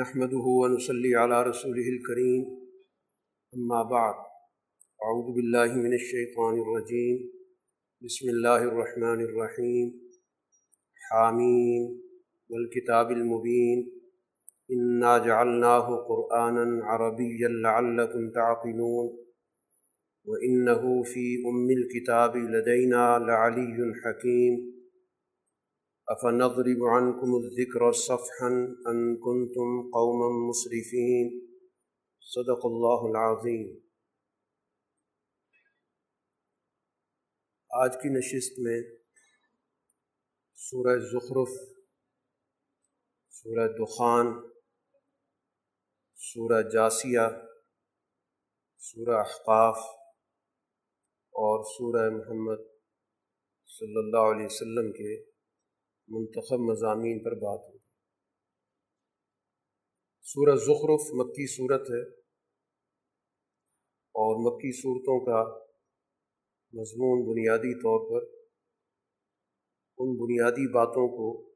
نحمده ونصلي على رسوله الكريم. أما بعد، أعوذ بالله من الشيطان الرجيم. بسم الله الرحمن الرحيم. حاميم. والكتاب المبين. إنا جعلناه قرآنا عربيا لعلكم تعقلون. وإنه في أم الكتاب لدينا لعلي حكيم. افنضرب عنكم الذكر صفحا ان كنتم قوما مصرفين صدق اللہ العظیم آج کی نشست میں سورہ زخرف، سورہ دخان، سورہ جاسیہ، سورہ احقاف اور سورہ محمد صلی اللہ علیہ وسلم کے منتخب مضامین پر بات ہوگی سورہ زخرف مکی صورت ہے اور مکی صورتوں کا مضمون بنیادی طور پر ان بنیادی باتوں کو،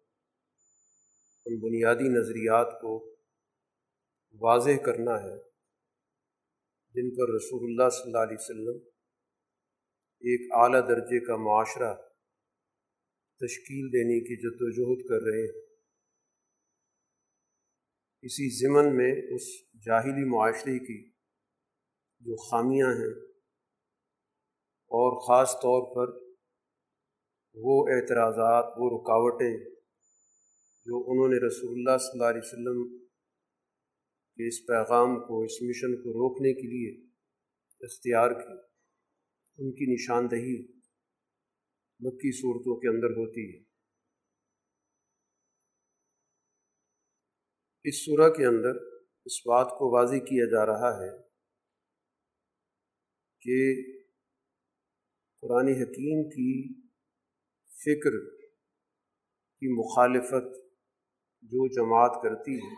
ان بنیادی نظریات کو واضح کرنا ہے جن پر رسول اللہ صلی اللہ علیہ وسلم ایک اعلیٰ درجے کا معاشرہ تشکیل دینے کی جد کر رہے ہیں۔ اسی ضمن میں اس جاہلی معاشرے کی جو خامیاں ہیں اور خاص طور پر وہ اعتراضات، وہ رکاوٹیں جو انہوں نے رسول اللہ صلی اللہ علیہ وسلم کے اس پیغام کو، اس مشن کو روکنے کے لیے اختیار کی، ان کی نشاندہی مکی صورتوں کے اندر ہوتی ہے۔ اس صورح کے اندر اس بات کو واضح کیا جا رہا ہے کہ قرآن حکیم کی فکر کی مخالفت جو جماعت کرتی ہے،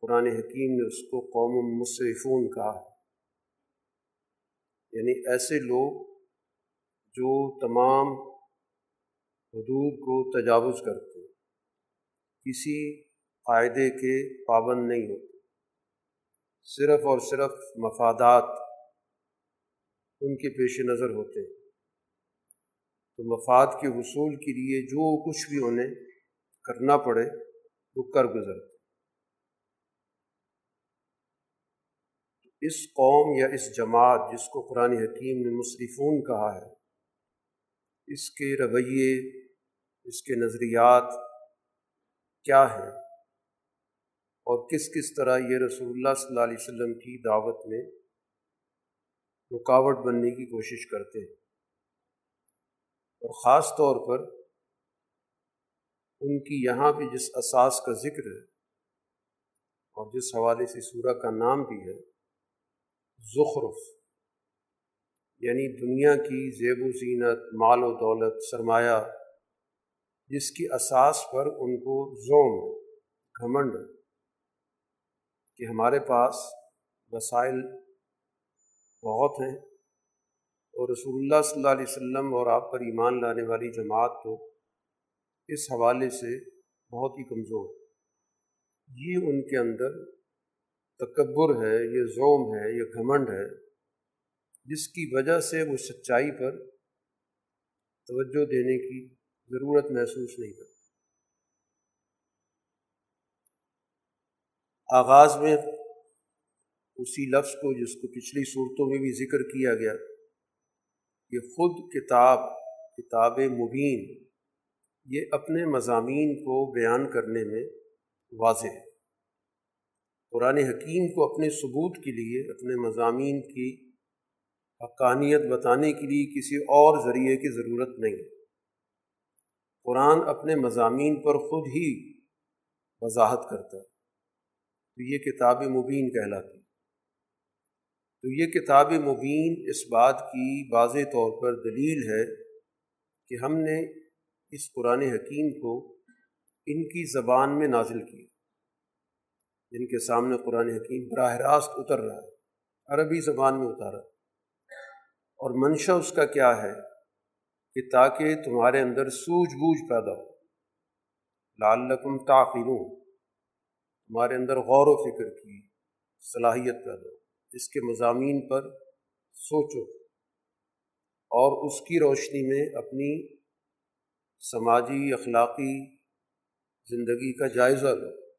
قرآن حکیم نے اس کو قوم مصرفون کہا یعنی ایسے لوگ جو تمام حدود کو تجاوز کرتے کسی قاعدے کے پابند نہیں ہوتے۔ صرف اور صرف مفادات ان کے پیش نظر ہوتے ہیں۔ تو مفاد کے حصول کے لیے جو کچھ بھی انہیں کرنا پڑے، وہ کر گزرتے اس قوم یا اس جماعت جس کو قرآن حکیم نے مصرفون کہا ہے اس کے رویے، اس کے نظریات کیا ہیں؟ اور کس کس طرح یہ رسول اللہ صلی اللہ علیہ وسلم کی دعوت میں رکاوٹ بننے کی کوشش کرتے ہیں؟ اور خاص طور پر ان کی یہاں پہ جس اساس کا ذکر ہے اور جس حوالے سے سورہ کا نام بھی ہے، زخرف۔ یعنی دنیا کی زیب و زینت، مال و دولت، سرمایہ، جس کی اساس پر ان کو زوم، گھمنڈ کہ ہمارے پاس وسائل بہت ہیں اور رسول اللہ صلی اللہ علیہ وسلم اور آپ پر ایمان لانے والی جماعت تو اس حوالے سے بہت ہی کمزور یہ ان کے اندر تکبر ہے، یہ زوم ہے، یہ گھمنڈ ہے۔ جس کی وجہ سے وہ سچائی پر توجہ دینے کی ضرورت محسوس نہیں کرتے آغاز میں اسی لفظ کو، جس کو پچھلی صورتوں میں بھی ذکر کیا گیا کہ خود کتاب کتاب مبین، یہ اپنے مضامین کو بیان کرنے میں واضح ہے۔ قرآن حکیم کو اپنے ثبوت کے لیے، اپنے مضامین کی حقانیت بتانے کے لیے کسی اور ذریعے کی ضرورت نہیں۔ قرآن اپنے مضامین پر خود ہی وضاحت کرتا ہے۔ تو یہ کتاب مبین کہلاتی۔ تو یہ کتاب مبین اس بات کی واضح طور پر دلیل ہے کہ ہم نے اس قرآن حکیم کو ان کی زبان میں نازل کیا۔ جن کے سامنے قرآن حکیم براہ راست اتر رہا ہے، عربی زبان میں اتارا۔ اور منشا اس کا کیا ہے کہ تاکہ تمہارے اندر سوجھ بوجھ پیدا ہو۔ لعلکم تعقلون۔ ہمارے اندر غور و فکر کی صلاحیت پیدا ہو۔ اس کے مضامین پر سوچو۔ اور اس کی روشنی میں اپنی سماجی اخلاقی زندگی کا جائزہ لو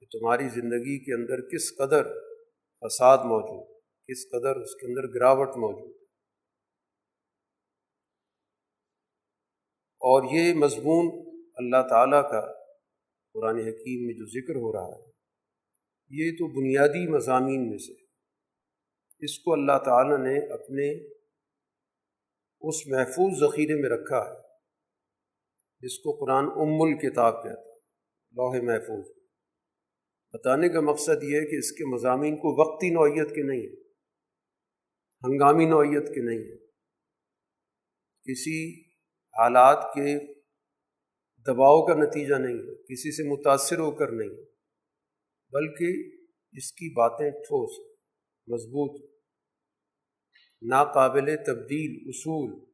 کہ تمہاری زندگی کے اندر کس قدر فساد موجود کس قدر اس کے اندر گراوٹ موجود اور یہ مضمون اللہ تعالیٰ کا قرآن حکیم میں جو ذکر ہو رہا ہے، یہ تو بنیادی مضامین میں سے اس کو اللہ تعالیٰ نے اپنے اس محفوظ ذخیرے میں رکھا ہے، جس کو قرآن ام الکتاب کہتا ہے، لوح محفوظ۔ بتانے کا مقصد یہ ہے کہ اس کے مضامین کو وقتی نوعیت کے نہیں ہیں۔ ہنگامی نوعیت کے نہیں ہیں۔ کسی حالات کے دباؤ کا نتیجہ نہیں ہے، کسی سے متاثر ہو کر نہیں۔ بلکہ اس کی باتیں ٹھوس، مضبوط، ناقابل تبدیل اصول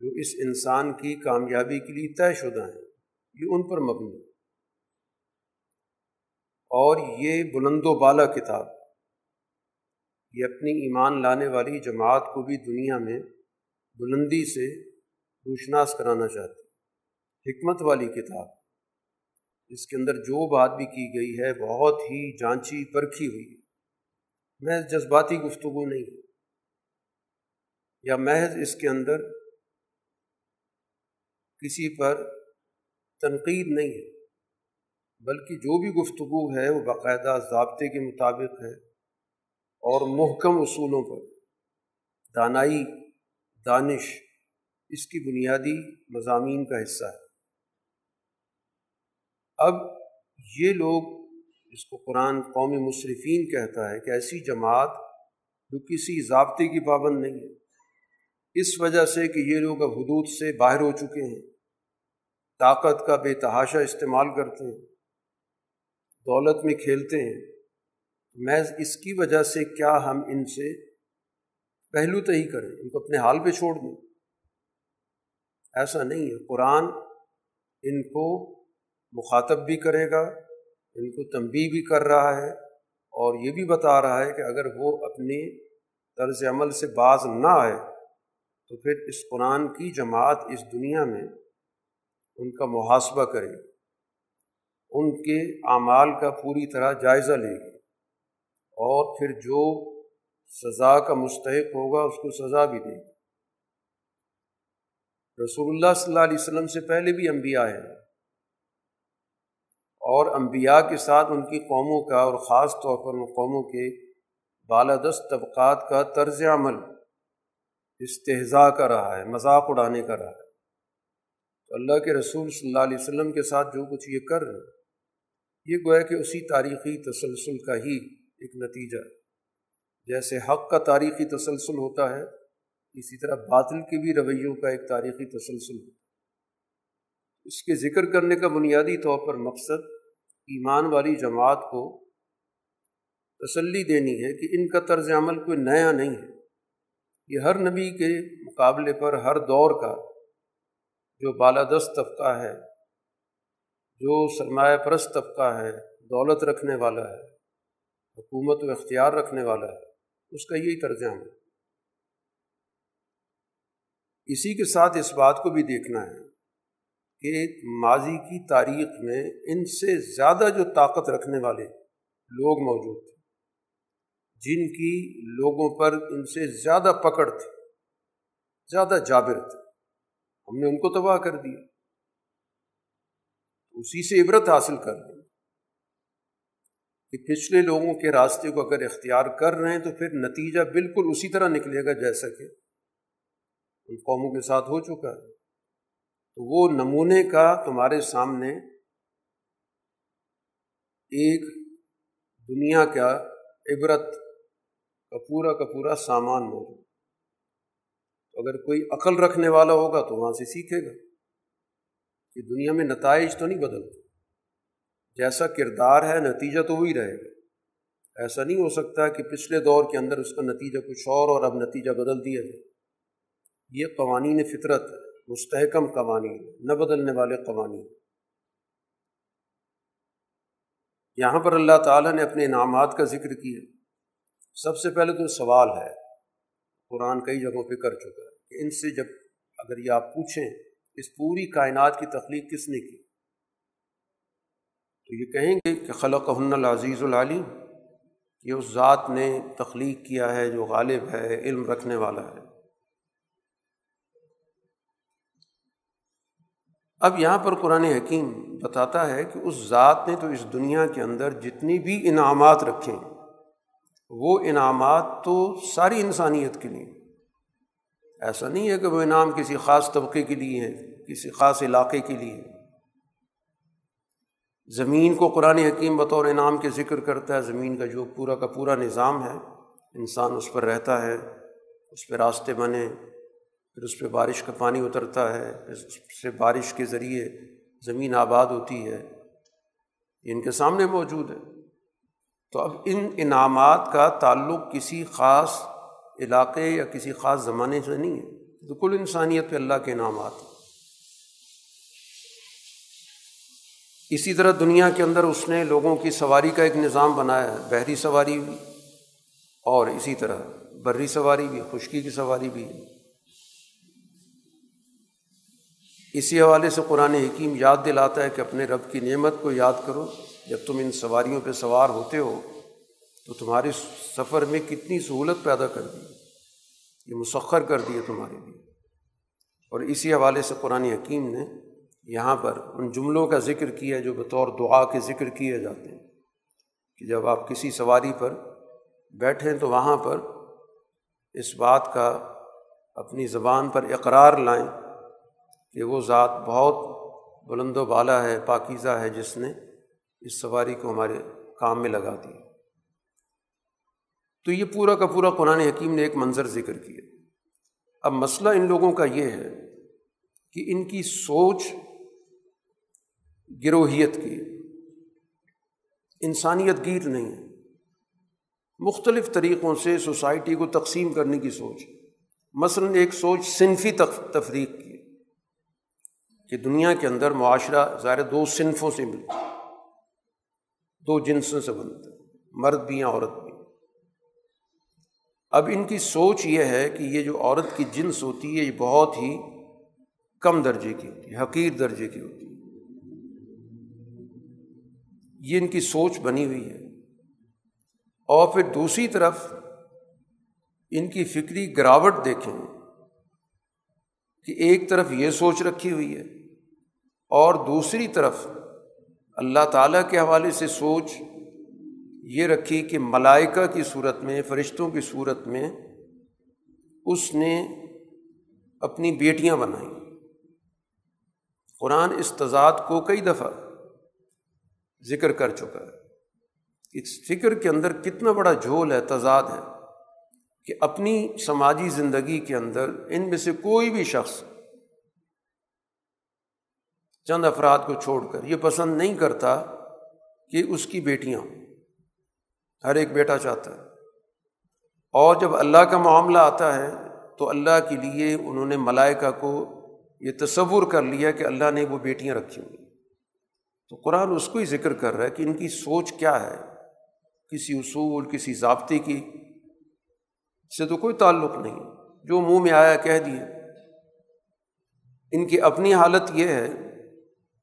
جو اس انسان کی کامیابی کے لیے طے شدہ ہیں، یہ ان پر مبنی۔ اور یہ بلند و بالا کتاب یہ اپنی ایمان لانے والی جماعت کو بھی دنیا میں بلندی سے روشناس کرانا چاہتی حکمت والی کتاب۔ اس کے اندر جو بات بھی کی گئی ہے، بہت ہی جانچی پرکھی ہوئی محض جذباتی گفتگو نہیں۔ یا محض اس کے اندر کسی پر تنقید نہیں ہے، بلکہ جو بھی گفتگو ہے، وہ باقاعدہ ضابطے کے مطابق ہے۔ اور محکم اصولوں پر۔ دانائی، دانش، اس کی بنیادی مضامین کا حصہ ہے۔ اب یہ لوگ، اس کو قرآن قومی مصرفین کہتا ہے کہ ایسی جماعت جو کسی ضابطے کی پابند نہیں ہے۔ اس وجہ سے کہ یہ لوگ اب حدود سے باہر ہو چکے ہیں۔ طاقت کا بے تحاشا استعمال کرتے ہیں۔ دولت میں کھیلتے ہیں۔ محض اس کی وجہ سے کیا ہم ان سے پہلو تہی کریں، ان کو اپنے حال پہ چھوڑ دیں؟ ایسا نہیں ہے۔ قرآن ان کو مخاطب بھی کرے گا، ان کو تنبیہ بھی کر رہا ہے اور یہ بھی بتا رہا ہے کہ اگر وہ اپنی طرز عمل سے باز نہ آئے تو پھر اس قرآن کی جماعت اس دنیا میں ان کا محاسبہ کرے گی۔ ان کے اعمال کا پوری طرح جائزہ لے گی۔ اور پھر جو سزا کا مستحق ہوگا اس کو سزا بھی دے گی۔ رسول اللہ صلی اللہ علیہ وسلم سے پہلے بھی انبیاء ہیں۔ اور انبیاء کے ساتھ ان کی قوموں کا اور خاص طور پر ان قوموں کے بالادست طبقات کا طرز عمل استحضاء کا رہا ہے، مذاق اڑانے کا رہا ہے۔ تو اللہ کے رسول صلی اللہ علیہ وسلم کے ساتھ جو کچھ یہ کر رہے ہیں، یہ گویا کہ اسی تاریخی تسلسل کا ہی ایک نتیجہ ہے۔ جیسے حق کا تاریخی تسلسل ہوتا ہے، اسی طرح باطل کے بھی رویوں کا ایک تاریخی تسلسل ہوتا ہے۔ اس کے ذکر کرنے کا بنیادی طور پر مقصد ایمان والی جماعت کو تسلی دینی ہے کہ ان کا طرز عمل کوئی نیا نہیں ہے۔ یہ ہر نبی کے مقابلے پر ہر دور کا جو بالادست طبقہ ہے، جو سرمایہ پرست طبقہ ہے، دولت رکھنے والا ہے۔ حکومت و اختیار رکھنے والا ہے۔ اس کا یہی طرز عمل۔ اسی کے ساتھ اس بات کو بھی دیکھنا ہے کہ ماضی کی تاریخ میں ان سے زیادہ جو طاقت رکھنے والے لوگ موجود تھے، جن کی لوگوں پر ان سے زیادہ پکڑ تھی، زیادہ جابر تھے۔ ہم نے ان کو تباہ کر دیا۔ اسی سے عبرت حاصل کر کہ پچھلے لوگوں کے راستے کو اگر اختیار کر رہے ہیں تو پھر نتیجہ بالکل اسی طرح نکلے گا جیسا کہ ان قوموں کے ساتھ ہو چکا ہے۔ تو وہ نمونے کا تمہارے سامنے ایک دنیا کا عبرت کا پورا کا پورا سامان موجود تو اگر کوئی عقل رکھنے والا ہوگا تو وہاں سے سیکھے گا کہ دنیا میں نتائج تو نہیں بدلتے۔ جیسا کردار ہے، نتیجہ تو وہی رہے گا۔ ایسا نہیں ہو سکتا کہ پچھلے دور کے اندر اس کا نتیجہ کچھ اور اور اب نتیجہ بدل دیا جائے۔ یہ قوانین فطرت، مستحکم قوانین، نہ بدلنے والے قوانین۔ یہاں پر اللہ تعالیٰ نے اپنے انعامات کا ذکر کیا۔ سب سے پہلے تو سوال ہے، قرآن کئی جگہوں پہ کر چکا ہے کہ ان سے جب اگر یہ آپ پوچھیں، اس پوری کائنات کی تخلیق کس نے کی؟ تو یہ کہیں گے کہ خلق ہن العزیز العلیم، یہ اس ذات نے تخلیق کیا ہے جو غالب ہے، علم رکھنے والا ہے۔ اب یہاں پر قرآن حکیم بتاتا ہے کہ اس ذات نے تو اس دنیا کے اندر جتنی بھی انعامات رکھے وہ انعامات تو ساری انسانیت کے لیے۔ ایسا نہیں ہے کہ وہ انعام کسی خاص طبقے کے لیے ہے کسی خاص علاقے کے لیے زمین کو قرآن حکیم بطور انعام کے ذکر کرتا ہے، زمین کا جو پورا کا پورا نظام ہے، انسان اس پر رہتا ہے، اس پہ راستے بنے، پھر اس پہ بارش کا پانی اترتا ہے، پھر اس سے بارش کے ذریعے زمین آباد ہوتی ہے، یہ ان کے سامنے موجود ہے۔ تو اب ان انعامات کا تعلق کسی خاص علاقے یا کسی خاص زمانے سے نہیں ہے تو کل انسانیت پہ اللہ کے انعامات ہیں۔ اسی طرح دنیا کے اندر اس نے لوگوں کی سواری کا ایک نظام بنایا ہے، بحری سواری بھی اور اسی طرح بری سواری بھی، خشکی کی سواری بھی۔ اسی حوالے سے قرآن حکیم یاد دلاتا ہے کہ اپنے رب کی نعمت کو یاد کرو، جب تم ان سواریوں پہ سوار ہوتے ہو تو تمہارے سفر میں کتنی سہولت پیدا کر دی۔ یہ مسخر کر دی ہے تمہارے لیے۔ اور اسی حوالے سے قرآن حکیم نے یہاں پر ان جملوں کا ذکر کیا جو بطور دعا کے ذکر کیے جاتے ہیں کہ جب آپ کسی سواری پر بیٹھیں تو وہاں پر اس بات کا اپنی زبان پر اقرار لائیں کہ وہ ذات بہت بلند و بالا ہے، پاکیزہ ہے، جس نے اس سواری کو ہمارے کام میں لگا دی۔ تو یہ پورا کا پورا قرآن حکیم نے ایک منظر ذکر کیا اب مسئلہ ان لوگوں کا یہ ہے کہ ان کی سوچ گروہیت کی۔ انسانیت گیر نہیں ہے۔ مختلف طریقوں سے سوسائٹی کو تقسیم کرنے کی سوچ۔ مثلاً ایک سوچ صنفی تفریق کی کہ دنیا کے اندر معاشرہ ظاہر دو صنفوں سے ملتا دو جنسوں سے بنتا ہے۔ مرد بھی ہیں عورت بھی۔ اب ان کی سوچ یہ ہے کہ یہ جو عورت کی جنس ہوتی ہے، یہ بہت ہی کم درجے کی ہوتی ہے، حقیر درجے کی ہوتی ہے۔ یہ ان کی سوچ بنی ہوئی ہے۔ اور پھر دوسری طرف ان کی فکری گراوٹ دیکھیں کہ ایک طرف یہ سوچ رکھی ہوئی ہے اور دوسری طرف اللہ تعالیٰ کے حوالے سے سوچ یہ رکھی کہ ملائکہ کی صورت میں، فرشتوں کی صورت میں اس نے اپنی بیٹیاں بنائیں۔ قرآن اس تضاد کو کئی دفعہ ذکر کر چکا ہے۔ اس فکر کے اندر کتنا بڑا جھول ہے، تضاد ہے کہ اپنی سماجی زندگی کے اندر ان میں سے کوئی بھی شخص چند افراد کو چھوڑ کر یہ پسند نہیں کرتا کہ اس کی بیٹیاں ہوں۔ ہر ایک بیٹا چاہتا ہے۔ اور جب اللہ کا معاملہ آتا ہے تو اللہ کے لیے انہوں نے ملائکہ کو یہ تصور کر لیا کہ اللہ نے وہ بیٹیاں رکھی ہوئی تو قرآن اس کو ہی ذکر کر رہا ہے کہ ان کی سوچ کیا ہے، کسی اصول، کسی ضابطے کی سے تو کوئی تعلق نہیں۔ جو منہ میں آیا کہہ دیے۔ ان کی اپنی حالت یہ ہے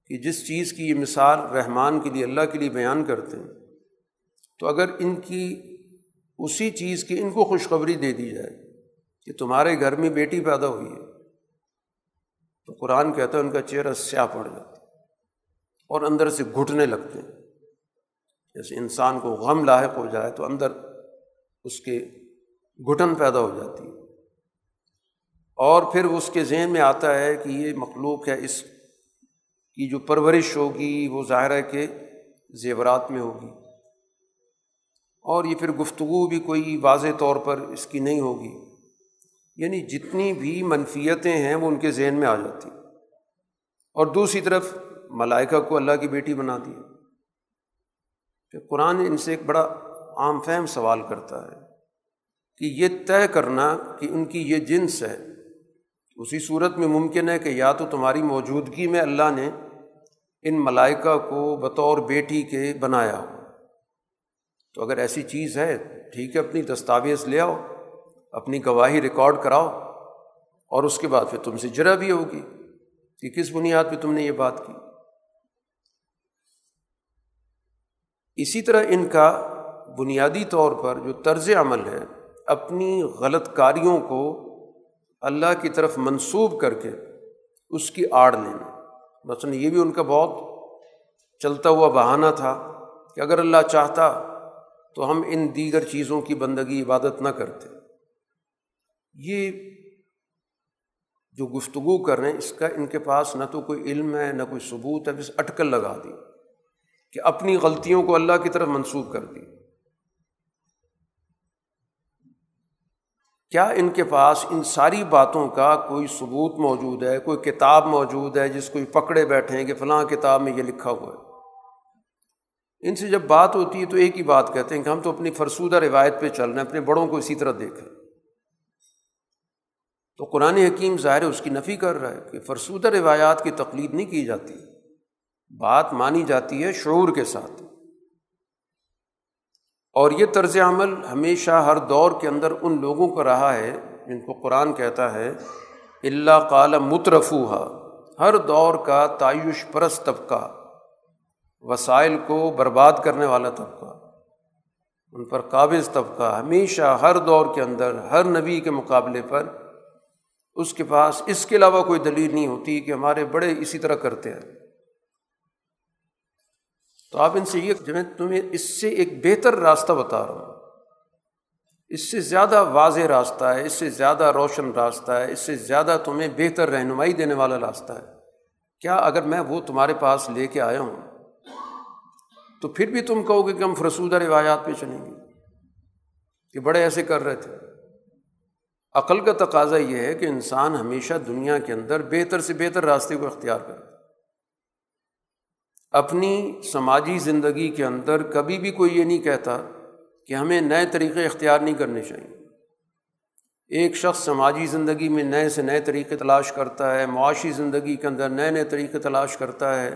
کہ جس چیز کی یہ مثال رحمان کے لیے، اللہ کے لیے بیان کرتے ہیں، تو اگر ان کی اسی چیز کی ان کو خوشخبری دے دی جائے کہ تمہارے گھر میں بیٹی پیدا ہوئی ہے، تو قرآن کہتا ہے ان کا چہرہ سیاہ پڑ جاتا ہے۔ اور اندر سے گھٹنے لگتے ہیں۔ جیسے انسان کو غم لاحق ہو جائے تو اندر اس کے گھٹن پیدا ہو جاتی ہے۔ اور پھر اس کے ذہن میں آتا ہے کہ یہ مخلوق ہے، اس کی جو پرورش ہوگی وہ ظاہر کے زیورات میں ہوگی۔ اور یہ پھر گفتگو بھی کوئی واضح طور پر اس کی نہیں ہوگی۔ یعنی جتنی بھی منفیتیں ہیں وہ ان کے ذہن میں آ جاتی۔ اور دوسری طرف ملائکہ کو اللہ کی بیٹی بنا دی کہ قرآن ان سے ایک بڑا عام فہم سوال کرتا ہے کہ یہ طے کرنا کہ ان کی یہ جنس ہے۔ اسی صورت میں ممکن ہے کہ یا تو تمہاری موجودگی میں اللہ نے ان ملائکہ کو بطور بیٹی کے بنایا ہو۔ تو اگر ایسی چیز ہے، ٹھیک ہے، اپنی دستاویز لے آؤ، اپنی گواہی ریکارڈ کراؤ، اور اس کے بعد پھر تم سے جرا بھی ہوگی۔ کہ کس بنیاد پہ تم نے یہ بات کی؟ اسی طرح ان کا بنیادی طور پر جو طرز عمل ہے، اپنی غلط کاریوں کو اللہ کی طرف منسوب کر کے اس کی آڑ لینا۔ مثلاً یہ بھی ان کا بہت چلتا ہوا بہانہ تھا کہ اگر اللہ چاہتا تو ہم ان دیگر چیزوں کی بندگی، عبادت نہ کرتے۔ یہ جو گفتگو کر رہے ہیں، اس کا ان کے پاس نہ تو کوئی علم ہے، نہ کوئی ثبوت ہے، بس اٹکل لگا دی۔ کہ اپنی غلطیوں کو اللہ کی طرف منسوخ کر دی۔ کیا ان کے پاس ان ساری باتوں کا کوئی ثبوت موجود ہے، کوئی کتاب موجود ہے جس کو پکڑے بیٹھے ہیں کہ فلاں کتاب میں یہ لکھا ہوا ہے؟ ان سے جب بات ہوتی ہے تو ایک ہی بات کہتے ہیں کہ ہم تو اپنی فرسودہ روایت پہ چل رہے ہیں، اپنے بڑوں کو اسی طرح دیکھیں تو قرآن حکیم ظاہر اس کی نفی کر رہا ہے کہ فرسودہ روایات کی تقلید نہیں کی جاتی۔ بات مانی جاتی ہے شعور کے ساتھ۔ اور یہ طرز عمل ہمیشہ ہر دور کے اندر ان لوگوں کو رہا ہے جن کو قرآن کہتا ہے اللہ قال مترفوہا ہر دور کا تعیش پرست طبقہ، وسائل کو برباد کرنے والا طبقہ، ان پر قابض طبقہ ہمیشہ ہر دور کے اندر، ہر نبی کے مقابلے پر۔ اس کے پاس اس کے علاوہ کوئی دلیل نہیں ہوتی کہ ہمارے بڑے اسی طرح کرتے ہیں۔ تو آپ ان سے یہ میں تمہیں اس سے ایک بہتر راستہ بتا رہا ہوں۔ اس سے زیادہ واضح راستہ ہے، اس سے زیادہ روشن راستہ ہے، اس سے زیادہ تمہیں بہتر رہنمائی دینے والا راستہ ہے۔ کیا اگر میں وہ تمہارے پاس لے کے آیا ہوں، تو پھر بھی تم کہو گے کہ ہم فرسودہ روایات پہ چلیں گے۔ کہ بڑے ایسے کر رہے تھے۔ عقل کا تقاضا یہ ہے کہ انسان ہمیشہ دنیا کے اندر بہتر سے بہتر راستے کو اختیار کرے۔ اپنی سماجی زندگی کے اندر کبھی بھی کوئی یہ نہیں کہتا کہ ہمیں نئے طریقے اختیار نہیں کرنے چاہیے۔ ایک شخص سماجی زندگی میں نئے سے نئے طریقے تلاش کرتا ہے، معاشی زندگی کے اندر نئے نئے طریقے تلاش کرتا ہے،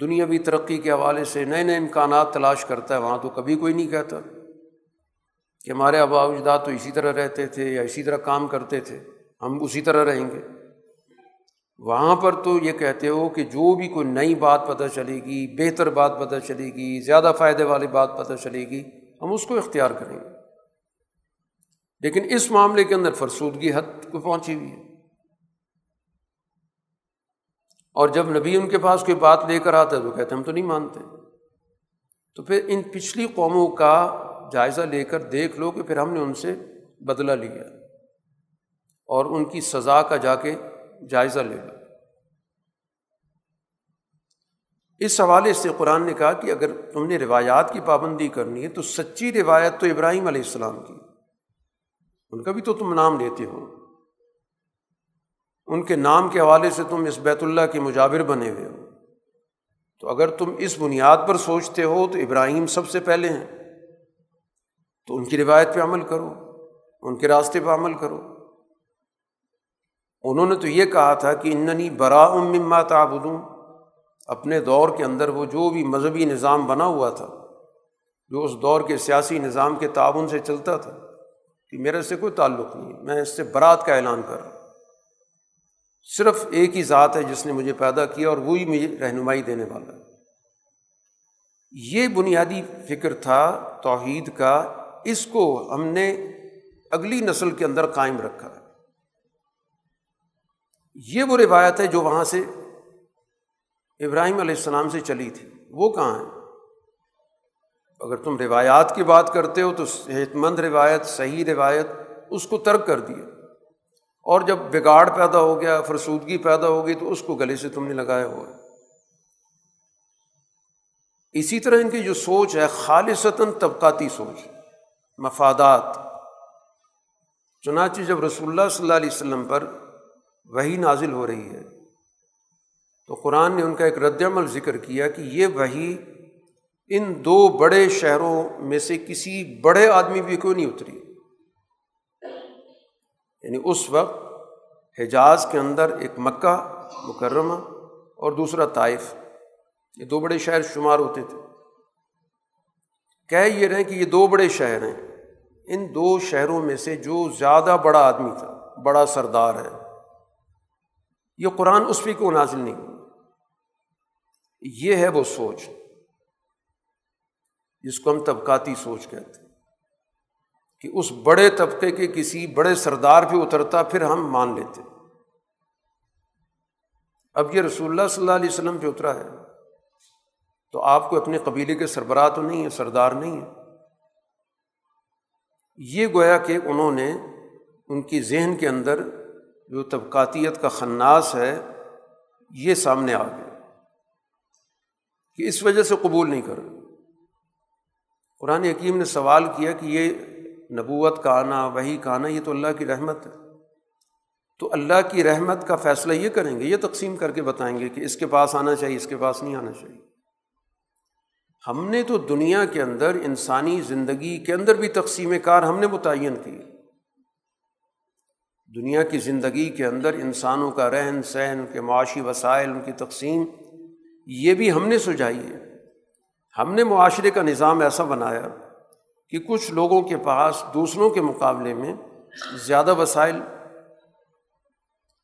دنیاوی ترقی کے حوالے سے نئے نئے امکانات تلاش کرتا ہے، وہاں تو کبھی کوئی نہیں کہتا کہ ہمارے آبا اجداد تو اسی طرح رہتے تھے یا اسی طرح کام کرتے تھے، ہم اسی طرح رہیں گے۔ وہاں پر تو یہ کہتے ہو کہ جو بھی کوئی نئی بات پتہ چلے گی، بہتر بات پتہ چلے گی، زیادہ فائدے والی بات پتہ چلے گی، ہم اس کو اختیار کریں گے۔ لیکن اس معاملے کے اندر فرسودگی حد کو پہنچی ہوئی ہے۔ اور جب نبی ان کے پاس کوئی بات لے کر آتا ہے تو کہتے ہم تو نہیں مانتے۔ تو پھر ان پچھلی قوموں کا جائزہ لے کر دیکھ لو کہ پھر ہم نے ان سے بدلہ لیا۔ اور ان کی سزا کا جا کے جائزہ لے لو۔ اس حوالے سے قرآن نے کہا کہ اگر تم نے روایات کی پابندی کرنی ہے تو سچی روایت تو ابراہیم علیہ السلام کی۔ ان کا بھی تو تم نام لیتے ہو۔ ان کے نام کے حوالے سے تم اس بیت اللہ کے مجاور بنے ہوئے ہو۔ تو اگر تم اس بنیاد پر سوچتے ہو تو ابراہیم سب سے پہلے ہیں۔ تو ان کی روایت پہ عمل کرو، ان کے راستے پہ عمل کرو۔ انہوں نے تو یہ کہا تھا کہ اننی برا مما تعبدوں اپنے دور کے اندر وہ جو بھی مذہبی نظام بنا ہوا تھا، جو اس دور کے سیاسی نظام کے تعاون سے چلتا تھا، کہ میرے سے کوئی تعلق نہیں، میں اس سے برات کا اعلان کر رہا ہوں۔ صرف ایک ہی ذات ہے جس نے مجھے پیدا کیا اور وہی مجھے رہنمائی دینے والا ہے۔ یہ بنیادی فکر تھا توحید کا، اس کو ہم نے اگلی نسل کے اندر قائم رکھا۔ یہ وہ روایت ہے جو وہاں سے ابراہیم علیہ السلام سے چلی تھی۔ وہ کہاں ہے؟ اگر تم روایات کی بات کرتے ہو تو صحت مند روایت، صحیح روایت اس کو ترک کر دیا اور جب بگاڑ پیدا ہو گیا، فرسودگی پیدا ہو گئی تو اس کو گلے سے تم نے لگایا ہوا اسی طرح ان کی جو سوچ ہے، خالصتاً طبقاتی سوچ، مفادات۔ چنانچہ جب رسول اللہ صلی اللہ علیہ وسلم پر وہی نازل ہو رہی ہے۔ تو قرآن نے ان کا ایک رد عمل ذکر کیا کہ یہ وہی ان دو بڑے شہروں میں سے کسی بڑے آدمی بھی کیوں نہیں اتری؟ یعنی اس وقت حجاز کے اندر ایک مکہ مکرمہ اور دوسرا طائف، یہ دو بڑے شہر شمار ہوتے تھے۔ کہہ یہ رہے کہ یہ دو بڑے شہر ہیں۔ ان دو شہروں میں سے جو زیادہ بڑا آدمی تھا، بڑا سردار ہے۔ یہ قرآن اس پہ کیوں نازل نہیں یہ ہے وہ سوچ۔ جس کو ہم طبقاتی سوچ کہتے ہیں۔ کہ اس بڑے طبقے کے کسی بڑے سردار پہ اترتا پھر ہم مان لیتے اب یہ رسول اللہ صلی اللہ علیہ وسلم پہ اترا ہے۔ تو آپ کو اپنے قبیلے کے سربراہ تو نہیں ہے، سردار نہیں ہے۔ یہ گویا کہ انہوں نے ان کی ذہن کے اندر جو طبقاتیت کا خناس ہے، یہ سامنے آ گیا کہ اس وجہ سے قبول نہیں کر قرآن حکیم نے سوال کیا کہ یہ نبوت کا آنا وہی کا آنا، یہ تو اللہ کی رحمت ہے۔ تو اللہ کی رحمت کا فیصلہ یہ کریں گے، یہ تقسیم کر کے بتائیں گے کہ اس کے پاس آنا چاہیے، اس کے پاس نہیں آنا چاہیے۔ ہم نے تو دنیا کے اندر انسانی زندگی کے اندر بھی تقسیم کار ہم نے متعین کی۔ دنیا کی زندگی کے اندر انسانوں کا رہن سہن کے معاشی وسائل، ان کی تقسیم، یہ بھی ہم نے سجائی ہے۔ ہم نے معاشرے کا نظام ایسا بنایا کہ کچھ لوگوں کے پاس دوسروں کے مقابلے میں زیادہ وسائل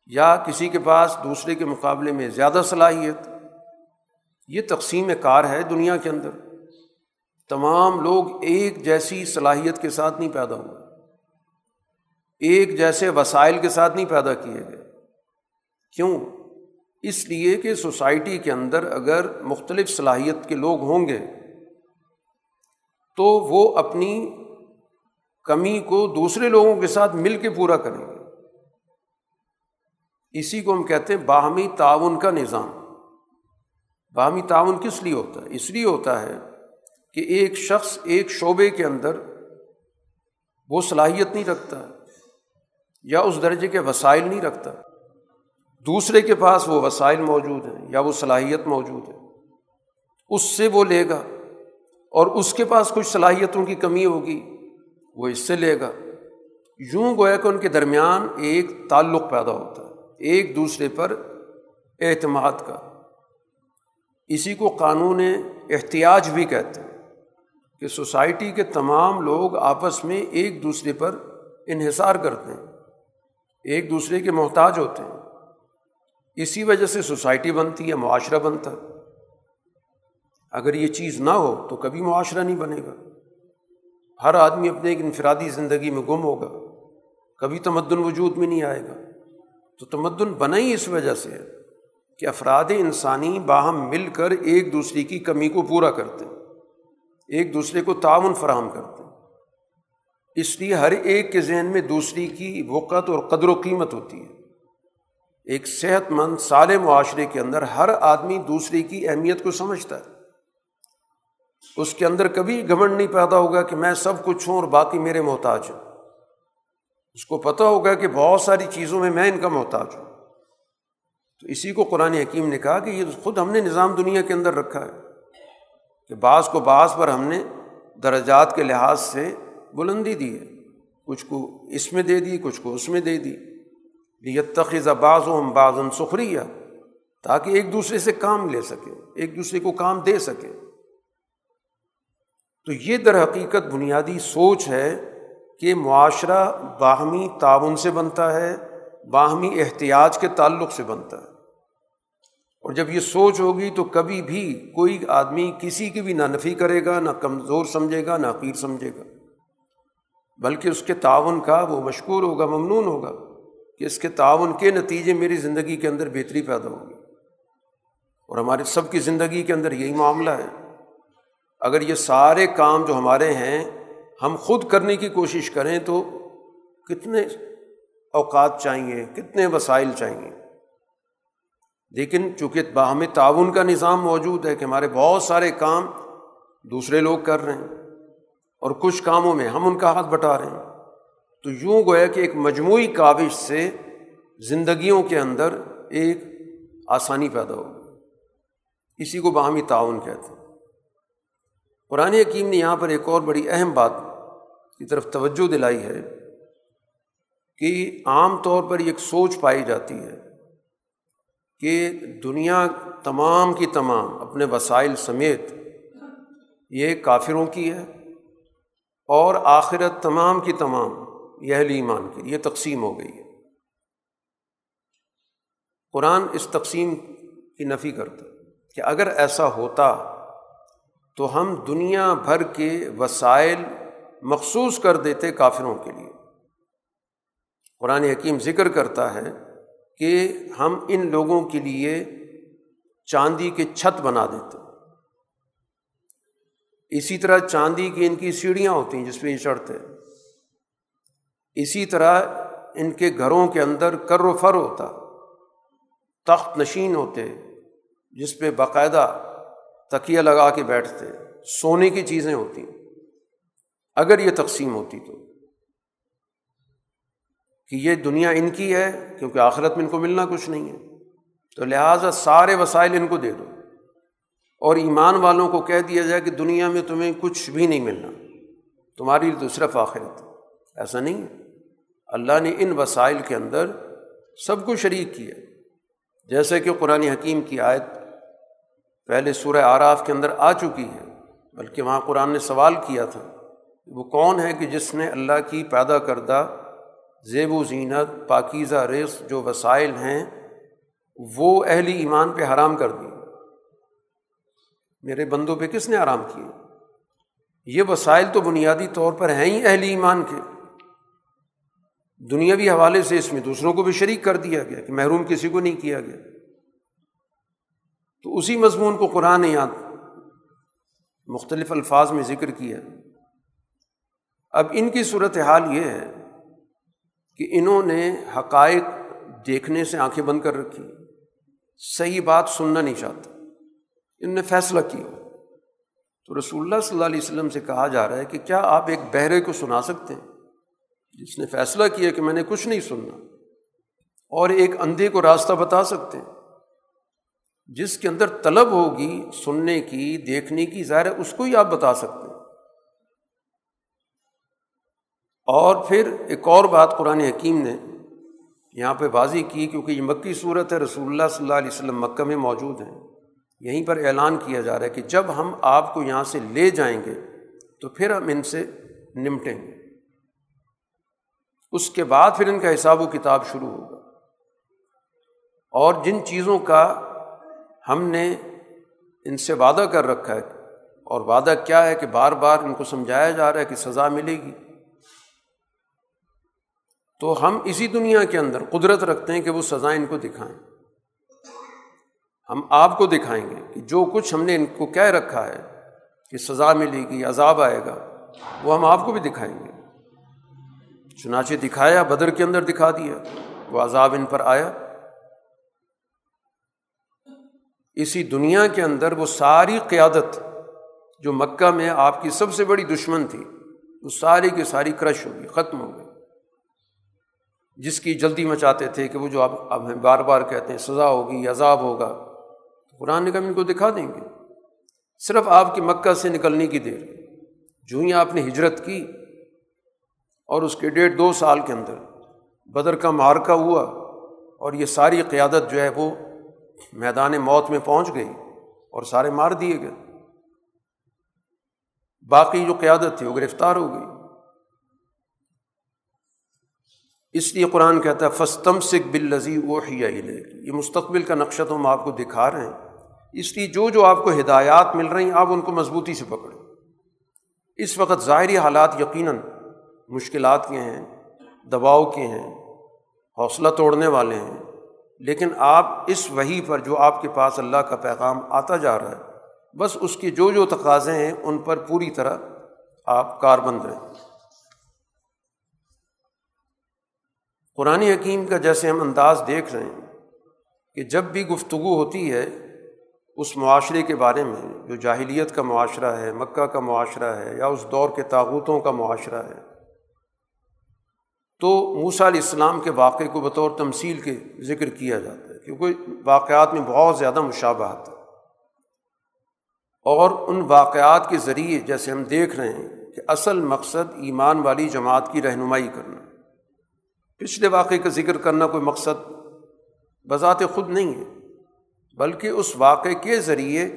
یا کسی کے پاس دوسرے کے مقابلے میں زیادہ صلاحیت، یہ تقسیم کار ہے دنیا کے اندر۔ تمام لوگ ایک جیسی صلاحیت کے ساتھ نہیں پیدا ہوئے ایک جیسے وسائل کے ساتھ نہیں پیدا کیے گئے۔ کیوں؟ اس لیے کہ سوسائٹی کے اندر اگر مختلف صلاحیت کے لوگ ہوں گے، تو وہ اپنی کمی کو دوسرے لوگوں کے ساتھ مل کے پورا کریں گے۔ اسی کو ہم کہتے ہیں باہمی تعاون کا نظام۔ باہمی تعاون کس لیے ہوتا ہے؟ اس لیے ہوتا ہے کہ ایک شخص ایک شعبے کے اندر وہ صلاحیت نہیں رکھتا۔ یا اس درجے کے وسائل نہیں رکھتا۔ دوسرے کے پاس وہ وسائل موجود ہیں یا وہ صلاحیت موجود ہے۔ اس سے وہ لے گا اور اس کے پاس کچھ صلاحیتوں کی کمی ہوگی، وہ اس سے لے گا۔ یوں گویا کہ ان کے درمیان ایک تعلق پیدا ہوتا ہے، ایک دوسرے پر اعتماد کا۔ اسی کو قانون احتیاج بھی کہتے ہیں کہ سوسائٹی کے تمام لوگ آپس میں ایک دوسرے پر انحصار کرتے ہیں۔ ایک دوسرے کے محتاج ہوتے ہیں۔ اسی وجہ سے سوسائٹی بنتی ہے، معاشرہ بنتا ہے۔ اگر یہ چیز نہ ہو تو کبھی معاشرہ نہیں بنے گا۔ ہر آدمی اپنے ایک انفرادی زندگی میں گم ہوگا۔ کبھی تمدن وجود میں نہیں آئے گا۔ تو تمدن بنا ہی اس وجہ سے ہے کہ افراد انسانی باہم مل کر ایک دوسرے کی کمی کو پورا کرتے ہیں۔ ایک دوسرے کو تعاون فراہم کرتے ہیں۔ اس لیے ہر ایک کے ذہن میں دوسری کی وقت اور قدر و قیمت ہوتی ہے۔ ایک صحت مند سال معاشرے کے اندر ہر آدمی دوسرے کی اہمیت کو سمجھتا ہے۔ اس کے اندر کبھی گھمنڈ نہیں پیدا ہوگا کہ میں سب کچھ ہوں اور باقی میرے محتاج ہوں اس کو پتہ ہوگا کہ بہت ساری چیزوں میں میں ان کا محتاج ہوں۔ تو اسی کو قرآن حکیم نے کہا کہ یہ خود ہم نے نظام دنیا کے اندر رکھا ہے کہ بعض کو بعض پر ہم نے درجات کے لحاظ سے بلندی دی ہے۔ کچھ کو اس میں دے دی، کچھ کو اس میں دے دی۔ یہ تخذ بعض و ہم بعض سخری تاکہ ایک دوسرے سے کام لے سکے، ایک دوسرے کو کام دے سکے۔ تو یہ در حقیقت بنیادی سوچ ہے کہ معاشرہ باہمی تعاون سے بنتا ہے، باہمی احتیاط کے تعلق سے بنتا ہے۔ اور جب یہ سوچ ہوگی تو کبھی بھی کوئی آدمی کسی کی بھی نہ نفی کرے گا، نہ کمزور سمجھے گا، نہ عقیر سمجھے گا۔ بلکہ اس کے تعاون کا وہ مشکور ہوگا، ممنون ہوگا کہ اس کے تعاون کے نتیجے میری زندگی کے اندر بہتری پیدا ہوگی اور ہمارے سب کی زندگی کے اندر یہی معاملہ ہے۔ اگر یہ سارے کام جو ہمارے ہیں، ہم خود کرنے کی کوشش کریں تو کتنے اوقات چاہیے کتنے وسائل چاہیے لیکن چونکہ باہم تعاون کا نظام موجود ہے کہ ہمارے بہت سارے کام دوسرے لوگ کر رہے ہیں اور کچھ کاموں میں ہم ان کا ہاتھ بٹا رہے ہیں۔ تو یوں گویا کہ ایک مجموعی کاوش سے زندگیوں کے اندر ایک آسانی پیدا ہو اسی کو باہمی تعاون کہتے ہیں۔ قرآن حکیم نے یہاں پر ایک اور بڑی اہم بات کی طرف توجہ دلائی ہے کہ عام طور پر ایک سوچ پائی جاتی ہے کہ دنیا تمام کی تمام اپنے وسائل سمیت یہ کافروں کی ہے۔ اور آخرت تمام کی تمام، یہ اہل ایمان کی یہ تقسیم ہو گئی ہے۔ قرآن اس تقسیم کی نفی کرتا کہ اگر ایسا ہوتا تو ہم دنیا بھر کے وسائل مخصوص کر دیتے کافروں کے لیے۔ قرآن حکیم ذکر کرتا ہے کہ ہم ان لوگوں کے لیے چاندی کے چھت بنا دیتے۔ اسی طرح چاندی کی ان کی سیڑھیاں ہوتی ہیں جس پہ یہ چڑھتے اسی طرح ان کے گھروں کے اندر کر و فر ہوتا، تخت نشین ہوتے، جس پہ باقاعدہ تکیہ لگا کے بیٹھتے، سونے کی چیزیں ہوتی۔ اگر یہ تقسیم ہوتی تو، کہ یہ دنیا ان کی ہے کیونکہ آخرت میں ان کو ملنا کچھ نہیں ہے۔ تو لہٰذا سارے وسائل ان کو دے دو۔ اور ایمان والوں کو کہہ دیا جائے کہ دنیا میں تمہیں کچھ بھی نہیں ملنا، تمہاری تو صرف آخرت۔ ایسا نہیں۔ ہے اللہ نے ان وسائل کے اندر سب کو شریک کیا۔ جیسے کہ قرآن حکیم کی آیت پہلے سورہ آراف کے اندر آ چکی ہے، بلکہ وہاں قرآن نے سوال کیا تھا وہ کون ہے کہ جس نے اللہ کی پیدا کردہ زیب و زینت، پاکیزہ رس جو وسائل ہیں، وہ اہل ایمان پہ حرام کر دی۔ میرے بندوں پہ کس نے آرام کیے یہ وسائل تو بنیادی طور پر ہیں ہی اہل ایمان کے۔ دنیاوی حوالے سے اس میں دوسروں کو بھی شریک کر دیا گیا کہ محروم کسی کو نہیں کیا گیا۔ تو اسی مضمون کو قرآن یاد مختلف الفاظ میں ذکر کیا۔ اب ان کی صورت حال یہ ہے کہ انہوں نے حقائق دیکھنے سے آنکھیں بند کر رکھی۔ صحیح بات سننا نہیں چاہتا۔ ان نے فیصلہ کیا۔ تو رسول اللہ صلی اللہ علیہ وسلم سے کہا جا رہا ہے کہ کیا آپ ایک بہرے کو سنا سکتے ہیں؟ جس نے فیصلہ کیا کہ میں نے کچھ نہیں سننا۔ اور ایک اندھے کو راستہ بتا سکتے ہیں۔ جس کے اندر طلب ہوگی سننے کی، دیکھنے کی، ظاہر ہے اس کو ہی آپ بتا سکتے ہیں۔ اور پھر ایک اور بات قرآن حکیم نے یہاں پہ بازی کی کیونکہ یہ مکی صورت ہے۔ رسول اللہ صلی اللہ علیہ وسلم مکہ میں موجود ہیں۔ یہیں پر اعلان کیا جا رہا ہے کہ جب ہم آپ کو یہاں سے لے جائیں گے تو پھر ہم ان سے نمٹیں گے۔ اس کے بعد پھر ان کا حساب و کتاب شروع ہوگا۔ اور جن چیزوں کا ہم نے ان سے وعدہ کر رکھا ہے اور وعدہ کیا ہے کہ بار بار ان کو سمجھایا جا رہا ہے کہ سزا ملے گی، تو ہم اسی دنیا کے اندر قدرت رکھتے ہیں کہ وہ سزائیں ان کو دکھائیں۔ ہم آپ کو دکھائیں گے کہ جو کچھ ہم نے ان کو کہہ رکھا ہے کہ سزا ملے گی، عذاب آئے گا، وہ ہم آپ کو بھی دکھائیں گے۔ چنانچہ دکھایا، بدر کے اندر دکھا دیا، وہ عذاب ان پر آیا۔ اسی دنیا کے اندر وہ ساری قیادت جو مکہ میں آپ کی سب سے بڑی دشمن تھی، وہ ساری کی ساری کرش ہوگی ختم ہو گئی۔ جس کی جلدی مچاتے تھے کہ وہ جو آپ ہمیں بار بار کہتے ہیں، سزا ہوگی، عذاب ہوگا۔ قرآن نے کہا ان کو دکھا دیں گے۔ صرف آپ کی مکہ سے نکلنے کی دیر۔ جو ہی آپ نے ہجرت کی اور اس کے ڈیڑھ دو سال کے اندر بدر کا مارکا ہوا اور یہ ساری قیادت جو ہے وہ میدان موت میں پہنچ گئی اور سارے مار دیے گئے۔ باقی جو قیادت تھی وہ گرفتار ہو گئی۔ اس لیے قرآن کہتا ہے فستم سکھ بل لذی وہ یہ مستقبل کا نقشہ تو ہم آپ کو دکھا رہے ہیں۔ اس لیے جو جو آپ کو ہدایات مل رہی ہیں، آپ ان کو مضبوطی سے پکڑیں۔ اس وقت ظاہری حالات یقیناً مشکلات کے ہیں، دباؤ کے ہیں، حوصلہ توڑنے والے ہیں۔ لیکن آپ اس وہی پر جو آپ کے پاس اللہ کا پیغام آتا جا رہا ہے، بس اس کی جو جو تقاضے ہیں، ان پر پوری طرح آپ کاربند رہیں قرآن حکیم کا جیسے ہم انداز دیکھ رہے ہیں کہ جب بھی گفتگو ہوتی ہے اس معاشرے کے بارے میں، جو جاہلیت کا معاشرہ ہے، مکہ کا معاشرہ ہے، یا اس دور کے تاغوتوں کا معاشرہ ہے، تو موسا علیہ السلام کے واقعے کو بطور تمثیل کے ذکر کیا جاتا ہے، کیونکہ واقعات میں بہت زیادہ مشابہت ہے۔ اور ان واقعات کے ذریعے جیسے ہم دیکھ رہے ہیں کہ اصل مقصد ایمان والی جماعت کی رہنمائی کرنا۔ پچھلے واقعے کا ذکر کرنا کوئی مقصد بذات خود نہیں ہے۔ بلکہ اس واقعے کے ذریعے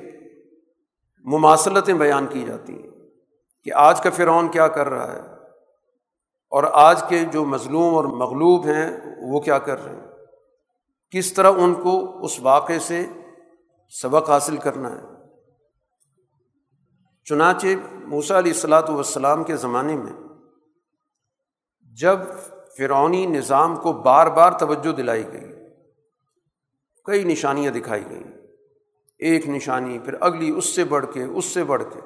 مماثلتیں بیان کی جاتی ہیں کہ آج کا فرعون کیا کر رہا ہے اور آج کے جو مظلوم اور مغلوب ہیں وہ کیا کر رہے ہیں؟ کس طرح ان کو اس واقعے سے سبق حاصل کرنا ہے؟ چنانچہ موسیٰ علیہ السلاۃ والسلام کے زمانے میں جب فرعونی نظام کو بار بار توجہ دلائی گئی کئی نشانیاں دکھائی گئیں۔ ایک نشانی، پھر اگلی، اس سے بڑھ کے، اس سے بڑھ کے۔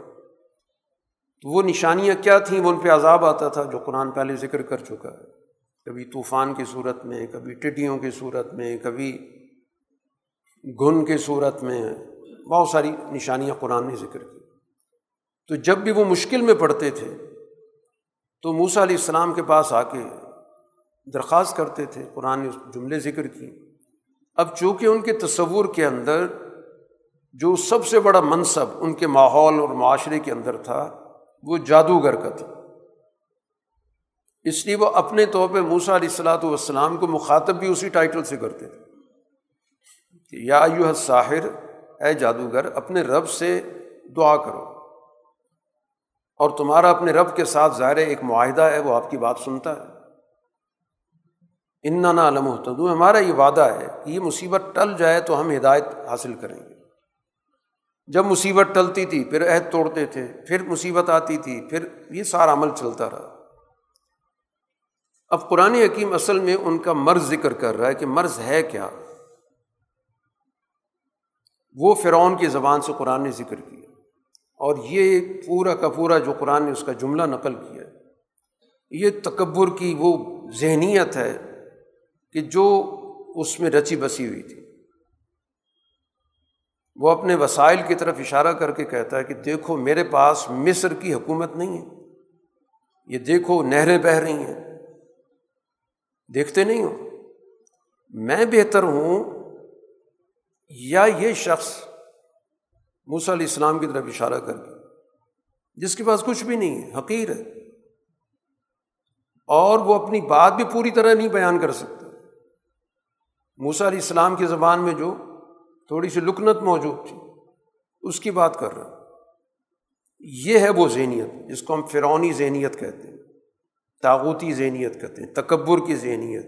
تو وہ نشانیاں کیا تھیں؟ وہ ان پہ عذاب آتا تھا جو قرآن پہلے ذکر کر چکا ہے۔ کبھی طوفان کی صورت میں، کبھی ٹڈیوں کی صورت میں، کبھی گن کی صورت میں۔ بہت ساری نشانیاں قرآن نے ذکر کی۔ تو جب بھی وہ مشکل میں پڑھتے تھے، تو موسا علیہ السلام کے پاس آ کے درخواست کرتے تھے۔ قرآن نے جملے ذکر کی اب چونکہ ان کے تصور کے اندر جو سب سے بڑا منصب ان کے ماحول اور معاشرے کے اندر تھا، وہ جادوگر کا تھا۔ اس لیے وہ اپنے طور پہ موسا علیہ السلاۃ والسلام کو مخاطب بھی اسی ٹائٹل سے کرتے تھے۔ کہ یا یو ساحر اے جادوگر، اپنے رب سے دعا کرو۔ اور تمہارا اپنے رب کے ساتھ ظاہر ایک معاہدہ ہے، وہ آپ کی بات سنتا ہے۔ ان نہ علم و ہمارا یہ وعدہ ہے کہ یہ مصیبت ٹل جائے تو ہم ہدایت حاصل کریں گے۔ جب مصیبت ٹلتی تھی، پھر عہد توڑتے تھے، پھر مصیبت آتی تھی، پھر یہ سارا عمل چلتا رہا۔ اب قرآن حکیم اصل میں ان کا مرض ذکر کر رہا ہے کہ مرض ہے کیا۔ وہ فرعون کی زبان سے قرآن نے ذکر کیا۔ اور یہ پورا کا پورا جو قرآن نے اس کا جملہ نقل کیا یہ تکبر کی وہ ذہنیت ہے کہ جو اس میں رچی بسی ہوئی تھی، وہ اپنے وسائل کی طرف اشارہ کر کے کہتا ہے کہ دیکھو میرے پاس مصر کی حکومت نہیں ہے، یہ دیکھو نہریں بہہ رہی ہیں۔ دیکھتے نہیں ہو۔ میں بہتر ہوں یا یہ شخص موسیٰ علیہ السلام کی طرف اشارہ کر کے، جس کے پاس کچھ بھی نہیں ہے، حقیر ہے۔ اور وہ اپنی بات بھی پوری طرح نہیں بیان کر سکتا۔ موسیٰ علیہ السلام کی زبان میں جو تھوڑی سی لکنت موجود تھی، اس کی بات کر رہا یہ ہے وہ ذہنیت جس کو ہم فرونی ذہنیت کہتے ہیں تاغوتی ذہنیت کہتے ہیں، تکبر کی ذہنیت۔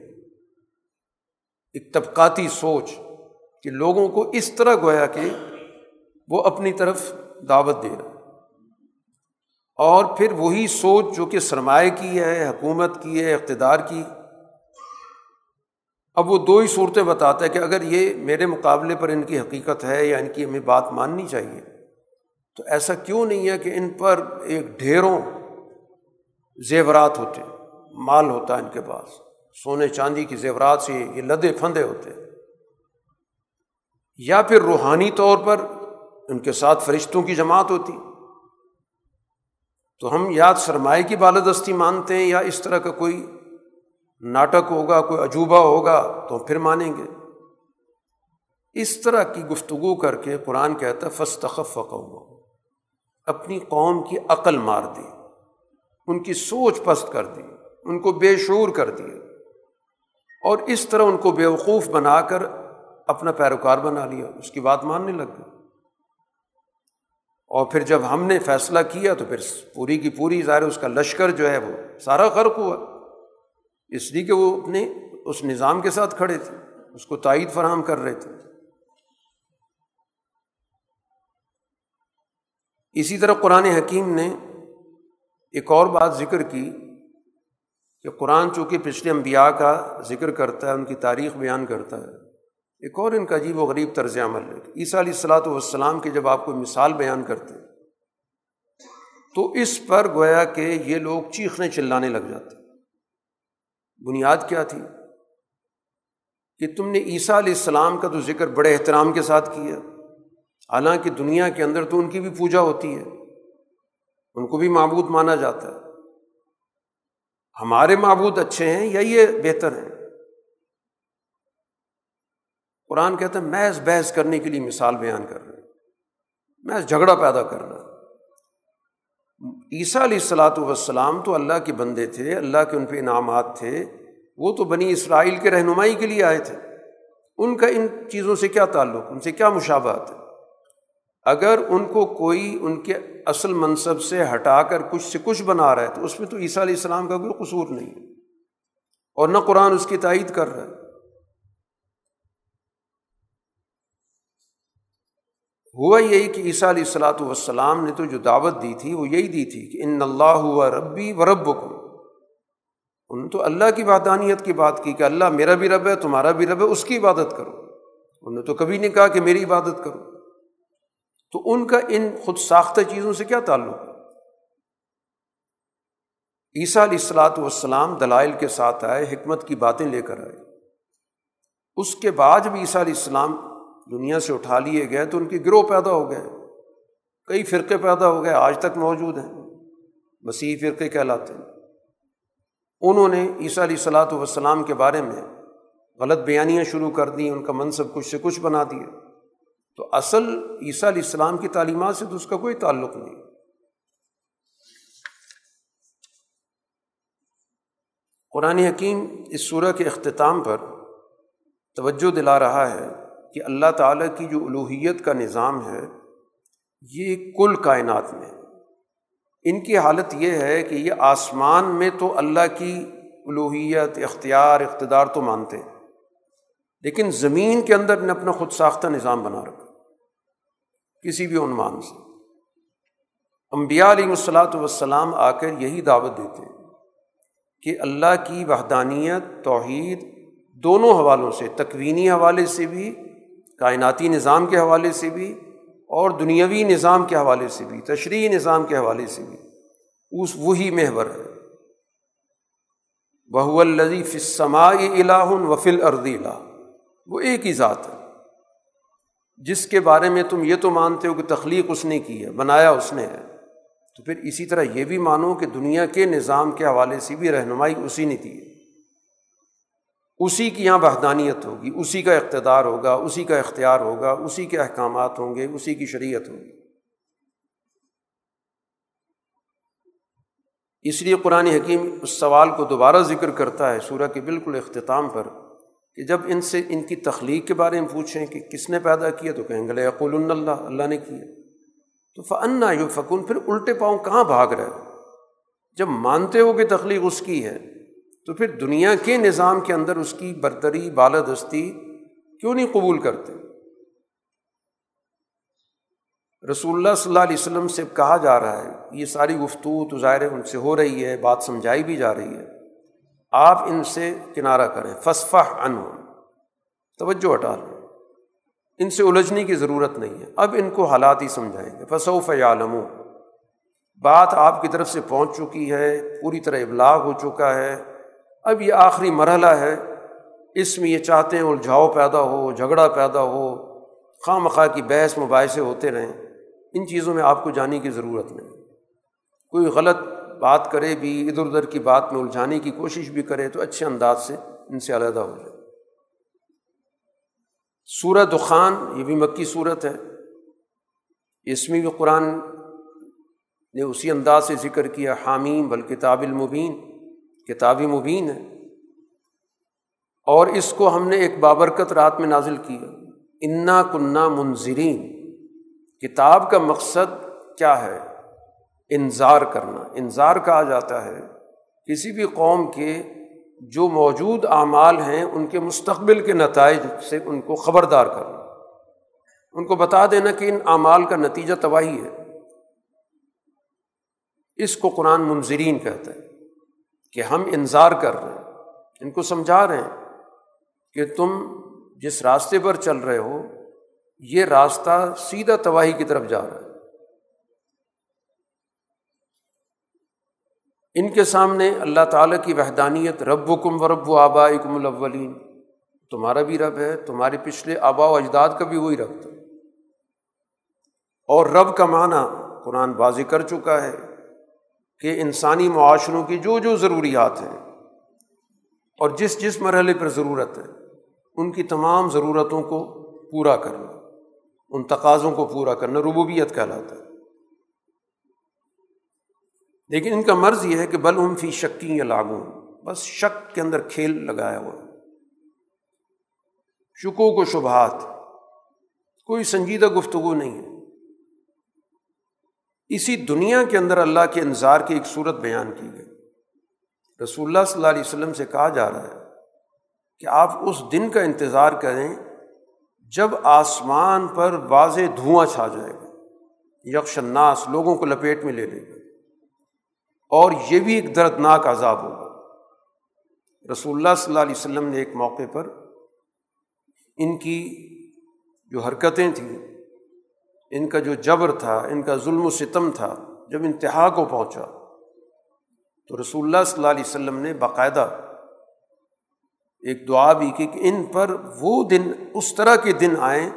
ایک طبقاتی سوچ کہ لوگوں کو اس طرح گویا کہ وہ اپنی طرف دعوت دے رہا اور پھر وہی سوچ جو کہ سرمایہ کی ہے، حکومت کی ہے، اقتدار کی اب وہ دو ہی صورتیں بتاتا ہے کہ اگر یہ میرے مقابلے پر ان کی حقیقت ہے یا ان کی ہمیں بات ماننی چاہیے، تو ایسا کیوں نہیں ہے کہ ان پر ایک ڈھیروں زیورات ہوتے، مال ہوتا ہے ان کے پاس، سونے چاندی کی زیورات سے یہ لدے پھندے ہوتے، یا پھر روحانی طور پر ان کے ساتھ فرشتوں کی جماعت ہوتی۔ تو ہم یا سرمایہ کی بالادستی مانتے ہیں یا اس طرح کا کوئی ناٹک ہوگا، کوئی عجوبہ ہوگا تو پھر مانیں گے۔ اس طرح کی گفتگو کر کے قرآن کہتا ہے فستخف قوم اپنی قوم کی عقل مار دی، ان کی سوچ پست کر دی، ان کو بے شعور کر دیا اور اس طرح ان کو بیوقوف بنا کر اپنا پیروکار بنا لیا، اس کی بات ماننے لگ گئے۔ اور پھر جب ہم نے فیصلہ کیا تو پھر پوری کی پوری ظاہر اس کا لشکر جو ہے وہ سارا غرق ہوا۔ اس لیے کہ وہ اپنے اس نظام کے ساتھ کھڑے تھے، اس کو تائید فراہم کر رہے تھے۔ اسی طرح قرآن حکیم نے ایک اور بات ذکر کی کہ قرآن چونکہ پچھلے انبیاء کا ذکر کرتا ہے، ان کی تاریخ بیان کرتا ہے۔ ایک اور ان کا عجیب و غریب طرز عمل ہے عیسیٰ علیہ السلاۃ والسلام کے جب آپ کو مثال بیان کرتے تو اس پر گویا کہ یہ لوگ چیخنے چلانے لگ جاتے بنیاد کیا تھی؟ کہ تم نے عیسیٰ علیہ السلام کا تو ذکر بڑے احترام کے ساتھ کیا۔ حالانکہ دنیا کے اندر تو ان کی بھی پوجا ہوتی ہے۔ ان کو بھی معبود مانا جاتا ہے۔ ہمارے معبود اچھے ہیں یا یہ بہتر ہیں؟ قرآن کہتا ہے، محض بحث کرنے کے لیے مثال بیان کر رہے ہیں۔ محض جھگڑا پیدا کر رہا ہے۔ عیسیٰ علیہ السلاۃ والسلام تو اللہ کے بندے تھے، اللہ کے ان پہ انعامات تھے۔ وہ تو بنی اسرائیل کے رہنمائی کے لیے آئے تھے۔ ان کا ان چیزوں سے کیا تعلق؟ ان سے کیا مشابہت ہے؟ اگر ان کو کوئی ان کے اصل منصب سے ہٹا کر کچھ سے کچھ بنا رہا ہے، تو اس میں تو عیسیٰ علیہ السلام کا کوئی قصور نہیں ہے۔ اور نہ قرآن اس کی تائید کر رہا ہے۔ ہوا یہی کہ عیسیٰ علیہ السلاۃ والسلام نے تو جو دعوت دی تھی وہ یہی دی تھی کہ ان اللہ ہوا ربی و رب کو انہوں نے تو اللہ کی وحدانیت کی بات کی کہ اللہ میرا بھی رب ہے، تمہارا بھی رب ہے، اس کی عبادت کرو۔ انہوں نے تو کبھی نہیں کہا کہ میری عبادت کرو۔ تو ان کا ان خود ساختہ چیزوں سے کیا تعلق ہے؟ عیسیٰ علیہ السلاۃ والسلام دلائل کے ساتھ آئے، حکمت کی باتیں لے کر آئے۔ اس کے بعد بھی عیسیٰ علیہ السلام دنیا سے اٹھا لیے گئے تو ان کے گروہ پیدا ہو گئے۔ کئی فرقے پیدا ہو گئے، آج تک موجود ہیں۔ مسیح فرقے کہلاتے ہیں۔ انہوں نے عیسیٰ علیہ السلاۃ والسلام کے بارے میں غلط بیانیاں شروع کر دیں، ان کا منصب کچھ سے کچھ بنا دیا۔ تو اصل عیسیٰ علیہ السلام کی تعلیمات سے تو اس کا کوئی تعلق نہیں۔ قرآن حکیم اس صورح کے اختتام پر توجہ دلا رہا ہے۔ کہ اللہ تعالیٰ کی جو الوحیت کا نظام ہے، یہ کل کائنات میں۔ ان کی حالت یہ ہے کہ یہ آسمان میں تو اللہ کی الوحیت، اختیار، اقتدار تو مانتے ہیں، لیکن زمین کے اندر نے اپنا خود ساختہ نظام بنا رکھا، کسی بھی عنوان سے۔ امبیا علیہ الصلاۃ وسلام آ کر یہی دعوت دیتے ہیں کہ اللہ کی وحدانیت، توحید دونوں حوالوں سے، تکوینی حوالے سے بھی کائناتی نظام کے حوالے سے بھی اور دنیاوی نظام کے حوالے سے بھی تشریحی نظام کے حوالے سے بھی۔ اس وہی محور ہے۔ بہو الزی فسما الہ وفل اردی الہ۔ وہ ایک ہی ذات ہے۔ جس کے بارے میں تم یہ تو مانتے ہو کہ تخلیق اس نے کی ہے، بنایا اس نے ہے۔ تو پھر اسی طرح یہ بھی مانو کہ دنیا کے نظام کے حوالے سے بھی رہنمائی اسی نے دی ہے۔ اسی کی یہاں وحدانیت ہوگی، اسی کا اقتدار ہوگا، اسی کا اختیار ہوگا، اسی کے احکامات ہوں گے، اسی کی شریعت ہوگی۔ اس لیے قرآن حکیم اس سوال کو دوبارہ ذکر کرتا ہے سورہ کے بالکل اختتام پر کہ جب ان سے ان کی تخلیق کے بارے میں پوچھیں کہ کس نے پیدا کیا تو کہیں گے یقول اللہ اللہ نے کیا۔ تو فنا یو فکون پھر الٹے پاؤں کہاں بھاگ رہے ہو؟ جب مانتے ہو کہ تخلیق اس کی ہے تو پھر دنیا کے نظام کے اندر اس کی برتری، بالادستی کیوں نہیں قبول کرتے؟ رسول اللہ صلی اللہ علیہ وسلم سے کہا جا رہا ہے، یہ ساری گفتگو تو ظاہر ان سے ہو رہی ہے، بات سمجھائی بھی جا رہی ہے۔ آپ ان سے کنارہ کریں فصفہ ان توجہ ہٹا لیں۔ ان سے الجھنے کی ضرورت نہیں ہے۔ اب ان کو حالات ہی سمجھائیں گے۔ فصوف عالم بات آپ کی طرف سے پہنچ چکی ہے، پوری طرح ابلاغ ہو چکا ہے۔ اب یہ آخری مرحلہ ہے۔ اس میں یہ چاہتے ہیں الجھاؤ پیدا ہو، جھگڑا پیدا ہو خواہ مخواہ کی بحث مباحثے ہوتے رہیں۔ ان چیزوں میں آپ کو جانے کی ضرورت نہیں۔ کوئی غلط بات کرے بھی، ادھر ادھر کی بات میں الجھانے کی کوشش بھی کرے تو اچھے انداز سے ان سے علیحدہ ہو جائے۔ سورہ دخان، یہ بھی مکی صورت ہے۔ اس میں بھی قرآن نے اسی انداز سے ذکر کیا، حامیم بلکتاب المبین۔ کتابی مبین ہے۔ اور اس کو ہم نے ایک بابرکت رات میں نازل کیا۔ انا کنہ منظرین کتاب کا مقصد کیا ہے؟ انظار کرنا۔ انظار کہا جاتا ہے۔ کسی بھی قوم کے جو موجود اعمال ہیں، ان کے مستقبل کے نتائج سے ان کو خبردار کرنا۔ ان کو بتا دینا کہ ان اعمال کا نتیجہ تباہی ہے۔ اس کو قرآن منظرین کہتا ہے۔ کہ ہم انظار کر رہے ہیں، ان کو سمجھا رہے ہیں کہ تم جس راستے پر چل رہے ہو، یہ راستہ سیدھا تباہی کی طرف جا رہا ہے۔ ان کے سامنے اللہ تعالیٰ کی وحدانیت رب و کم و رب و آبا کم الاولین۔ تمہارا بھی رب ہے، تمہارے پچھلے آبا و اجداد کا بھی وہی رب تھا۔ اور رب کا معنی قرآن بازی کر چکا ہے۔ کہ انسانی معاشروں کی جو جو ضروریات ہیں اور جس جس مرحلے پر ضرورت ہے، ان کی تمام ضرورتوں کو پورا کرنا، ان تقاضوں کو پورا کرنا ربوبیت کہلاتا ہے۔ لیکن ان کا مرض یہ ہے کہ بل ہم فی شکی یا لاگوں بس شک کے اندر کھیل لگایا ہوا شکو کو شبہات، کوئی سنجیدہ گفتگو نہیں ہے۔ اسی دنیا کے اندر اللہ کے انظار کی ایک صورت بیان کی گئی۔ رسول اللہ صلی اللہ علیہ وسلم سے کہا جا رہا ہے کہ آپ اس دن کا انتظار کریں جب آسمان پر واضح دھواں چھا جائے گا۔ یکش الناس، لوگوں کو لپیٹ میں لے لے گا۔ اور یہ بھی ایک دردناک عذاب ہوگا۔ رسول اللہ صلی اللہ علیہ وسلم نے ایک موقع پر ان کی جو حرکتیں تھیں ان کا جو جبر تھا، ان کا ظلم و ستم تھا، جب انتہا کو پہنچا، تو رسول اللہ صلی اللہ علیہ وسلم نے باقاعدہ ایک دعا بھی کی کہ ان پر وہ دن، اس طرح کے دن آئیں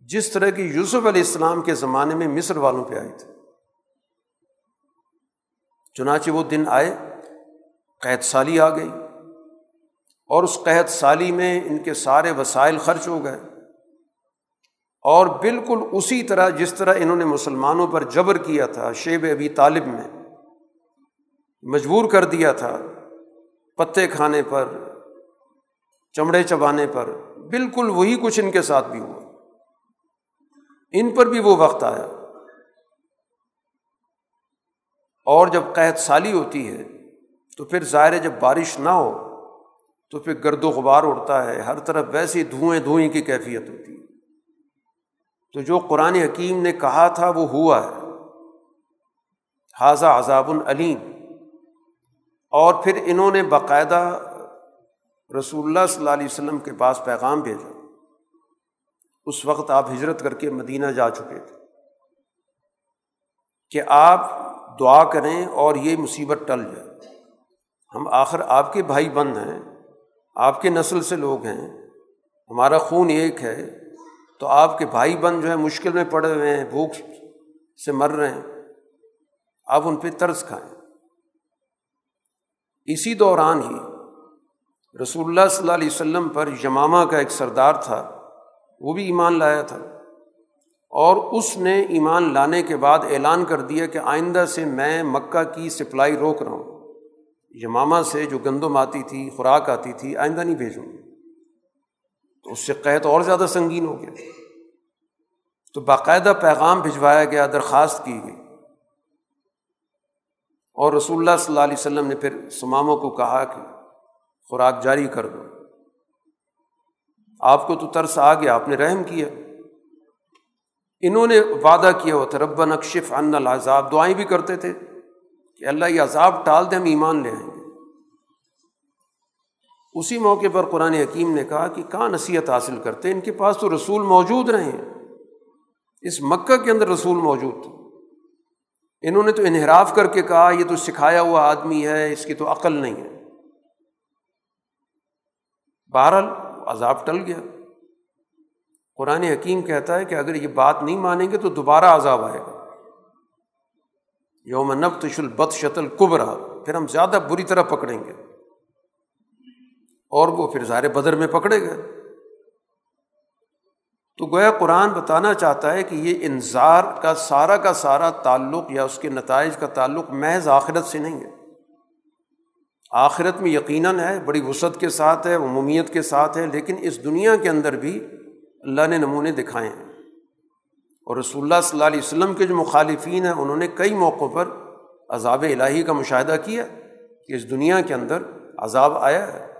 جس طرح کی یوسف علیہ السلام کے زمانے میں مصر والوں پہ آئے تھے چنانچہ وہ دن آئے قید سالی آ گئی اور اس قحط سالی میں ان کے سارے وسائل خرچ ہو گئے۔ اور بالکل اسی طرح جس طرح انہوں نے مسلمانوں پر جبر کیا تھا، شیب ابھی طالب میں، مجبور کر دیا تھا پتے کھانے پر، چمڑے چبانے پر، بالکل وہی کچھ ان کے ساتھ بھی ہوا۔ ان پر بھی وہ وقت آیا۔ اور جب قحط سالی ہوتی ہے، تو پھر ظاہر جب بارش نہ ہو، تو پھر گرد و غبار اڑتا ہے، ہر طرف ویسی دھوئیں دھوئیں کی کیفیت ہوتی ہے۔ تو جو قرآن حکیم نے کہا تھا وہ ہوا ہے۔ حاضہ عذاب العلیم۔ اور پھر انہوں نے باقاعدہ رسول اللہ صلی اللہ علیہ وسلم کے پاس پیغام بھیجا۔ اس وقت آپ ہجرت کر کے مدینہ جا چکے تھے۔ کہ آپ دعا کریں اور یہ مصیبت ٹل جائے۔ ہم آخر آپ کے بھائی بند ہیں۔ آپ کے نسل سے لوگ ہیں۔ ہمارا خون ایک ہے۔ تو آپ کے بھائی بند جو ہے مشکل میں پڑے ہوئے ہیں، بھوک سے مر رہے ہیں، آپ ان پہ طرز کھائیں۔ اسی دوران ہی رسول اللہ صلی اللہ علیہ وسلم پر یمامہ کا ایک سردار تھا، وہ بھی ایمان لایا تھا۔ اور اس نے ایمان لانے کے بعد اعلان کر دیا کہ آئندہ سے میں مکہ کی سپلائی روک رہا ہوں۔ یمامہ سے جو گندم آتی تھی، خوراک آتی تھی، آئندہ نہیں بھیجوں تو اس سے قحط اور زیادہ سنگین ہو گیا۔ تو باقاعدہ پیغام بھجوایا گیا، درخواست کی گئی۔ اور رسول اللہ صلی اللہ علیہ وسلم نے پھر سماموں کو کہا کہ خوراک جاری کر دو۔ آپ کو تو ترس آ گیا، آپ نے رحم کیا۔ انہوں نے وعدہ کیا ہوا تھا رب نقشف ان العذاب۔ دعائیں بھی کرتے تھے کہ اللہ یہ عذاب ٹال دے، ہم ایمان لے آئیں۔ گے اسی موقع پر قرآن حکیم نے کہا کہ کہاں نصیحت حاصل کرتے ان کے پاس تو رسول موجود رہے ہیں۔ اس مکہ کے اندر رسول موجود تھے۔ انہوں نے تو انحراف کر کے کہا، یہ تو سکھایا ہوا آدمی ہے، اس کی تو عقل نہیں ہے۔ بہرحال عذاب ٹل گیا۔ قرآن حکیم کہتا ہے کہ اگر یہ بات نہیں مانیں گے تو دوبارہ عذاب آئے گا۔ یوم نب تشل بد شتل کبرا پھر ہم زیادہ بری طرح پکڑیں گے۔ اور وہ پھر زار بدر میں پکڑے گئے۔ تو گویا قرآن بتانا چاہتا ہے کہ یہ انظار کا سارا کا سارا تعلق یا اس کے نتائج کا تعلق محض آخرت سے نہیں ہے۔ آخرت میں یقیناً ہے، بڑی وسعت کے ساتھ ہے، عمومیت کے ساتھ ہے، لیکن اس دنیا کے اندر بھی اللہ نے نمونے دکھائے ہیں۔ اور رسول اللہ صلی اللہ علیہ وسلم کے جو مخالفین ہیں، انہوں نے کئی موقعوں پر عذاب الہی کا مشاہدہ کیا کہ اس دنیا کے اندر عذاب آیا ہے۔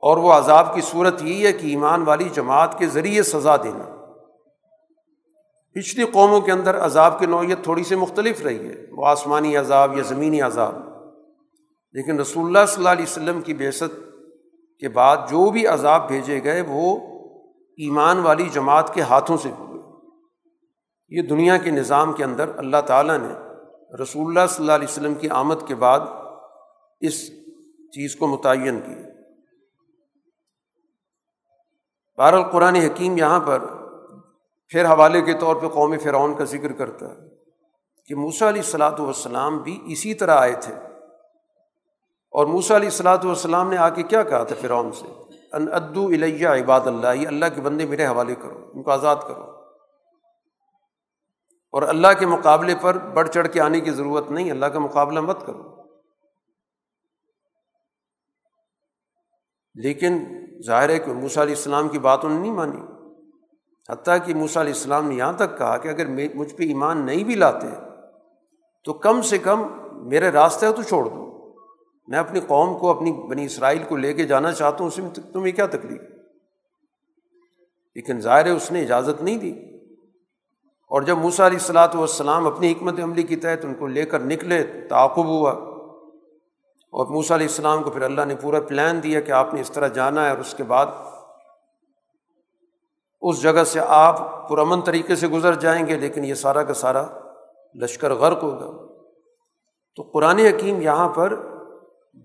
اور وہ عذاب کی صورت یہی ہے کہ ایمان والی جماعت کے ذریعے سزا دینا۔ پچھلی قوموں کے اندر عذاب کی نوعیت تھوڑی سی مختلف رہی ہے، وہ آسمانی عذاب یا زمینی عذاب۔ لیکن رسول اللہ صلی اللہ علیہ وسلم کی بیست کے بعد جو بھی عذاب بھیجے گئے، وہ ایمان والی جماعت کے ہاتھوں سے ہوئے۔ یہ دنیا کے نظام کے اندر اللہ تعالیٰ نے رسول اللہ صلی اللہ علیہ وسلم کی آمد کے بعد اس چیز کو متعین کی بہر القرآن حکیم یہاں پر پھر حوالے کے طور پہ قوم فرعون کا ذکر کرتا ہے کہ موسا علیہ السلاۃ والسلام بھی اسی طرح آئے تھے۔ اور موسا علیہ السلاۃ والسلام نے آ کے کیا کہا تھا فرعون سے؟ ان ادو الیہ عباد اللہ، یہ اللہ کے بندے میرے حوالے کرو، ان کو آزاد کرو۔ اور اللہ کے مقابلے پر بڑھ چڑھ کے آنے کی ضرورت نہیں، اللہ کا مقابلہ مت کرو۔ لیکن ظاہر ہے کہ موسا علیہ السلام کی بات انہوں نے نہیں مانی۔ حتیٰ کہ موسیٰ علیہ السلام نے یہاں تک کہا کہ اگر مجھ پہ ایمان نہیں بھی لاتے تو کم سے کم میرے راستے ہو تو چھوڑ دو۔ میں اپنی قوم کو، اپنی بنی اسرائیل کو لے کے جانا چاہتا ہوں، اس میں تمہیں کیا تکلیف؟ لیکن ظاہر ہے اس نے اجازت نہیں دی۔ اور جب موسیٰ علیہ السلاۃ والسلام اپنی حکمت عملی کی تحت ان کو لے کر نکلے تعاقب ہوا۔ اور موسیٰ علیہ السلام کو پھر اللہ نے پورا پلان دیا کہ آپ نے اس طرح جانا ہے اور اس کے بعد اس جگہ سے آپ پرامن طریقے سے گزر جائیں گے، لیکن یہ سارا کا سارا لشکر غرق ہوگا۔ تو قرآن حکیم یہاں پر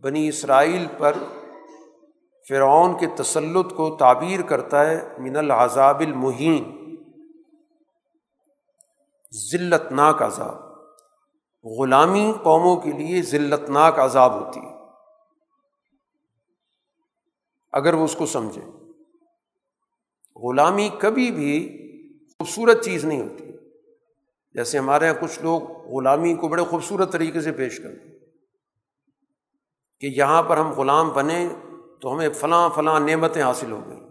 بنی اسرائیل پر فرعون کے تسلط کو تعبیر کرتا ہے من العذاب المحین ذلت ناک عذاب۔ غلامی قوموں کے لیے ذلت ناک عذاب ہوتی ہے۔ اگر وہ اس کو سمجھیں غلامی کبھی بھی خوبصورت چیز نہیں ہوتی۔ جیسے ہمارے یہاں کچھ لوگ غلامی کو بڑے خوبصورت طریقے سے پیش کرتے کہ یہاں پر ہم غلام بنے تو ہمیں فلاں فلاں نعمتیں حاصل ہو گئیں۔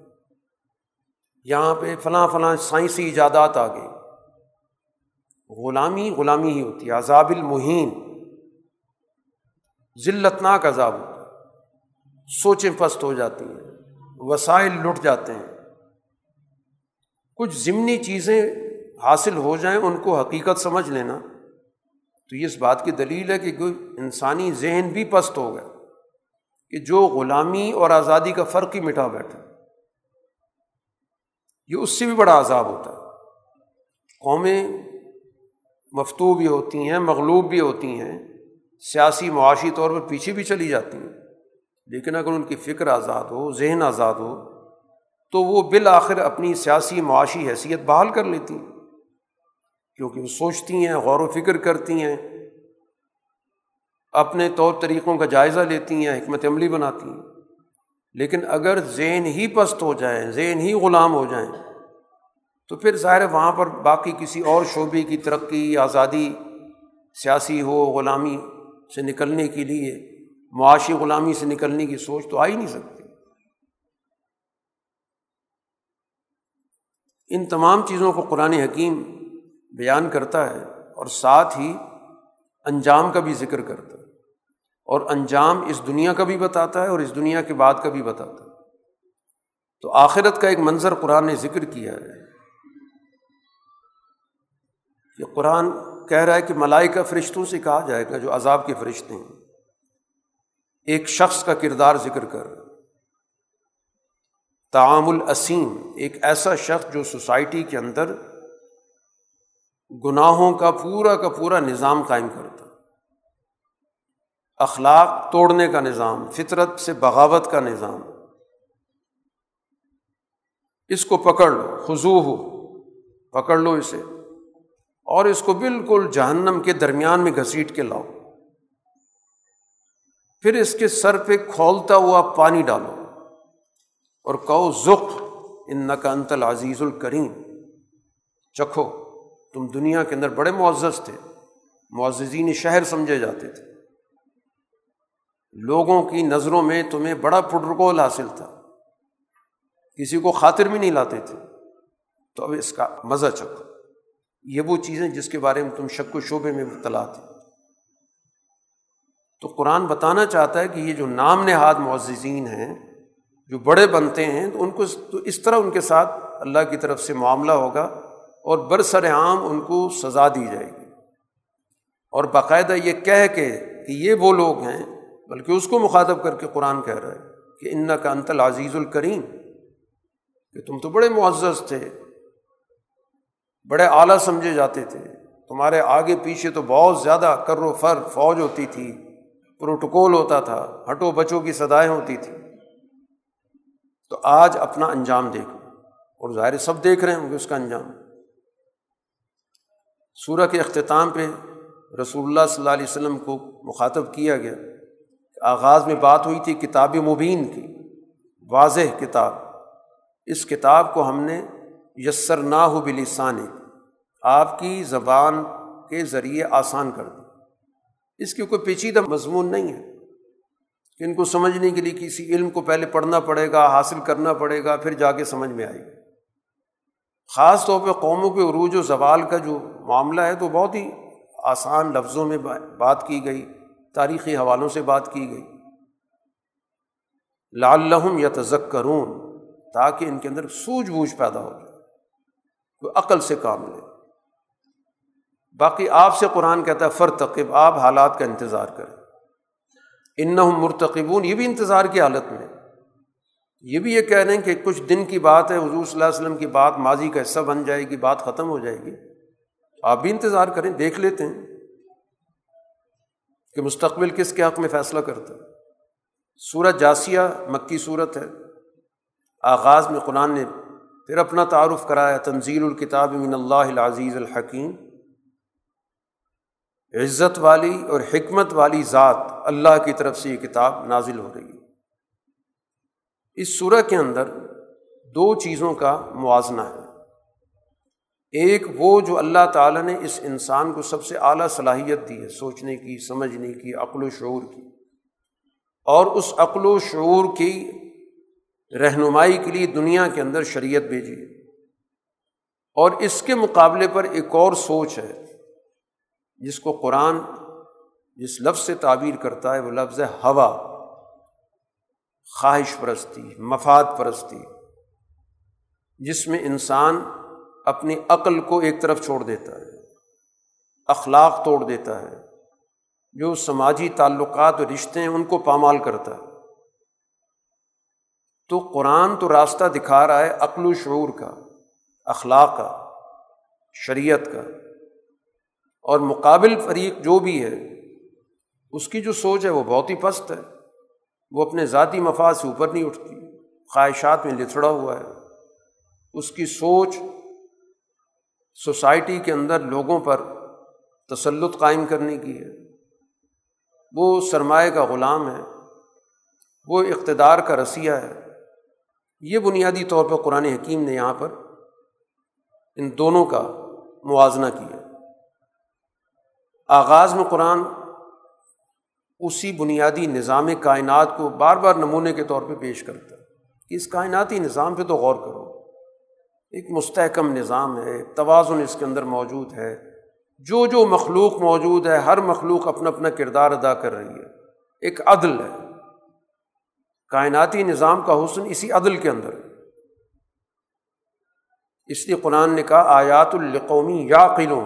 یہاں پہ فلاں فلاں سائنسی ایجادات آ گئی غلامی غلامی ہی ہوتی ہے، عذاب المحین۔ ذلت ناک عذاب ہوتا ہے۔ سوچیں پست ہو جاتی ہیں، وسائل لٹ جاتے ہیں۔ کچھ ضمنی چیزیں حاصل ہو جائیں، ان کو حقیقت سمجھ لینا۔ تو یہ اس بات کی دلیل ہے کہ کوئی انسانی ذہن بھی پست ہو گیا کہ جو غلامی اور آزادی کا فرق ہی مٹا بیٹھا۔ یہ اس سے بھی بڑا عذاب ہوتا ہے۔ قومیں مفتو بھی ہوتی ہیں، مغلوب بھی ہوتی ہیں، سیاسی معاشی طور پر پیچھے بھی چلی جاتی ہیں۔ لیکن اگر ان کی فکر آزاد ہو، ذہن آزاد ہو، تو وہ بالآخر اپنی سیاسی معاشی حیثیت بحال کر لیتی ہیں۔ کیونکہ وہ سوچتی ہیں، غور و فکر کرتی ہیں، اپنے طور طریقوں کا جائزہ لیتی ہیں، حکمت عملی بناتی ہیں۔ لیکن اگر ذہن ہی پست ہو جائیں، ذہن ہی غلام ہو جائیں تو پھر ظاہر وہاں پر باقی کسی اور شعبے کی ترقی، آزادی، سیاسی ہو، غلامی سے نکلنے کے لیے، معاشی غلامی سے نکلنے کی سوچ تو آ ہی نہیں سکتی۔ ان تمام چیزوں کو قرآن حکیم بیان کرتا ہے اور ساتھ ہی انجام کا بھی ذکر کرتا ہے۔ اور انجام اس دنیا کا بھی bتاتا ہے اور اس دنیا کے بعد کا بھی بتاتا ہے۔ تو آخرت کا ایک منظر قرآن نے ذکر کیا ہے۔ کہ قرآن کہہ رہا ہے کہ ملائکہ فرشتوں سے کہا جائے گا جو عذاب کے فرشتے ہیں۔ ایک شخص کا کردار ذکر کر۔ تعام الاسیم، ایک ایسا شخص جو سوسائٹی کے اندر گناہوں کا پورا کا پورا نظام قائم کرتا۔ اخلاق توڑنے کا نظام، فطرت سے بغاوت کا نظام۔ اس کو پکڑ لو خضو ہو، پکڑ لو اسے۔ اور اس کو بالکل جہنم کے درمیان میں گھسیٹ کے لاؤ۔ پھر اس کے سر پہ کھولتا ہوا پانی ڈالو اور کہو زخ ان نقا انتل عزیز الکریم۔ چکھو، تم دنیا کے اندر بڑے معزز تھے۔ معززین شہر سمجھے جاتے تھے۔ لوگوں کی نظروں میں تمہیں بڑا پروٹوکول حاصل تھا۔ کسی کو خاطر بھی نہیں لاتے تھے۔ تو اب اس کا مزہ چکھو۔ یہ وہ چیزیں جس کے بارے میں تم شک و شعبے میں مبتلا تھے تو قرآن بتانا چاہتا ہے کہ یہ جو نام نہاد معززین ہیں، جو بڑے بنتے ہیں، تو ان کو تو اس طرح ان کے ساتھ اللہ کی طرف سے معاملہ ہوگا اور برسر عام ان کو سزا دی جائے گی۔ اور باقاعدہ یہ کہہ کے کہ یہ وہ لوگ ہیں، بلکہ اس کو مخاطب کر کے قرآن کہہ رہا ہے کہ ان کا انتل عزیز الکریم، کہ تم تو بڑے معزز تھے۔ بڑے اعلیٰ سمجھے جاتے تھے۔ تمہارے آگے پیچھے تو بہت زیادہ کر و فر، فوج ہوتی تھی۔ پروٹوکول ہوتا تھا، ہٹو بچوں کی سدائیں ہوتی تھیں۔ تو آج اپنا انجام دیکھو۔ اور ظاہر سب دیکھ رہے ہوں گے اس کا انجام۔ سورہ کے اختتام پہ رسول اللہ صلی اللہ علیہ وسلم کو مخاطب کیا گیا۔ آغاز میں بات ہوئی تھی کتاب مبین کی، واضح کتاب۔ اس کتاب کو ہم نے یسر نہ ہو بلسان آپ کی زبان کے ذریعے آسان کر دی اس کی کوئی پیچیدہ مضمون نہیں ہے۔ کہ ان کو سمجھنے کے لیے کسی علم کو پہلے پڑھنا پڑے گا، حاصل کرنا پڑے گا، پھر جا کے سمجھ میں آئے گا خاص طور پہ قوموں کے عروج و زوال کا جو معاملہ ہے، تو بہت ہی آسان لفظوں میں بات کی گئی، تاریخی حوالوں سے بات کی گئی۔ لعلہم یا تذکرون تاکہ ان کے اندر سوجھ بوجھ پیدا ہو کوئی عقل سے کام لے۔ باقی آپ سے قرآن کہتا ہے فرتقب آپ حالات کا انتظار کریں۔ ان مرتقبون، یہ بھی انتظار کی حالت میں۔ یہ بھی یہ کہہ رہے ہیں کہ کچھ دن کی بات ہے، حضور صلی اللہ علیہ وسلم کی بات ماضی کا حصہ بن جائے گی، بات ختم ہو جائے گی۔ آپ بھی انتظار کریں، دیکھ لیتے ہیں کہ مستقبل کس کے حق میں فیصلہ کرتا ہے۔ سورت جاسیہ، مکی صورت ہے۔ آغاز میں قرآن نے پھر اپنا تعارف کرایا، تنزیل الکتاب من اللہ العزیز الحکیم۔ عزت والی اور حکمت والی ذات اللہ کی طرف سے یہ کتاب نازل ہو رہی۔ ہے اس صورح کے اندر دو چیزوں کا موازنہ ہے۔ ایک وہ جو اللہ تعالیٰ نے اس انسان کو سب سے اعلیٰ صلاحیت دی ہے، سوچنے کی، سمجھنے کی، عقل و شعور کی۔ اور اس عقل و شعور کی رہنمائی کے لیے دنیا کے اندر شریعت بھیجی اور اس کے مقابلے پر ایک اور سوچ ہے، جس کو قرآن جس لفظ سے تعبیر کرتا ہے، وہ لفظ ہے ہوا۔ خواہش پرستی، مفاد پرستی۔ جس میں انسان اپنی عقل کو ایک طرف چھوڑ دیتا ہے، اخلاق توڑ دیتا ہے، جو سماجی تعلقات و رشتے ہیں، ان کو پامال کرتا ہے۔ تو قرآن تو راستہ دکھا رہا ہے عقل و شعور کا، اخلاق کا، شریعت کا۔ اور مقابل فریق جو بھی ہے، اس کی جو سوچ ہے وہ بہت ہی پست ہے۔ وہ اپنے ذاتی مفاد سے اوپر نہیں اٹھتی، خواہشات میں لتھڑا ہوا ہے۔ اس کی سوچ سوسائٹی کے اندر لوگوں پر تسلط قائم کرنے کی ہے۔ وہ سرمایہ کا غلام ہے، وہ اقتدار کا رسیہ ہے۔ یہ بنیادی طور پر قرآن حکیم نے یہاں پر ان دونوں کا موازنہ کیا۔ آغاز میں قرآن اسی بنیادی نظام کائنات کو بار بار نمونے کے طور پہ پیش کرتا ہے کہ اس کائناتی نظام پہ تو غور کرو۔ ایک مستحکم نظام ہے، توازن اس کے اندر موجود ہے۔ جو جو مخلوق موجود ہے، ہر مخلوق اپنا اپنا کردار ادا کر رہی ہے۔ ایک عدل ہے۔ کائناتی نظام کا حسن اسی عدل کے اندر ہے۔ اس لیے قرآن نے کہا، آیات القومی یا قلوں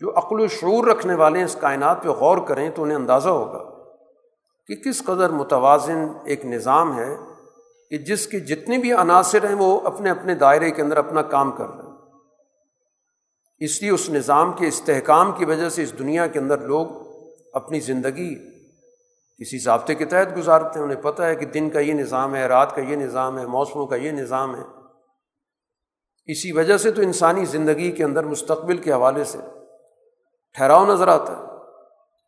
جو عقل و شعور رکھنے والے ہیں، اس کائنات پہ غور کریں تو انہیں اندازہ ہوگا کہ کس قدر متوازن ایک نظام ہے کہ جس کے جتنے بھی عناصر ہیں، وہ اپنے اپنے دائرے کے اندر اپنا کام کر رہے ہیں۔ اس لیے اس نظام کے استحکام کی وجہ سے اس دنیا کے اندر لوگ اپنی زندگی کسی ضابطے کے تحت گزارتے ہیں، انہیں پتہ ہے کہ دن کا یہ نظام ہے، رات کا یہ نظام ہے موسموں کا یہ نظام ہے۔ اسی وجہ سے تو انسانی زندگی کے اندر مستقبل کے حوالے سے ٹھہراؤ نظر آتا ہے۔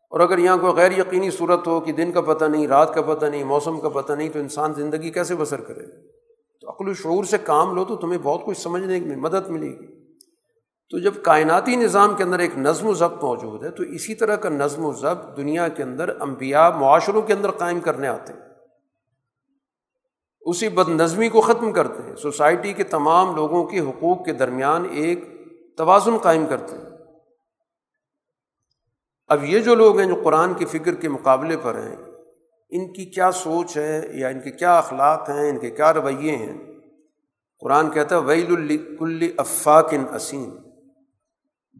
اور اگر یہاں کوئی غیر یقینی صورت ہو کہ دن کا پتہ نہیں، رات کا پتہ نہیں، موسم کا پتہ نہیں، تو انسان زندگی کیسے بسر کرے؟ تو عقل و شعور سے کام لو تو تمہیں بہت کچھ سمجھنے میں مدد ملے گی۔ تو جب کائناتی نظام کے اندر ایک نظم و ضبط موجود ہے، تو اسی طرح کا نظم و ضبط دنیا کے اندر انبیاء معاشروں کے اندر قائم کرنے آتے ہیں۔ اسی بد نظمی کو ختم کرتے ہیں۔ سوسائٹی کے تمام لوگوں کے حقوق کے درمیان ایک توازن قائم کرتے ہیں۔ اب یہ جو لوگ ہیں جو قرآن کی فکر کے مقابلے پر ہیں، ان کی کیا سوچ ہے یا ان کے کیا اخلاق ہیں، ان کے کیا رویے ہیں؟ قرآن کہتا ہے، ویل الکل افاقن اسین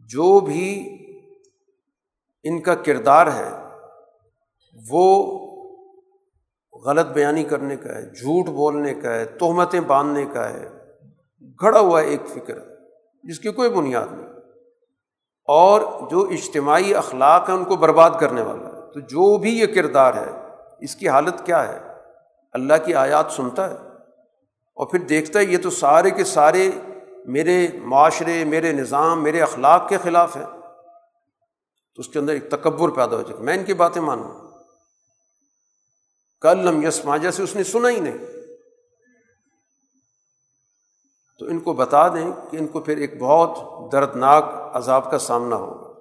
جو بھی ان کا کردار ہے، وہ غلط بیانی کرنے کا ہے، جھوٹ بولنے کا ہے، تہمتیں باندھنے کا ہے، گھڑا ہوا ایک فکر جس کی کوئی بنیاد نہیں۔ اور جو اجتماعی اخلاق ہیں، ان کو برباد کرنے والا ہے۔ تو جو بھی یہ کردار ہے، اس کی حالت کیا ہے؟ اللہ کی آیات سنتا ہے۔ اور پھر دیکھتا ہے، یہ تو سارے کے سارے میرے معاشرے، میرے نظام، میرے اخلاق کے خلاف ہیں۔ تو اس کے اندر ایک تکبر پیدا ہو جائے۔ میں ان کی باتیں مانوں۔ کل لم یسما جیسے اس نے سنا ہی نہیں۔ تو ان کو بتا دیں کہ ان کو پھر ایک بہت دردناک عذاب کا سامنا ہوگا۔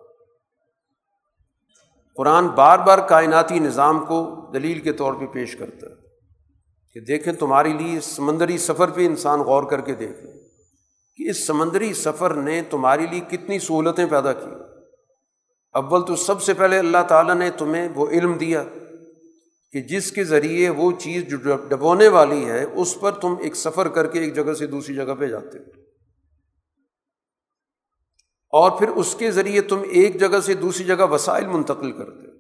قرآن بار بار کائناتی نظام کو دلیل کے طور پہ پیش کرتا ہے کہ دیکھیں تمہارے لیے سمندری سفر پہ انسان غور کر کے دیکھ لیں کہ اس سمندری سفر نے تمہارے لیے کتنی سہولتیں پیدا کی۔ اول تو سب سے پہلے اللہ تعالیٰ نے تمہیں وہ علم دیا کہ جس کے ذریعے وہ چیز جو ڈبونے والی ہے، اس پر تم ایک سفر کر کے ایک جگہ سے دوسری جگہ پہ جاتے ہو۔ اور پھر اس کے ذریعے تم ایک جگہ سے دوسری جگہ وسائل منتقل کرتے ہو۔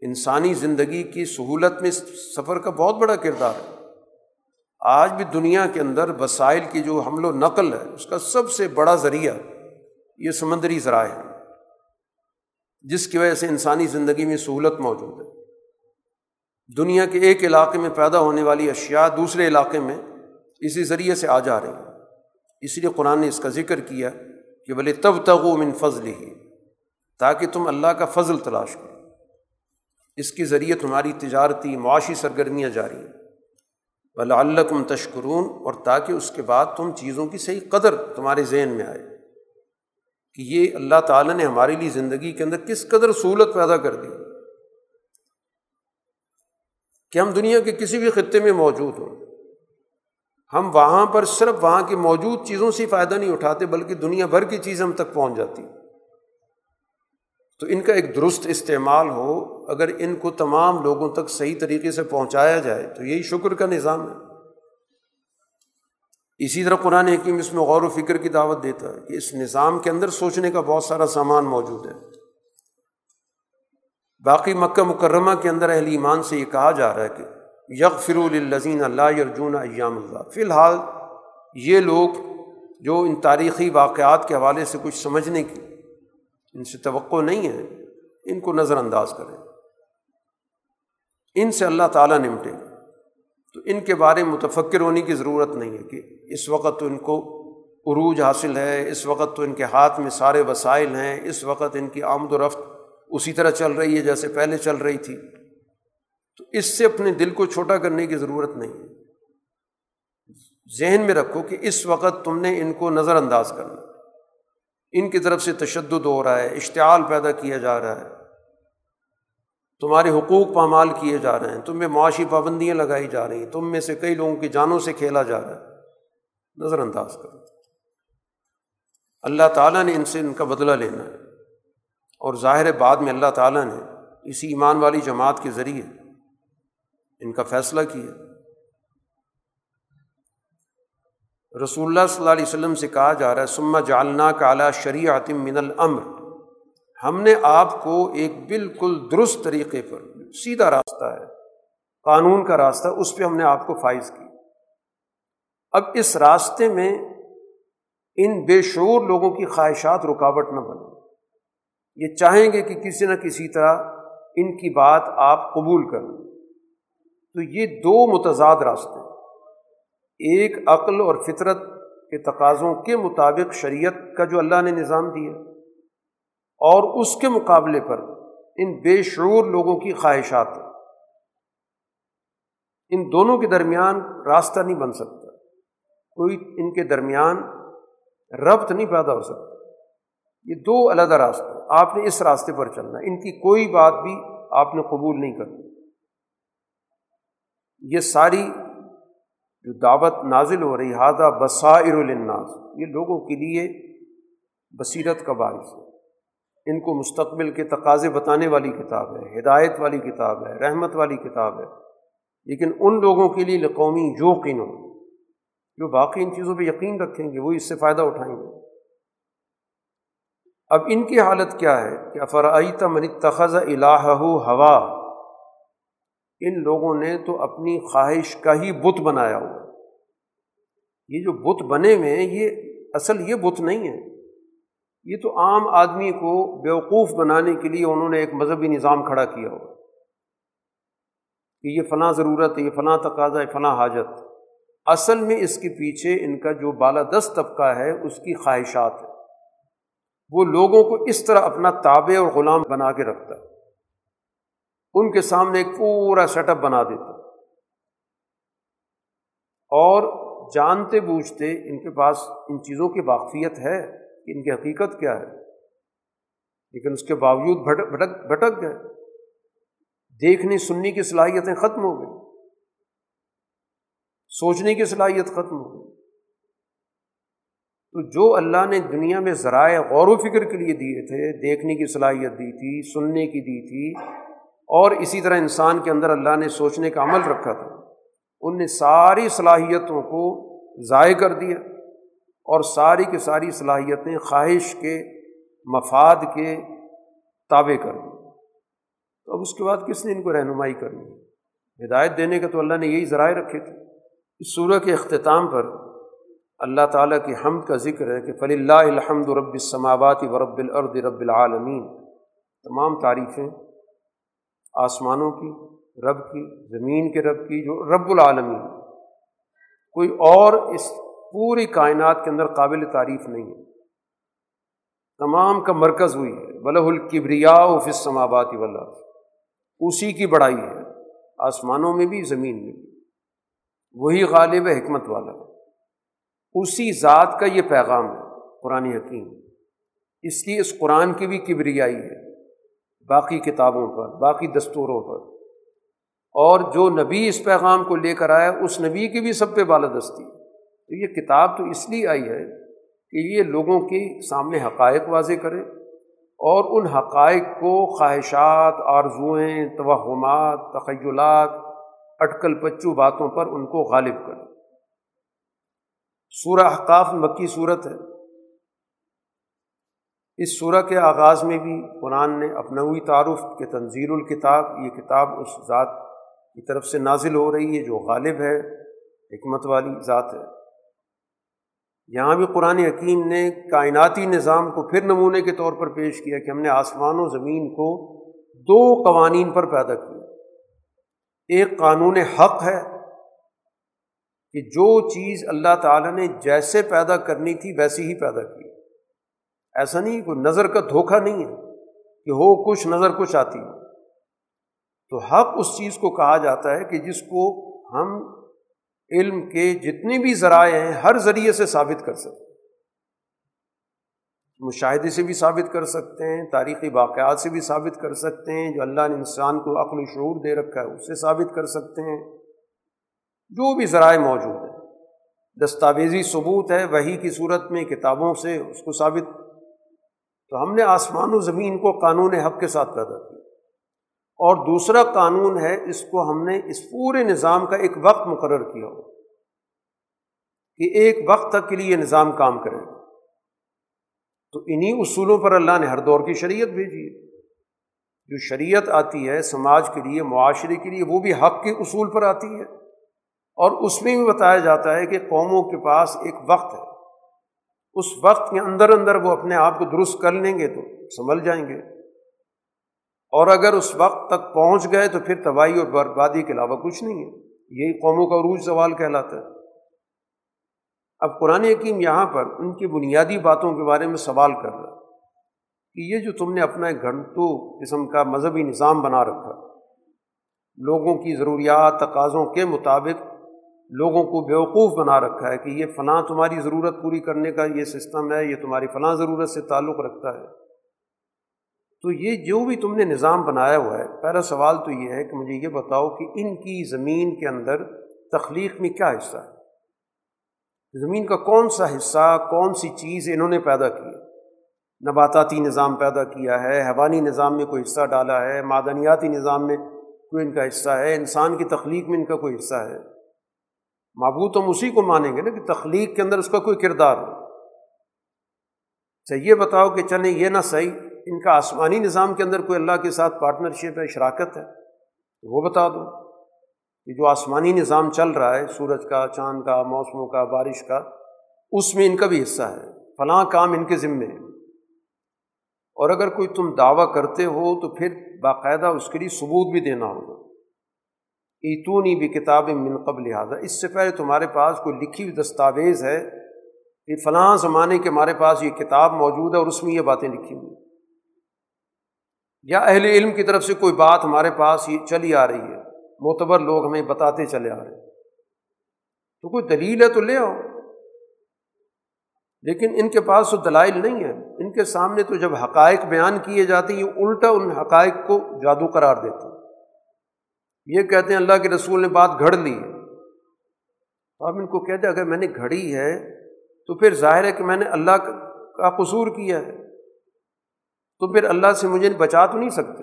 انسانی زندگی کی سہولت میں سفر کا بہت بڑا کردار ہے۔ آج بھی دنیا کے اندر وسائل کی جو حمل و نقل ہے، اس کا سب سے بڑا ذریعہ یہ سمندری ذرائع ہے جس کی وجہ سے انسانی زندگی میں سہولت موجود ہے۔ دنیا کے ایک علاقے میں پیدا ہونے والی اشیاء دوسرے علاقے میں اسی ذریعے سے آ جا رہی ہیں۔ اس لیے قرآن نے اس کا ذکر کیا کہ بھلے تب تغو من فضل ہی تاکہ تم اللہ کا فضل تلاش کرو۔ اس کے ذریعے تمہاری تجارتی، معاشی سرگرمیاں جاری ہیں۔ بلا اللہ تشکرون، اور تاکہ اس کے بعد تم چیزوں کی صحیح قدر تمہارے ذہن میں آئے کہ یہ اللہ تعالیٰ نے ہمارے لیے زندگی کے اندر کس قدر سہولت پیدا کر دی کہ ہم دنیا کے کسی بھی خطے میں موجود ہوں۔ ہم وہاں پر صرف وہاں کی موجود چیزوں سے فائدہ نہیں اٹھاتے، بلکہ دنیا بھر کی چیز ہم تک پہنچ جاتی۔ تو ان کا ایک درست استعمال ہو اگر ان کو تمام لوگوں تک صحیح طریقے سے پہنچایا جائے تو یہی شکر کا نظام ہے۔ اسی طرح قرآن حکیم اس میں غور و فکر کی دعوت دیتا ہے کہ اس نظام کے اندر سوچنے کا بہت سارا سامان موجود ہے۔ باقی مکہ مکرمہ کے اندر اہل ایمان سے یہ کہا جا رہا ہے کہ یغ فرول الزین اللہ ارجون ایام اللہ۔ فی الحال یہ لوگ جو ان تاریخی واقعات کے حوالے سے کچھ سمجھنے کی ان سے توقع نہیں ہے، ان کو نظر انداز کریں۔ ان سے اللہ تعالیٰ نمٹے۔ گا تو ان کے بارے میں متفکر ہونے کی ضرورت نہیں ہے کہ اس وقت تو ان کو عروج حاصل ہے، اس وقت تو ان کے ہاتھ میں سارے وسائل ہیں، اس وقت ان کی آمد و رفت اسی طرح چل رہی ہے جیسے پہلے چل رہی تھی۔ تو اس سے اپنے دل کو چھوٹا کرنے کی ضرورت نہیں ہے۔ ذہن میں رکھو کہ اس وقت تم نے ان کو نظر انداز کرنا۔ ان کی طرف سے تشدد ہو رہا ہے، اشتعال پیدا کیا جا رہا ہے۔ تمہارے حقوق پامال کیے جا رہے ہیں، تم میں معاشی پابندیاں لگائی جا رہی ہیں، تم میں سے کئی لوگوں کی جانوں سے کھیلا جا رہا ہے۔ نظر انداز کرو۔ اللہ تعالیٰ نے ان سے ان کا بدلہ لینا ہے۔ اور ظاہر بعد میں اللہ تعالیٰ نے اسی ایمان والی جماعت کے ذریعے ان کا فیصلہ کیا۔ رسول اللہ صلی اللہ علیہ وسلم سے کہا جا رہا ہے سما جالنا کالا شریعت من الامر ہم نے آپ کو ایک بالکل درست طریقے پر، سیدھا راستہ ہے، قانون کا راستہ، اس پہ ہم نے آپ کو فائز کی۔ اب اس راستے میں ان بے شعور لوگوں کی خواہشات رکاوٹ نہ بنے یہ چاہیں گے کہ کسی نہ کسی طرح ان کی بات آپ قبول کریں۔ تو یہ دو متضاد راستے ایک عقل اور فطرت کے تقاضوں کے مطابق شریعت کا جو اللہ نے نظام دیا اور اس کے مقابلے پر ان بے شعور لوگوں کی خواہشات ان دونوں کے درمیان راستہ نہیں بن سکتا۔ کوئی ان کے درمیان ربط نہیں پیدا ہو سکتا۔ یہ دو علیحدہ راستے آپ نے اس راستے پر چلنا ان کی کوئی بات بھی آپ نے قبول نہیں کرنی۔ یہ ساری جو دعوت نازل ہو رہی ہادہ بصائر الناس یہ لوگوں کے لیے بصیرت کا باعث ہے۔ ان کو مستقبل کے تقاضے بتانے والی کتاب ہے، ہدایت والی کتاب ہے، رحمت والی کتاب ہے۔ لیکن ان لوگوں کے لیے قومی جو ہو، جو باقی ان چیزوں پہ یقین رکھیں گے، وہ اس سے فائدہ اٹھائیں گے۔ اب ان کی حالت کیا ہے کہ افرائی تمن تخذ الہ ہوا؟ ان لوگوں نے تو اپنی خواہش کا ہی بت بنایا ہوا یہ جو بت بنے ہوئے ہیں، یہ اصل یہ بت نہیں ہے یہ تو عام آدمی کو بیوقوف بنانے کے لیے انہوں نے ایک مذہبی نظام کھڑا کیا ہوا کہ یہ فلاں ضرورت ہے، یہ فلاں تقاضا ہے، فلاں حاجت۔ اصل میں اس کے پیچھے ان کا جو بالادست طبقہ ہے، اس کی خواہشات ہے وہ لوگوں کو اس طرح اپنا تابع اور غلام بنا کے رکھتا ہے۔ ان کے سامنے ایک پورا سیٹ اپ بنا دیتا۔ اور جانتے بوجھتے ان کے پاس ان چیزوں کی واقفیت ہے کہ ان کی حقیقت کیا ہے۔ لیکن اس کے باوجود بھٹک بھٹک بھٹک گئے۔ دیکھنے، سننے کی صلاحیتیں ختم ہو گئی سوچنے کی صلاحیت ختم ہو گئی۔ تو جو اللہ نے دنیا میں ذرائع غور و فکر کے لیے دیے تھے، دیکھنے کی صلاحیت دی تھی، سننے کی دی تھی اور اسی طرح انسان کے اندر اللہ نے سوچنے کا عمل رکھا تھا۔ ان نے ساری صلاحیتوں کو ضائع کر دیا اور ساری کی ساری صلاحیتیں خواہش کے مفاد کے تابع کر دی۔ تو اب اس کے بعد کس نے ان کو رہنمائی کرنی؟ ہدایت دینے کا تو اللہ نے یہی ذرائع رکھے تھے۔ اس صورح کے اختتام پر اللہ تعالیٰ کی حمد کا ذکر ہے کہ فلی اللہ الحمد رب السماوات و رب الارض رب العالمین تمام تعریفیں آسمانوں کی، رب کی، زمین کے رب کی، جو رب العالمین۔ کوئی اور اس پوری کائنات کے اندر قابل تعریف نہیں ہے۔ تمام کا مرکز ہوئی ہے۔ بلہ الکبریا فسمابات ولہ اسی کی بڑائی ہے۔ آسمانوں میں بھی، زمین میں بھی۔ وہی غالب حکمت والا۔ اسی ذات کا یہ پیغام ہے، قرآن حکیم۔ اس لیے اس قرآن کی بھی کبریائی ہے۔ باقی کتابوں پر، باقی دستوروں پر۔ اور جو نبی اس پیغام کو لے کر آیا، اس نبی کی بھی سب پہ بالادستی۔ تو یہ کتاب تو اس لیے آئی ہے کہ یہ لوگوں کے سامنے حقائق واضح کرے اور ان حقائق کو خواہشات، آرزوئیں، توہمات، تخیلات، اٹکل پچو باتوں پر ان کو غالب کرے۔ سورہ احقاف مکی صورت ہے۔ اس سورہ کے آغاز میں بھی قرآن نے اپنوی تعارف کے تنظیر الکتاب، یہ کتاب اس ذات کی طرف سے نازل ہو رہی ہے جو غالب ہے، حکمت والی ذات ہے۔ یہاں بھی قرآن حکیم نے کائناتی نظام کو پھر نمونے کے طور پر پیش کیا کہ ہم نے آسمان و زمین کو دو قوانین پر پیدا کیا۔ ایک قانون حق ہے کہ جو چیز اللہ تعالیٰ نے جیسے پیدا کرنی تھی ویسی ہی پیدا کی۔ ایسا نہیں کوئی نظر کا دھوکہ نہیں ہے کہ ہو کچھ نظر کچھ آتی تو حق اس چیز کو کہا جاتا ہے کہ جس کو ہم علم کے جتنے بھی ذرائع ہیں ہر ذریعے سے ثابت کر سکتے ہیں۔ مشاہدے سے بھی ثابت کر سکتے ہیں، تاریخی واقعات سے بھی ثابت کر سکتے ہیں، جو اللہ نے انسان کو عقل و شعور دے رکھا ہے اس سے ثابت کر سکتے ہیں۔ جو بھی ذرائع موجود ہیں، دستاویزی ثبوت ہے وہی کی صورت میں کتابوں سے اس کو ثابت تو ہم نے آسمان و زمین کو قانون حق کے ساتھ پیدا کیا۔ اور دوسرا قانون ہے، اس کو ہم نے اس پورے نظام کا ایک وقت مقرر کیا ہو، کہ ایک وقت تک کے لیے یہ نظام کام کرے۔ گا تو انہیں اصولوں پر اللہ نے ہر دور کی شریعت بھیجی ہے۔ جو شریعت آتی ہے، سماج کے لیے، معاشرے کے لیے، وہ بھی حق کے اصول پر آتی ہے۔ اور اس میں بھی بتایا جاتا ہے کہ قوموں کے پاس ایک وقت ہے۔ اس وقت کے اندر اندر وہ اپنے آپ کو درست کر لیں گے تو سنبھل جائیں گے۔ اور اگر اس وقت تک پہنچ گئے تو پھر تباہی اور بربادی کے علاوہ کچھ نہیں ہے۔ یہی قوموں کا عروج سوال کہلاتا ہے۔ اب قرآن حکیم یہاں پر ان کی بنیادی باتوں کے بارے میں سوال کر رہا کہ یہ جو تم نے اپنا ایک گھنٹوں قسم کا مذہبی نظام بنا رکھا، لوگوں کی ضروریات، تقاضوں کے مطابق لوگوں کو بیوقوف بنا رکھا ہے کہ یہ فلاں تمہاری ضرورت پوری کرنے کا یہ سسٹم ہے، یہ تمہاری فلاں ضرورت سے تعلق رکھتا ہے۔ تو یہ جو بھی تم نے نظام بنایا ہوا ہے، پہلا سوال تو یہ ہے کہ مجھے یہ بتاؤ کہ ان کی زمین کے اندر تخلیق میں کیا حصہ ہے؟ زمین کا کون سا حصہ، کون سی چیز انہوں نے پیدا کی؟ نباتاتی نظام پیدا کیا ہے، حیوانی نظام میں کوئی حصہ ڈالا ہے، معدنیاتی نظام میں کوئی ان کا حصہ ہے، انسان کی تخلیق میں ان کا کوئی حصہ ہے۔ معبود ہم اسی کو مانیں گے نا کہ تخلیق کے اندر اس کا کوئی کردار ہو۔ اچھا یہ بتاؤ کہ چلیں یہ نہ صحیح، ان کا آسمانی نظام کے اندر کوئی اللہ کے ساتھ پارٹنرشپ ہے، شراکت ہے، تو وہ بتا دو کہ جو آسمانی نظام چل رہا ہے، سورج کا، چاند کا، موسموں کا، بارش کا، اس میں ان کا بھی حصہ ہے۔ فلاں کام ان کے ذمے ہے۔ اور اگر کوئی تم دعویٰ کرتے ہو تو پھر باقاعدہ اس کے لیے ثبوت بھی دینا ہوگا۔ ایتونی بھی کتاب من قبل لہٰذا اس سے پہلے تمہارے پاس کوئی لکھی ہوئی دستاویز ہے کہ فلاں زمانے کے ہمارے پاس یہ کتاب موجود ہے اور اس میں یہ باتیں لکھی ہوئی یا اہل علم کی طرف سے کوئی بات ہمارے پاس یہ چلی آ رہی ہے، معتبر لوگ ہمیں بتاتے چلے آ رہے ہیں۔ تو کوئی دلیل ہے تو لے آؤ۔ لیکن ان کے پاس تو دلائل نہیں ہے ان کے سامنے تو جب حقائق بیان کیے جاتے ہیں، یہ الٹا ان حقائق کو جادو قرار دیتے ہیں۔ یہ کہتے ہیں اللہ کے رسول نے بات گھڑ لی ہے آپ ان کو کہتے ہیں اگر میں نے گھڑی ہے، تو پھر ظاہر ہے کہ میں نے اللہ کا قصور کیا ہے۔ تو پھر اللہ سے مجھے بچا تو نہیں سکتے۔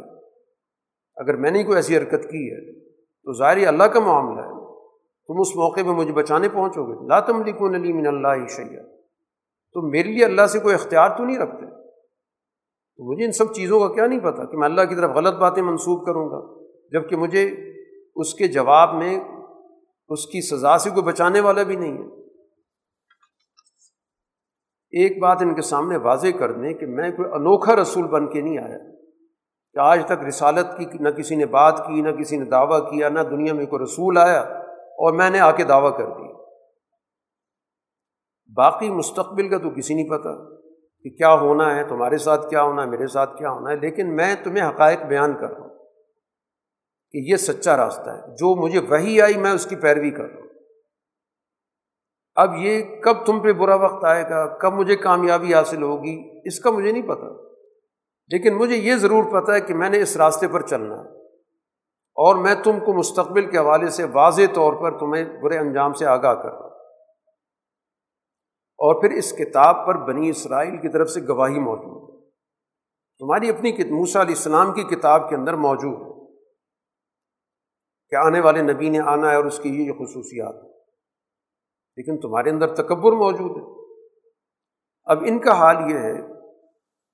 اگر میں نے کوئی ایسی حرکت کی ہے، تو ظاہر اللہ کا معاملہ ہے۔ تم اس موقع پہ مجھے بچانے پہنچو گے۔ لا تم لکھو نلی من اللہ شیا تو میرے لیے اللہ سے کوئی اختیار تو نہیں رکھتے۔ تو مجھے ان سب چیزوں کا کیا نہیں پتا کہ میں اللہ کی طرف غلط باتیں منسوخ کروں گا جبکہ مجھے اس کے جواب میں اس کی سزا سے کوئی بچانے والا بھی نہیں ہے۔ ایک بات ان کے سامنے واضح کر دیں کہ میں کوئی انوکھا رسول بن کے نہیں آیا۔ کہ آج تک رسالت کی نہ کسی نے بات کی، نہ کسی نے دعویٰ کیا، نہ دنیا میں کوئی رسول آیا اور میں نے آ کے دعویٰ کر دیا۔ باقی مستقبل کا تو کسی نہیں پتہ کہ کیا ہونا ہے، تمہارے ساتھ کیا ہونا ہے، میرے ساتھ کیا ہونا ہے، لیکن میں تمہیں حقائق بیان کر رہا ہوں۔ کہ یہ سچا راستہ ہے، جو مجھے وہی آئی میں اس کی پیروی کر رہا ہوں۔ اب یہ کب تم پہ برا وقت آئے گا، کب مجھے کامیابی حاصل ہوگی، اس کا مجھے نہیں پتہ۔ لیکن مجھے یہ ضرور پتہ ہے کہ میں نے اس راستے پر چلنا ہے۔ اور میں تم کو مستقبل کے حوالے سے واضح طور پر تمہیں برے انجام سے آگاہ کر رہا ہوں۔ اور پھر اس کتاب پر بنی اسرائیل کی طرف سے گواہی موجود ہے۔ تمہاری اپنی موسا علیہ السلام کی کتاب کے اندر موجود ہے۔ کہ آنے والے نبی نے آنا ہے اور اس کی یہ خصوصیات ہیں۔ لیکن تمہارے اندر تکبر موجود ہے۔ اب ان کا حال یہ ہے،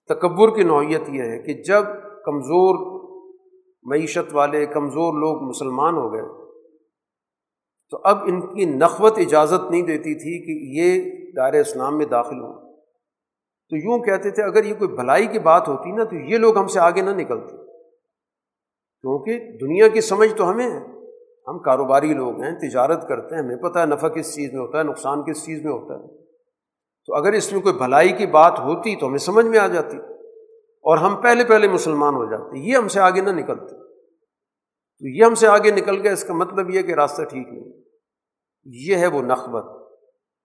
تکبر کی نوعیت یہ ہے کہ جب کمزور معیشت والے، کمزور لوگ مسلمان ہو گئے، تو اب ان کی نخوت اجازت نہیں دیتی تھی کہ یہ دائر اسلام میں داخل ہوں۔ تو یوں کہتے تھے، اگر یہ کوئی بھلائی کی بات ہوتی نا، تو یہ لوگ ہم سے آگے نہ نکلتے۔ کیونکہ دنیا کی سمجھ تو ہمیں ہے۔ ہم کاروباری لوگ ہیں، تجارت کرتے ہیں، ہمیں پتہ ہے نفع کس چیز میں ہوتا ہے، نقصان کس چیز میں ہوتا ہے۔ تو اگر اس میں کوئی بھلائی کی بات ہوتی تو ہمیں سمجھ میں آ جاتی اور ہم پہلے پہلے مسلمان ہو جاتے۔ یہ ہم سے آگے نہ نکلتے۔ تو یہ ہم سے آگے نکل گیا اس کا مطلب یہ کہ راستہ ٹھیک نہیں۔ یہ ہے وہ نقبت،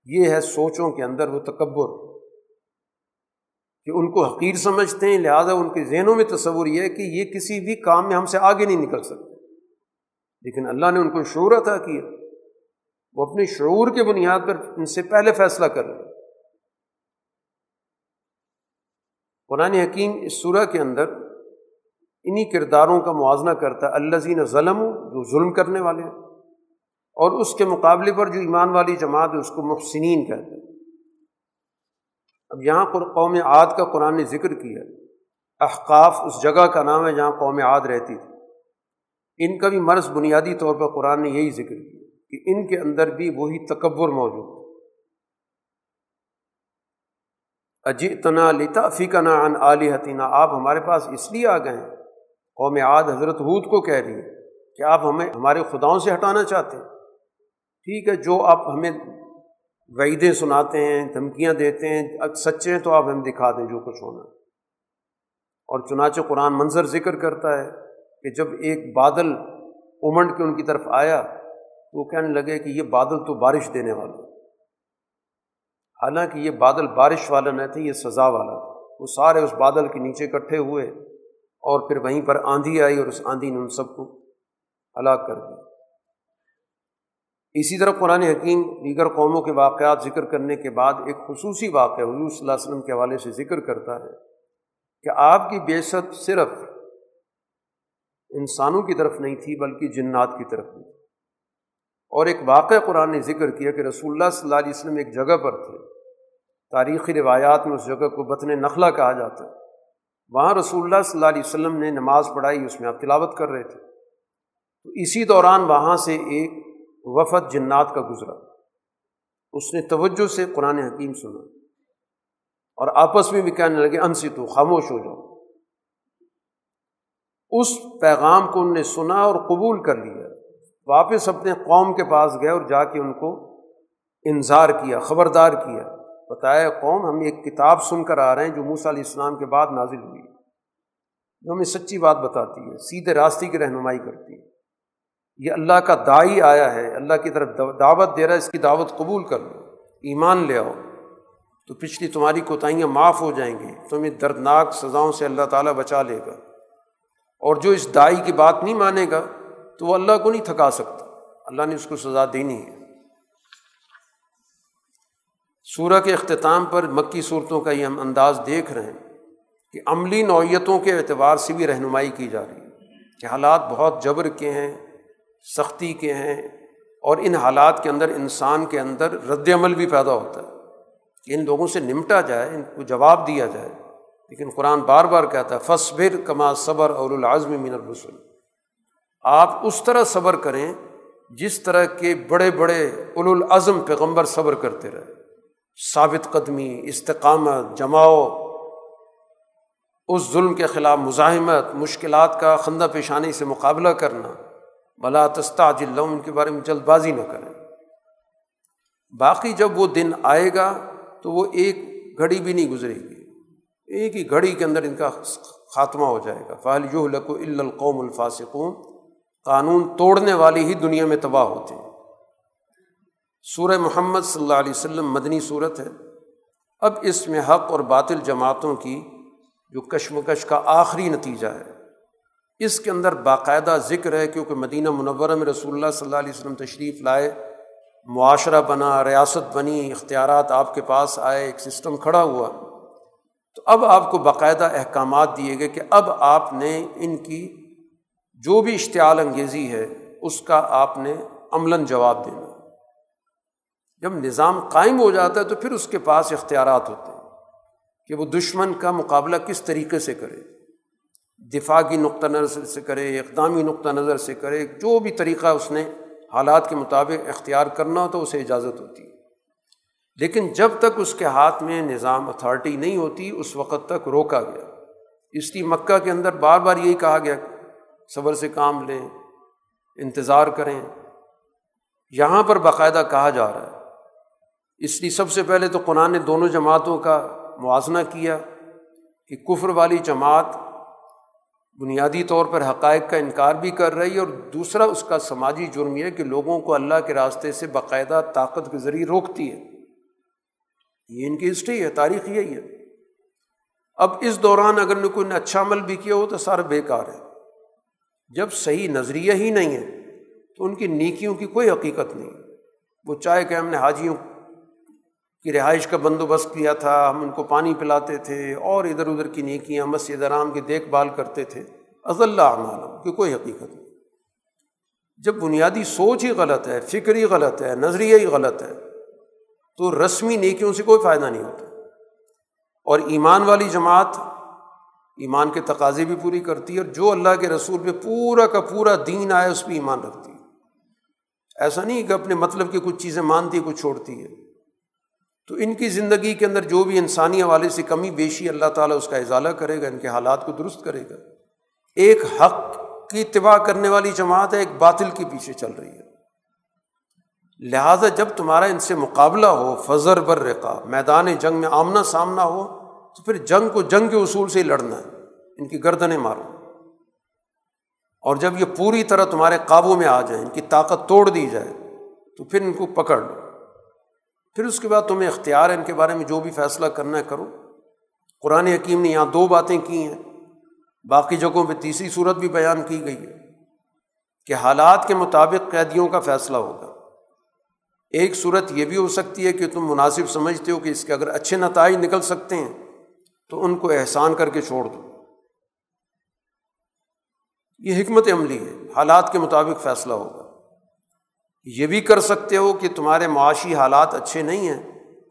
یہ ہے سوچوں کے اندر وہ تکبر۔ کہ ان کو حقیر سمجھتے ہیں، لہٰذا ان کے ذہنوں میں تصور یہ ہے کہ یہ کسی بھی کام میں ہم سے آگے نہیں نکل سکتے۔ لیکن اللہ نے ان کو شعور عطا کیا۔ وہ اپنے شعور کے بنیاد پر ان سے پہلے فیصلہ کر رہے قرآن حکیم اس صورح کے اندر انہیں کرداروں کا موازنہ کرتا ہے۔ اللہ زین ظلم جو ظلم کرنے والے ہیں۔ اور اس کے مقابلے پر جو ایمان والی جماعت ہے، اس کو محسنین کہتے ہیں۔ اب یہاں قوم عاد کا قرآن نے ذکر کیا احقاف اس جگہ کا نام ہے جہاں قوم عاد رہتی تھی۔ ان کا بھی مرض بنیادی طور پر قرآن نے یہی ذکر کیا کہ ان کے اندر بھی وہی تکبر موجود اجتنا لتا فکنا ان علی حتینہ آپ ہمارے پاس اس لیے آ گئے ہیں۔ قوم عاد حضرت حود کو کہہ رہی ہے کہ آپ ہمیں، ہمارے خداؤں سے ہٹانا چاہتے ہیں۔ ٹھیک ہے، جو آپ ہمیں وعیدیں سناتے ہیں، دھمکیاں دیتے ہیں سچے ہیں تو آپ ہمیں دکھا دیں جو کچھ ہونا اور چنانچہ قرآن منظر ذکر کرتا ہے کہ جب ایک بادل امنڈ کے ان کی طرف آیا تو وہ کہنے لگے کہ یہ بادل تو بارش دینے والا حالانکہ یہ بادل بارش والا نہ تھے، یہ سزا والا تھا۔ وہ سارے اس بادل کے نیچے اکٹھے ہوئے اور پھر وہیں پر آندھی آئی اور اس آندھی نے ان سب کو ہلاک کر دیا۔ اسی طرح قرآن حکیم دیگر قوموں کے واقعات ذکر کرنے کے بعد ایک خصوصی واقعہ حضور صلی اللہ علیہ وسلم کے حوالے سے ذکر کرتا ہے کہ آپ کی بے ست صرف انسانوں کی طرف نہیں تھی بلکہ جنات کی طرف بھی اور ایک واقعہ قرآن نے ذکر کیا کہ رسول اللہ صلی اللہ علیہ وسلم ایک جگہ پر تھے۔ تاریخی روایات میں اس جگہ کو بطن نخلا کہا جاتا ہے۔ وہاں رسول اللہ صلی اللہ علیہ وسلم نے نماز پڑھائی، اس میں آپ تلاوت کر رہے تھے۔ تو اسی دوران وہاں سے ایک وفد جنات کا گزرا۔ اس نے توجہ سے قرآن حکیم سنا۔ اور آپس میں بھی کہنے لگے انسی تو خاموش ہو جاؤ۔ اس پیغام کو ان نے سنا اور قبول کر لیا۔ واپس اپنے قوم کے پاس گئے اور جا کے ان کو انظار کیا، خبردار کیا۔ بتایا، قوم، ہم ایک کتاب سن کر آ رہے ہیں جو موسیٰ علیہ السلام کے بعد نازل ہوئی۔ جو ہمیں سچی بات بتاتی ہے، سیدھے راستے کی رہنمائی کرتی ہے۔ یہ اللہ کا دائی آیا ہے، اللہ کی طرف دعوت دے رہا ہے، اس کی دعوت قبول کر لو، ایمان لے آؤ۔ تو پچھلی تمہاری کوتاہیاں معاف ہو جائیں گی، تمہیں دردناک سزاؤں سے اللہ تعالیٰ بچا لے گا۔ اور جو اس دائی کی بات نہیں مانے گا، تو وہ اللہ کو نہیں تھکا سکتا۔ اللہ نے اس کو سزا دینی ہے۔ سورہ کے اختتام پر مکی صورتوں کا یہ ہم انداز دیکھ رہے ہیں کہ عملی نوعیتوں کے اعتبار سے بھی رہنمائی کی جا رہی ہے۔ کہ حالات بہت جبر کے ہیں سختی کے ہیں اور ان حالات کے اندر، انسان کے اندر رد عمل بھی پیدا ہوتا ہے۔ کہ ان لوگوں سے نمٹا جائے، ان کو جواب دیا جائے۔ لیکن قرآن بار بار کہتا ہے فصبر کما صبر اور العظم من الرسول آپ اس طرح صبر کریں جس طرح کے بڑے بڑے العظم پیغمبر صبر کرتے رہے۔ ثابت قدمی، استقامت، جماؤ، اس ظلم کے خلاف مزاحمت، مشکلات کا خندہ پیشانی سے مقابلہ کرنا۔ بلا تستا جل ان کے بارے میں جلد بازی نہ کریں۔ باقی جب وہ دن آئے گا، تو وہ ایک گھڑی بھی نہیں گزرے گی۔ ایک ہی گھڑی کے اندر ان کا خاتمہ ہو جائے گا۔ فعال یو لکو القوم الفاصقون قانون توڑنے والی ہی دنیا میں تباہ ہوتے ہیں۔ سورہ محمد صلی اللہ علیہ وسلم مدنی صورت ہے۔ اب اس میں حق اور باطل جماعتوں کی جو کشمکش کا آخری نتیجہ ہے۔ اس کے اندر باقاعدہ ذکر ہے کیونکہ مدینہ منورہ میں رسول اللہ صلی اللہ علیہ وسلم تشریف لائے، معاشرہ بنا، ریاست بنی، اختیارات آپ کے پاس آئے، ایک سسٹم کھڑا ہوا۔ تو اب آپ کو باقاعدہ احکامات دیے گئے کہ اب آپ نے ان کی جو بھی اشتعال انگیزی ہے، اس کا آپ نے عملاً جواب دینا۔ جب نظام قائم ہو جاتا ہے تو پھر اس کے پاس اختیارات ہوتے ہیں کہ وہ دشمن کا مقابلہ کس طریقے سے کرے۔ دفاع کی نقطہ نظر سے کرے، اقدامی نقطہ نظر سے کرے، جو بھی طریقہ اس نے حالات کے مطابق اختیار کرنا ہو تو اسے اجازت ہوتی ہے۔ لیکن جب تک اس کے ہاتھ میں نظام اتھارٹی نہیں ہوتی، اس وقت تک روکا گیا۔ اس لیے مکہ کے اندر بار بار یہی کہا گیا صبر سے کام لیں، انتظار کریں۔ یہاں پر باقاعدہ کہا جا رہا ہے۔ اس لیے سب سے پہلے تو قرآن نے دونوں جماعتوں کا موازنہ کیا کہ کفر والی جماعت بنیادی طور پر حقائق کا انکار بھی کر رہی ہے اور دوسرا اس کا سماجی جرم یہ کہ لوگوں کو اللہ کے راستے سے باقاعدہ طاقت کے ذریعے روکتی ہے۔ یہ ان کی ہسٹری ہے، تاریخ یہی ہے۔ اب اس دوران اگر نے کوئی نے اچھا عمل بھی کیا ہو تو سارا بیکار ہے۔ جب صحیح نظریہ ہی نہیں ہے تو ان کی نیکیوں کی کوئی حقیقت نہیں۔ وہ چاہے کہ ہم نے حاجیوں کی رہائش کا بندوبست کیا تھا، ہم ان کو پانی پلاتے تھے اور ادھر ادھر کی نیکیاں مسجد رام کی دیکھ بھال کرتے تھے۔ از اللہ عمالم کی کوئی حقیقت نہیں۔ جب بنیادی سوچ ہی غلط ہے، فکر ہی غلط ہے، نظریہ ہی غلط ہے، تو رسمی نیکیوں سے کوئی فائدہ نہیں ہوتا۔ اور ایمان والی جماعت ایمان کے تقاضے بھی پوری کرتی ہے اور جو اللہ کے رسول پہ پورا کا پورا دین آئے، اس پہ ایمان رکھتی ہے۔ ایسا نہیں کہ اپنے مطلب کی کچھ چیزیں مانتی ہے، کچھ چھوڑتی ہے۔ تو ان کی زندگی کے اندر جو بھی انسانی حوالے سے کمی بیشی اللہ تعالیٰ اس کا اضالہ کرے گا، ان کے حالات کو درست کرے گا۔ ایک حق کی اتباع کرنے والی جماعت ہے، ایک باطل کی پیچھے چل رہی ہے۔ لہٰذا جب تمہارا ان سے مقابلہ ہو، فضر بر رقا میدان جنگ میں آمنا سامنا ہو، تو پھر جنگ کو جنگ کے اصول سے ہی لڑنا ہے۔ ان کی گردنیں مارو۔ اور جب یہ پوری طرح تمہارے قابو میں آ جائیں ان کی طاقت توڑ دی جائے، تو پھر ان کو پکڑ لو۔ پھر اس کے بعد تمہیں اختیار ہے ان کے بارے میں جو بھی فیصلہ کرنا ہے کرو۔ قرآن حکیم نے یہاں دو باتیں کی ہیں۔ باقی جگہوں پہ تیسری صورت بھی بیان کی گئی ہے کہ حالات کے مطابق قیدیوں کا فیصلہ ہوگا۔ ایک صورت یہ بھی ہو سکتی ہے کہ تم مناسب سمجھتے ہو کہ اس کے اگر اچھے نتائج نکل سکتے ہیں تو ان کو احسان کر کے چھوڑ دو۔ یہ حکمت عملی ہے۔ حالات کے مطابق فیصلہ ہوگا۔ یہ بھی کر سکتے ہو کہ تمہارے معاشی حالات اچھے نہیں ہیں،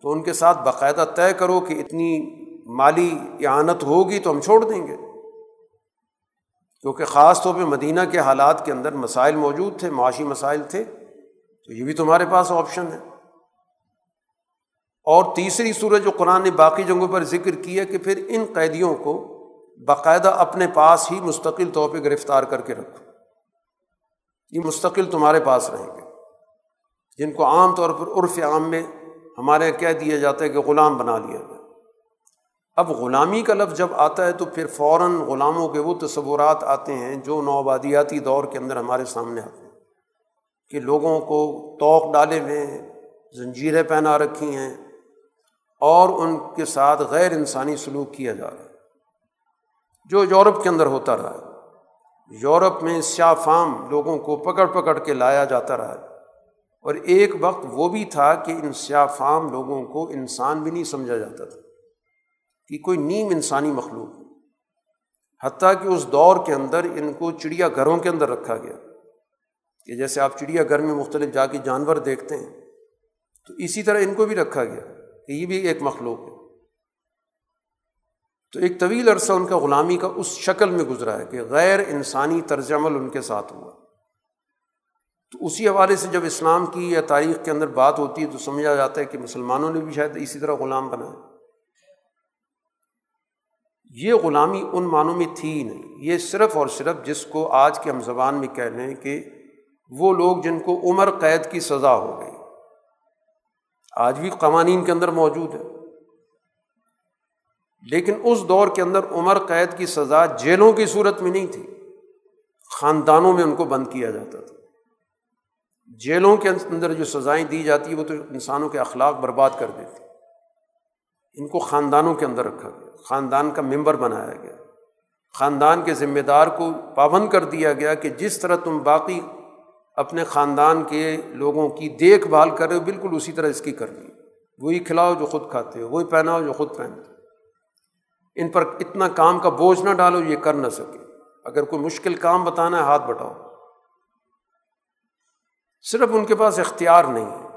تو ان کے ساتھ باقاعدہ طے کرو کہ اتنی مالی اعانت ہوگی تو ہم چھوڑ دیں گے۔ کیونکہ خاص طور پہ مدینہ کے حالات کے اندر مسائل موجود تھے، معاشی مسائل تھے، تو یہ بھی تمہارے پاس آپشن ہے۔ اور تیسری صورت جو قرآن نے باقی جگہوں پر ذکر کیا کہ پھر ان قیدیوں کو باقاعدہ اپنے پاس ہی مستقل طور پہ گرفتار کر کے رکھو۔ یہ مستقل تمہارے پاس رہیں گے۔ جن کو عام طور پر عرف عام میں ہمارے یہاں کہہ دیا جاتا ہے کہ غلام بنا لیا گیا۔ اب غلامی کا لفظ جب آتا ہے تو پھر فوراً غلاموں کے وہ تصورات آتے ہیں جو نوآبادیاتی دور کے اندر ہمارے سامنے آتے ہیں۔ کہ لوگوں کو توق ڈالے ہوئے زنجیریں پہنا رکھی ہیں اور ان کے ساتھ غیر انسانی سلوک کیا جا رہا ہے۔ جو یورپ کے اندر ہوتا رہا ہے۔ یورپ میں سیاہ فام لوگوں کو پکڑ پکڑ کے لایا جاتا رہا ہے۔ اور ایک وقت وہ بھی تھا کہ ان سیاہ فام لوگوں کو انسان بھی نہیں سمجھا جاتا تھا، کہ کوئی نیم انسانی مخلوق۔ حتیٰ کہ اس دور کے اندر ان کو چڑیا گھروں کے اندر رکھا گیا۔ کہ جیسے آپ چڑیا گھر میں مختلف جا کے جانور دیکھتے ہیں، تو اسی طرح ان کو بھی رکھا گیا کہ یہ بھی ایک مخلوق ہے۔ تو ایک طویل عرصہ ان کا غلامی کا اس شکل میں گزرا ہے کہ غیر انسانی طرز عمل ان کے ساتھ ہوا۔ تو اسی حوالے سے جب اسلام کی یا تاریخ کے اندر بات ہوتی ہے تو سمجھا جاتا ہے کہ مسلمانوں نے بھی شاید اسی طرح غلام بنایا یہ غلامی ان معنوں میں تھی ہی نہیں۔ یہ صرف اور صرف جس کو آج کے ہم زبان میں کہہ لیں کہ وہ لوگ جن کو عمر قید کی سزا ہو گئی۔ آج بھی قوانین کے اندر موجود ہے لیکن اس دور کے اندر عمر قید کی سزا جیلوں کی صورت میں نہیں تھی۔ خاندانوں میں ان کو بند کیا جاتا تھا۔ جیلوں کے اندر جو سزائیں دی جاتی وہ تو انسانوں کے اخلاق برباد کر دیتی ان کو خاندانوں کے اندر رکھا گیا، خاندان کا ممبر بنایا گیا۔ خاندان کے ذمہ دار کو پابند کر دیا گیا کہ جس طرح تم باقی اپنے خاندان کے لوگوں کی دیکھ بھال کر رہے ہو، بالکل اسی طرح اس کی کرنی وہی کھلاؤ جو خود کھاتے ہو، وہی پہناؤ جو خود پہنتے ہو۔ ان پر اتنا کام کا بوجھ نہ ڈالو، یہ کر نہ سکے۔ اگر کوئی مشکل کام بتانا ہے، ہاتھ بٹاؤ صرف ان کے پاس اختیار نہیں ہے۔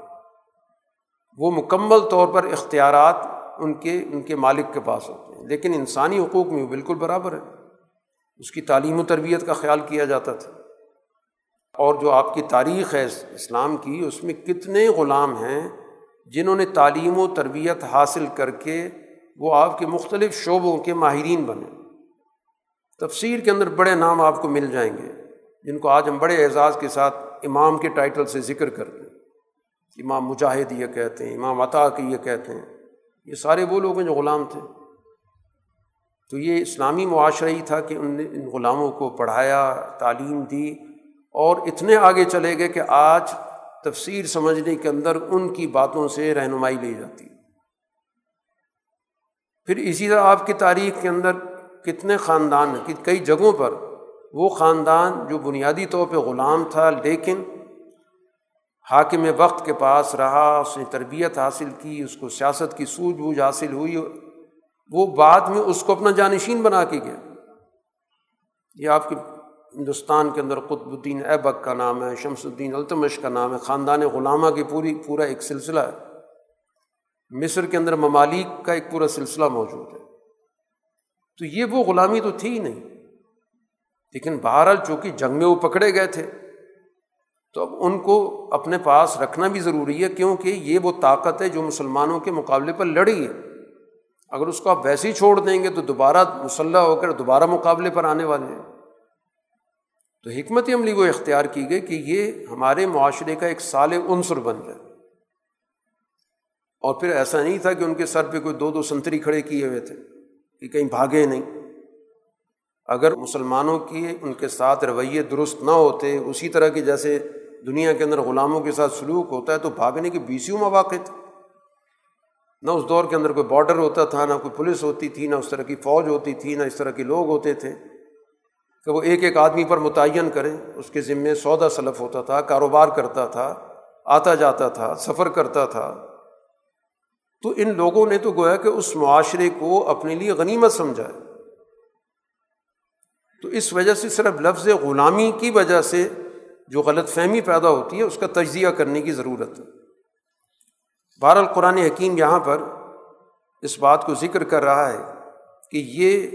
وہ مکمل طور پر اختیارات ان کے ان کے مالک کے پاس ہوتے ہیں۔ لیکن انسانی حقوق میں وہ بالکل برابر ہے۔ اس کی تعلیم و تربیت کا خیال کیا جاتا تھا۔ اور جو آپ کی تاریخ ہے اسلام کی، اس میں کتنے غلام ہیں جنہوں نے تعلیم و تربیت حاصل کر کے وہ آپ کے مختلف شعبوں کے ماہرین بنے۔ تفسیر کے اندر بڑے نام آپ کو مل جائیں گے۔ جن کو آج ہم بڑے اعزاز کے ساتھ امام کے ٹائٹل سے ذکر کرتے ہیں۔ امام مجاہد یہ کہتے ہیں، امام عطا کے یہ کہتے ہیں۔ یہ سارے وہ لوگ ہیں جو غلام تھے۔ تو یہ اسلامی معاشرہ ہی تھا کہ ان نے ان غلاموں کو پڑھایا، تعلیم دی اور اتنے آگے چلے گئے کہ آج تفسیر سمجھنے کے اندر ان کی باتوں سے رہنمائی لی جاتی۔ پھر اسی طرح آپ کی تاریخ کے اندر کتنے خاندان ہیں کئی جگہوں پر وہ خاندان جو بنیادی طور پہ غلام تھا، لیکن حاکم وقت کے پاس رہا، اس نے تربیت حاصل کی، اس کو سیاست کی سوجھ بوجھ حاصل ہوئی، وہ بعد میں اس کو اپنا جانشین بنا کے گیا۔ یہ آپ کے ہندوستان کے اندر قطب الدین ایبک کا نام ہے، شمس الدین التمش کا نام ہے، خاندان غلامہ کی پوری، پورا ایک سلسلہ ہے۔ مصر کے اندر ممالک کا ایک پورا سلسلہ موجود ہے۔ تو یہ وہ غلامی تو تھی ہی نہیں۔ لیکن بہرحال چونکہ جنگ میں وہ پکڑے گئے تھے، تو اب ان کو اپنے پاس رکھنا بھی ضروری ہے، کیونکہ یہ وہ طاقت ہے جو مسلمانوں کے مقابلے پر لڑی ہے۔ اگر اس کو آپ ویسے ہی چھوڑ دیں گے تو دوبارہ مسلح ہو کر دوبارہ مقابلے پر آنے والے ہیں۔ تو حکمت عملی وہ اختیار کی گئی کہ یہ ہمارے معاشرے کا ایک سال عنصر بن جائے۔ اور پھر ایسا نہیں تھا کہ ان کے سر پہ کوئی دو دو سنتری کھڑے کیے ہوئے تھے کہ کہیں بھاگے نہیں۔ اگر مسلمانوں کی ان کے ساتھ رویے درست نہ ہوتے، اسی طرح کے جیسے دنیا کے اندر غلاموں کے ساتھ سلوک ہوتا ہے، تو بھاگنے کے بیسیوں مواقع تھے۔ نہ اس دور کے اندر کوئی بارڈر ہوتا تھا، نہ کوئی پولیس ہوتی تھی، نہ اس طرح کی فوج ہوتی تھی، نہ اس طرح کے لوگ ہوتے تھے۔ کہ وہ ایک ایک آدمی پر متعین کریں، اس کے ذمے سودا سلف ہوتا تھا، کاروبار کرتا تھا، آتا جاتا تھا، سفر کرتا تھا۔ تو ان لوگوں نے تو گویا کہ اس معاشرے کو اپنے لیے غنیمت سمجھا ہے۔ تو اس وجہ سے صرف لفظ غلامی کی وجہ سے جو غلط فہمی پیدا ہوتی ہے، اس کا تجزیہ کرنے کی ضرورت ہے۔ بہر القرآن حکیم یہاں پر اس بات کو ذکر کر رہا ہے کہ یہ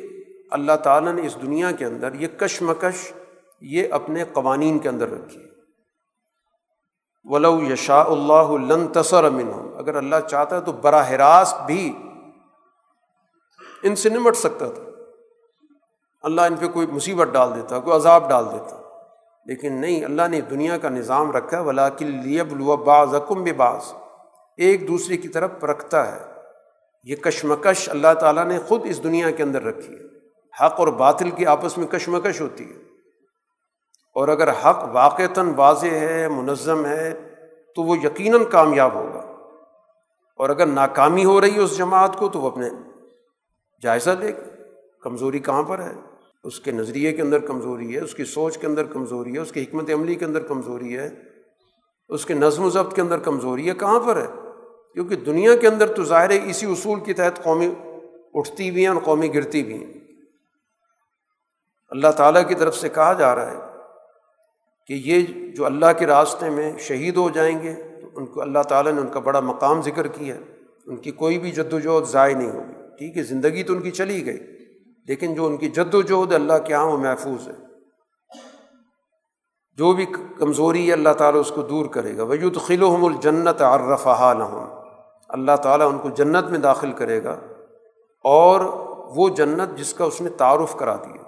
اللہ تعالیٰ نے اس دنیا کے اندر یہ کشمکش یہ اپنے قوانین کے اندر رکھی ولو یشا اللہ لن تصر امن اگر اللہ چاہتا ہے تو براہ راست بھی ان سے نمٹ سکتا تھا۔ اللہ ان پہ کوئی مصیبت ڈال دیتا، کوئی عذاب ڈال دیتا۔ لیکن نہیں، اللہ نے دنیا کا نظام رکھا ولاکل لیب بعض حکم بعض ایک دوسرے کی طرف رکھتا ہے۔ یہ کشمکش اللہ تعالیٰ نے خود اس دنیا کے اندر رکھی ہے۔ حق اور باطل کی آپس میں کشمکش ہوتی ہے۔ اور اگر حق واقعتاً واضح ہے، منظم ہے، تو وہ یقیناً کامیاب ہوگا۔ اور اگر ناکامی ہو رہی ہے اس جماعت کو، تو وہ اپنے جائزہ لے کمزوری کہاں پر ہے؟ اس کے نظریے کے اندر کمزوری ہے، اس کی سوچ کے اندر کمزوری ہے، اس کی حکمت عملی کے اندر کمزوری ہے، اس کے نظم و ضبط کے اندر کمزوری ہے، کہاں پر ہے؟ کیونکہ دنیا کے اندر تو ظاہر ہے اسی اصول کے تحت قومی اٹھتی بھی ہیں اور قومی گرتی بھی ہیں۔ اللہ تعالیٰ کی طرف سے کہا جا رہا ہے کہ یہ جو اللہ کے راستے میں شہید ہو جائیں گے، تو ان کو اللہ تعالیٰ نے ان کا بڑا مقام ذکر کیا ان کی کوئی بھی جد وجہد ضائع نہیں ہوگی۔ ٹھیک ہے، زندگی تو ان کی چلی گئی۔ لیکن جو ان کی جد وجہد اللہ کے یہاں وہ محفوظ ہے، جو بھی کمزوری ہے اللہ تعالیٰ اس کو دور کرے گا۔ وجود خلوحم الجنت عرفہ لہم اللہ تعالیٰ ان کو جنت میں داخل کرے گا اور وہ جنت جس کا اس نے تعارف کرا دیا۔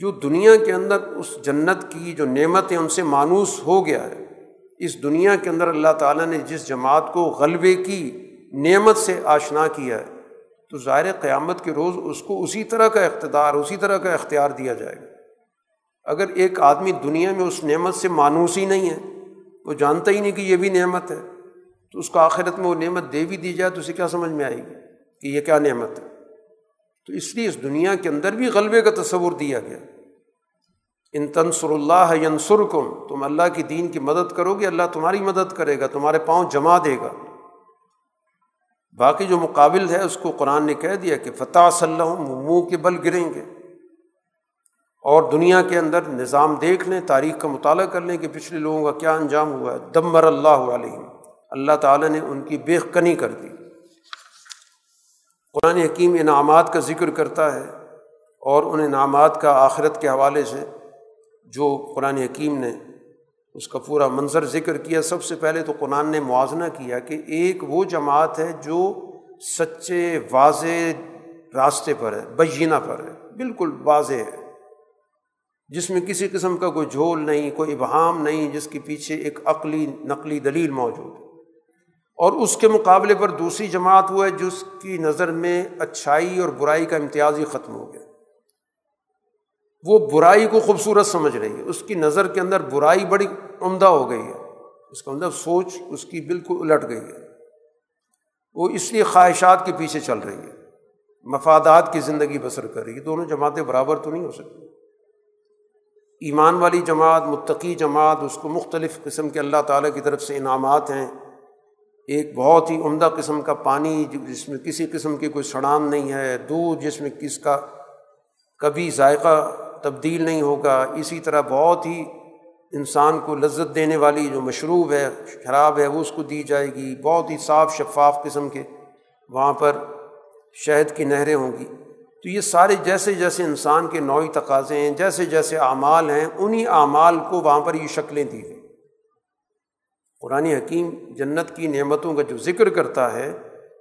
جو دنیا کے اندر اس جنت کی جو نعمتیں ان سے مانوس ہو گیا ہے، اس دنیا کے اندر اللہ تعالیٰ نے جس جماعت کو غلبے کی نعمت سے آشنا کیا ہے تو ظاہر قیامت کے روز اس کو اسی طرح کا اقتدار، اسی طرح کا اختیار دیا جائے گا۔ اگر ایک آدمی دنیا میں اس نعمت سے مانوس ہی نہیں ہے، وہ جانتا ہی نہیں کہ یہ بھی نعمت ہے، تو اس کو آخرت میں وہ نعمت دے بھی دی جائے تو اسے کیا سمجھ میں آئے گی کہ یہ کیا نعمت ہے؟ تو اس لیے اس دنیا کے اندر بھی غلبے کا تصور دیا گیا۔ ان تنسر اللہ ینسر کم تم اللہ کی دین کی مدد کرو گے، اللہ تمہاری مدد کرے گا، تمہارے پاؤں جما دے گا۔ باقی جو مقابل ہے، اس کو قرآن نے کہہ دیا کہ فتح صلی اللہ منہ کے بل گریں گے۔ اور دنیا کے اندر نظام دیکھ لیں، تاریخ کا مطالعہ کر لیں کہ پچھلے لوگوں کا کیا انجام ہوا ہے۔ دمر اللہ علیہ اللہ تعالیٰ نے ان کی بے کنی کر دی۔ قرآن حکیم انعامات کا ذکر کرتا ہے اور ان انعامات کا آخرت کے حوالے سے جو قرآن حکیم نے اس کا پورا منظر ذکر کیا۔ سب سے پہلے تو قرآن نے موازنہ کیا کہ ایک وہ جماعت ہے جو سچے واضح راستے پر ہے، بجینہ پر ہے، بالکل واضح ہے۔ جس میں کسی قسم کا کوئی جھول نہیں، کوئی ابہام نہیں، جس کے پیچھے ایک عقلی، نقلی دلیل موجود ہے۔ اور اس کے مقابلے پر دوسری جماعت وہ ہے جس کی نظر میں اچھائی اور برائی کا امتیاز ہی ختم ہو گیا۔ وہ برائی کو خوبصورت سمجھ رہی ہے۔ اس کی نظر کے اندر برائی بڑی عمدہ ہو گئی ہے۔ اس کا اندر سوچ اس کی بالکل الٹ گئی ہے۔ وہ اس لیے خواہشات کے پیچھے چل رہی ہے۔ مفادات کی زندگی بسر کر رہی ہے۔ دونوں جماعتیں برابر تو نہیں ہو سکتی۔ ایمان والی جماعت، متقی جماعت، اس کو مختلف قسم کے اللہ تعالیٰ کی طرف سے انعامات ہیں۔ ایک بہت ہی عمدہ قسم کا پانی، جس میں کسی قسم کی کوئی سڑان نہیں ہے۔ دودھ، جس میں کس کا کبھی ذائقہ تبدیل نہیں ہوگا۔ اسی طرح بہت ہی انسان کو لذت دینے والی جو مشروب ہے، شراب ہے، وہ اس کو دی جائے گی۔ بہت ہی صاف شفاف قسم کے وہاں پر شہد کی نہریں ہوں گی۔ تو یہ سارے جیسے جیسے انسان کے نوعی تقاضے ہیں، جیسے جیسے اعمال ہیں انہیں اعمال کو وہاں پر یہ شکلیں دی گئی۔ قرآن حکیم جنت کی نعمتوں کا جو ذکر کرتا ہے،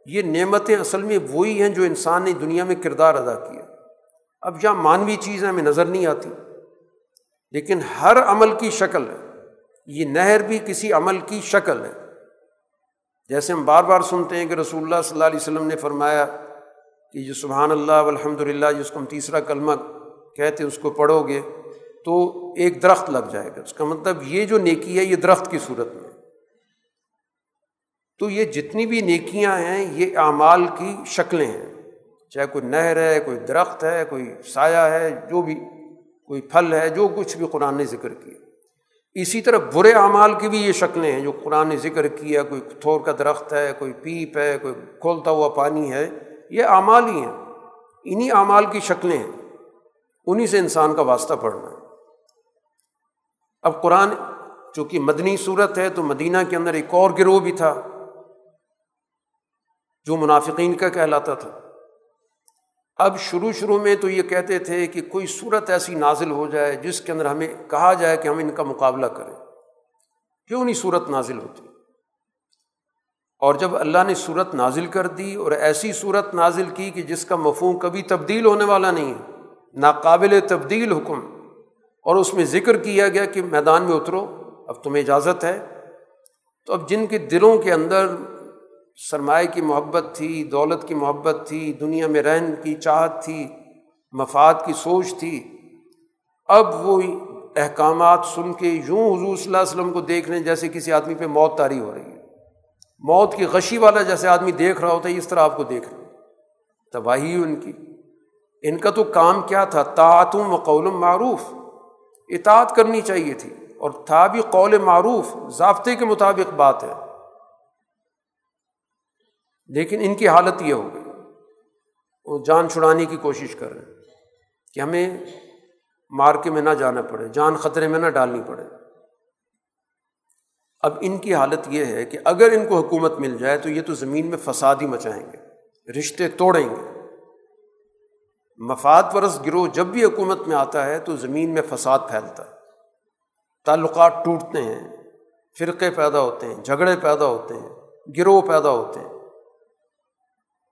یہ نعمتیں اصل میں وہی ہیں جو انسان نے دنیا میں کردار ادا کیا۔ اب جہاں مانوی چیزیں ہمیں نظر نہیں آتی، لیکن ہر عمل کی شکل ہے۔ یہ نہر بھی کسی عمل کی شکل ہے۔ جیسے ہم بار بار سنتے ہیں کہ رسول اللہ صلی اللہ علیہ وسلم نے فرمایا کہ یہ سبحان اللہ الحمد للہ جس کو ہم تیسرا کلمہ کہتے اس کو پڑھو گے تو ایک درخت لگ جائے گا۔ اس کا مطلب یہ جو نیکی ہے، یہ درخت کی صورت میں۔ تو یہ جتنی بھی نیکیاں ہیں، یہ اعمال کی شکلیں ہیں۔ چاہے کوئی نہر ہے، کوئی درخت ہے، کوئی سایہ ہے، جو بھی کوئی پھل ہے، جو کچھ بھی قرآن نے ذکر کیا۔ اسی طرح برے اعمال کی بھی یہ شکلیں ہیں، جو قرآن نے ذکر کیا، کوئی تھور کا درخت ہے، کوئی پیپ ہے، کوئی کھولتا ہوا پانی ہے، یہ اعمال ہی ہیں۔ انہیں اعمال کی شکلیں ہیں۔ انہیں سے انسان کا واسطہ پڑھنا ہے۔ اب قرآن چونکہ مدنی صورت ہے، تو مدینہ کے اندر ایک اور گروہ بھی تھا، جو منافقین کا کہلاتا تھا۔ اب شروع شروع میں تو یہ کہتے تھے کہ کوئی صورت ایسی نازل ہو جائے جس کے اندر ہمیں کہا جائے کہ ہم ان کا مقابلہ کریں۔ کیوں نہیں صورت نازل ہوتی؟ اور جب اللہ نے صورت نازل کر دی اور ایسی صورت نازل کی کہ جس کا مفہوم کبھی تبدیل ہونے والا نہیں ہے، ناقابل تبدیل حکم، اور اس میں ذکر کیا گیا کہ میدان میں اترو، اب تمہیں اجازت ہے۔ تو اب جن کے دلوں کے اندر سرمائے کی محبت تھی، دولت کی محبت تھی، دنیا میں رہن کی چاہت تھی، مفاد کی سوچ تھی۔ اب وہ احکامات سن کے یوں حضور صلی اللہ علیہ وسلم کو دیکھ لیں جیسے کسی آدمی پہ موت تاری ہو رہی ہے۔ موت کی غشی والا جیسے آدمی دیکھ رہا ہوتا ہے، اس طرح آپ کو دیکھ رہے تباہی ان کی۔ ان کا تو کام کیا تھا؟ تعتم و قول معروف۔ اطاعت کرنی چاہیے تھی اور تھا بھی قول معروف، ضابطے کے مطابق بات ہے۔ لیکن ان کی حالت یہ ہوگی وہ جان چھڑانے کی کوشش کر رہے ہیں کہ ہمیں مارکے میں نہ جانا پڑے، جان خطرے میں نہ ڈالنی پڑے۔ اب ان کی حالت یہ ہے کہ اگر ان کو حکومت مل جائے تو یہ تو زمین میں فساد ہی مچائیں گے، رشتے توڑیں گے۔ مفاد پرس گروہ جب بھی حکومت میں آتا ہے تو زمین میں فساد پھیلتا ہے۔ تعلقات ٹوٹتے ہیں، فرقے پیدا ہوتے ہیں، جھگڑے پیدا ہوتے ہیں، گروہ پیدا ہوتے ہیں۔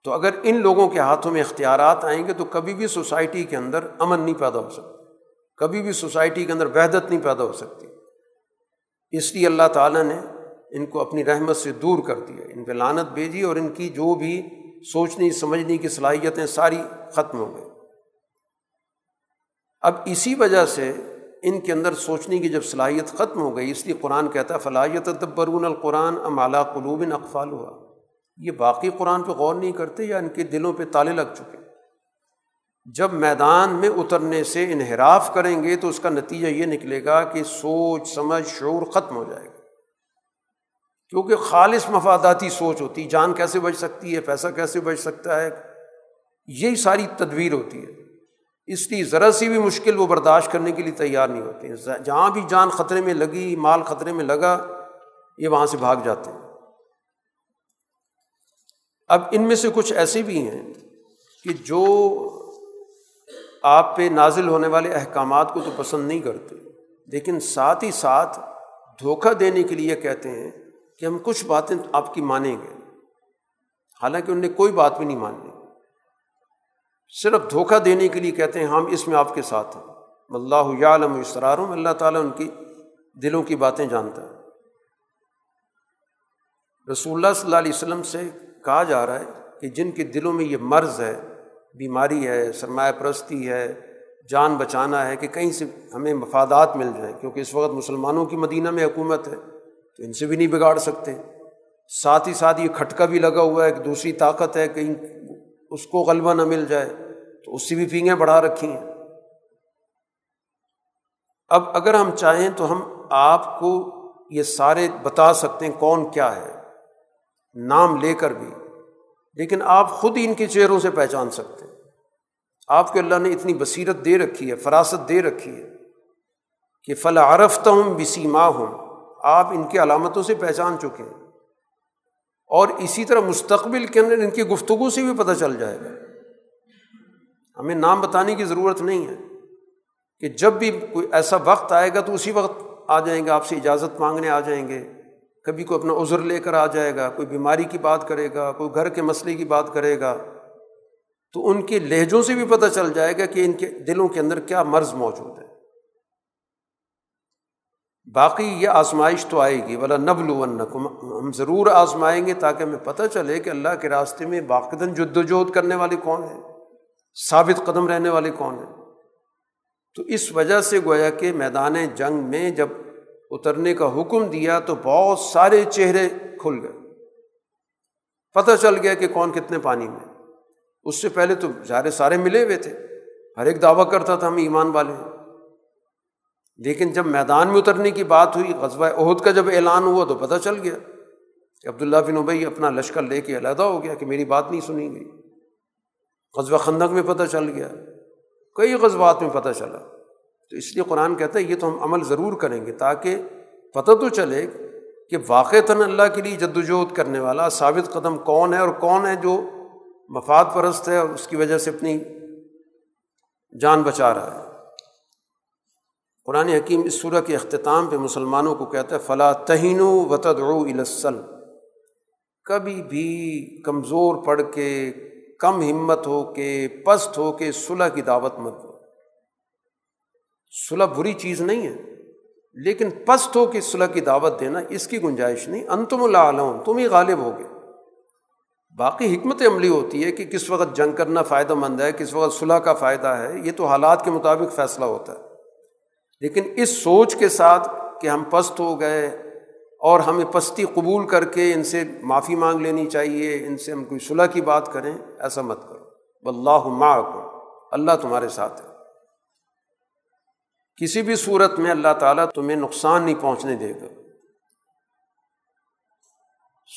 تو اگر ان لوگوں کے ہاتھوں میں اختیارات آئیں گے تو کبھی بھی سوسائٹی کے اندر امن نہیں پیدا ہو سکتا کبھی بھی سوسائٹی کے اندر وحدت نہیں پیدا ہو سکتی۔ اس لیے اللہ تعالیٰ نے ان کو اپنی رحمت سے دور کر دیا۔ ان پہ لانت بھیجی اور ان کی جو بھی سوچنے سمجھنے کی صلاحیتیں ساری ختم ہو گئی۔ اب اسی وجہ سے ان کے اندر سوچنے کی جب صلاحیت ختم ہو گئی، اس لیے قرآن کہتا ہے فلاحیت تبرون القرآن ام قلوب اقفال ہوا یہ باقی قرآن پہ غور نہیں کرتے یا ان کے دلوں پہ تالے لگ چکے۔ جب میدان میں اترنے سے انحراف کریں گے تو اس کا نتیجہ یہ نکلے گا کہ سوچ، سمجھ، شعور ختم ہو جائے گا۔ کیونکہ خالص مفاداتی سوچ ہوتی، جان کیسے بچ سکتی ہے، پیسہ کیسے بچ سکتا ہے، یہی ساری تدبیر ہوتی ہے۔ اس لیے ذرا سی بھی مشکل وہ برداشت کرنے کے لیے تیار نہیں ہوتے۔ جہاں بھی جان خطرے میں لگی، مال خطرے میں لگا، یہ وہاں سے بھاگ جاتے ہیں۔ اب ان میں سے کچھ ایسے بھی ہیں کہ جو آپ پہ نازل ہونے والے احکامات کو تو پسند نہیں کرتے، لیکن ساتھ ہی ساتھ دھوکہ دینے کے لیے کہتے ہیں کہ ہم کچھ باتیں آپ کی مانیں گے۔ حالانکہ ان نے کوئی بات بھی نہیں ماننی صرف دھوکہ دینے کے لیے کہتے ہیں، ہم اس میں آپ کے ساتھ ہیں۔ اللہ عالم اسراروں اللہ تعالیٰ ان کی دلوں کی باتیں جانتا ہے۔ رسول اللہ صلی اللہ علیہ وسلم سے کہا جا رہا ہے کہ جن کے دلوں میں یہ مرض ہے، بیماری ہے، سرمایہ پرستی ہے، جان بچانا ہے کہ کہیں سے ہمیں مفادات مل جائیں، کیونکہ اس وقت مسلمانوں کی مدینہ میں حکومت ہے، تو ان سے بھی نہیں بگاڑ سکتے۔ ساتھ ہی ساتھ یہ کھٹکا بھی لگا ہوا ہے کہ دوسری طاقت ہے، کہیں اس کو غلبہ نہ مل جائے، تو اس سے بھی فینگیں بڑھا رکھی ہیں۔ اب اگر ہم چاہیں تو ہم آپ کو یہ سارے بتا سکتے ہیں کون کیا ہے۔ نام لے کر بھی، لیکن آپ خود ہی ان کے چہروں سے پہچان سکتے ہیں۔ آپ کے اللہ نے اتنی بصیرت دے رکھی ہے، فراست دے رکھی ہے کہ فلا عرفتہ ہوں بسیما ہوں آپ ان کی علامتوں سے پہچان چکے ہیں۔ اور اسی طرح مستقبل کے اندر ان کی گفتگو سے بھی پتہ چل جائے گا۔ ہمیں نام بتانے کی ضرورت نہیں ہے کہ جب بھی کوئی ایسا وقت آئے گا تو اسی وقت آ جائیں گے، آپ سے اجازت مانگنے آ جائیں گے۔ کبھی کوئی اپنا عذر لے کر آ جائے گا، کوئی بیماری کی بات کرے گا، کوئی گھر کے مسئلے کی بات کرے گا، تو ان کے لہجوں سے بھی پتہ چل جائے گا کہ ان کے دلوں کے اندر کیا مرض موجود ہے۔ باقی یہ آزمائش تو آئے گی۔ بلا نبل ہم ضرور آزمائیں گے تاکہ ہمیں پتہ چلے کہ اللہ کے راستے میں باقدن جد وجہد کرنے والے کون ہیں ثابت قدم رہنے والے کون ہیں تو اس وجہ سے گویا کہ میدان جنگ میں جب اترنے کا حکم دیا تو بہت سارے چہرے کھل گئے۔ پتہ چل گیا کہ کون کتنے پانی میں۔ اس سے پہلے تو سارے سارے ملے ہوئے تھے۔ ہر ایک دعویٰ کرتا تھا ہم ایمان والے ہیں۔ لیکن جب میدان میں اترنے کی بات ہوئی، غزوہ عہد کا جب اعلان ہوا تو پتہ چل گیا کہ عبداللہ بن ابئی اپنا لشکر لے کے علیحدہ ہو گیا کہ میری بات نہیں سنی گئی۔ غزوہ خندق میں پتہ چل گیا۔ کئی غزوات میں پتہ چلا۔ تو اس لیے قرآن کہتا ہے یہ تو ہم عمل ضرور کریں گے تاکہ پتہ تو چلے کہ واقعتاً اللہ کے لیے جد وجہد کرنے والا ثابت قدم کون ہے اور کون ہے جو مفاد پرست ہے اور اس کی وجہ سے اپنی جان بچا رہا ہے۔ قرآن حکیم اس صورت کے اختتام پہ مسلمانوں کو کہتا ہے فلاں تہین و تدعو الاسل کبھی بھی کمزور پڑھ کے، کم ہمت ہو کے، پست ہو کے صلح کی دعوت مت دو۔ صلح بری چیز نہیں ہے۔ لیکن پست ہو کہ صلح کی دعوت دینا اس کی گنجائش نہیں۔ انتم اللہ تم ہی غالب ہوگے۔ باقی حکمت عملی ہوتی ہے کہ کس وقت جنگ کرنا فائدہ مند ہے، کس وقت صلح کا فائدہ ہے، یہ تو حالات کے مطابق فیصلہ ہوتا ہے۔ لیکن اس سوچ کے ساتھ کہ ہم پست ہو گئے اور ہمیں پستی قبول کر کے ان سے معافی مانگ لینی چاہیے، ان سے ہم کوئی صلح کی بات کریں، ایسا مت کرو۔ بلّہ اللہ تمہارے ساتھ ہے۔ کسی بھی صورت میں اللہ تعالیٰ تمہیں نقصان نہیں پہنچنے دے گا۔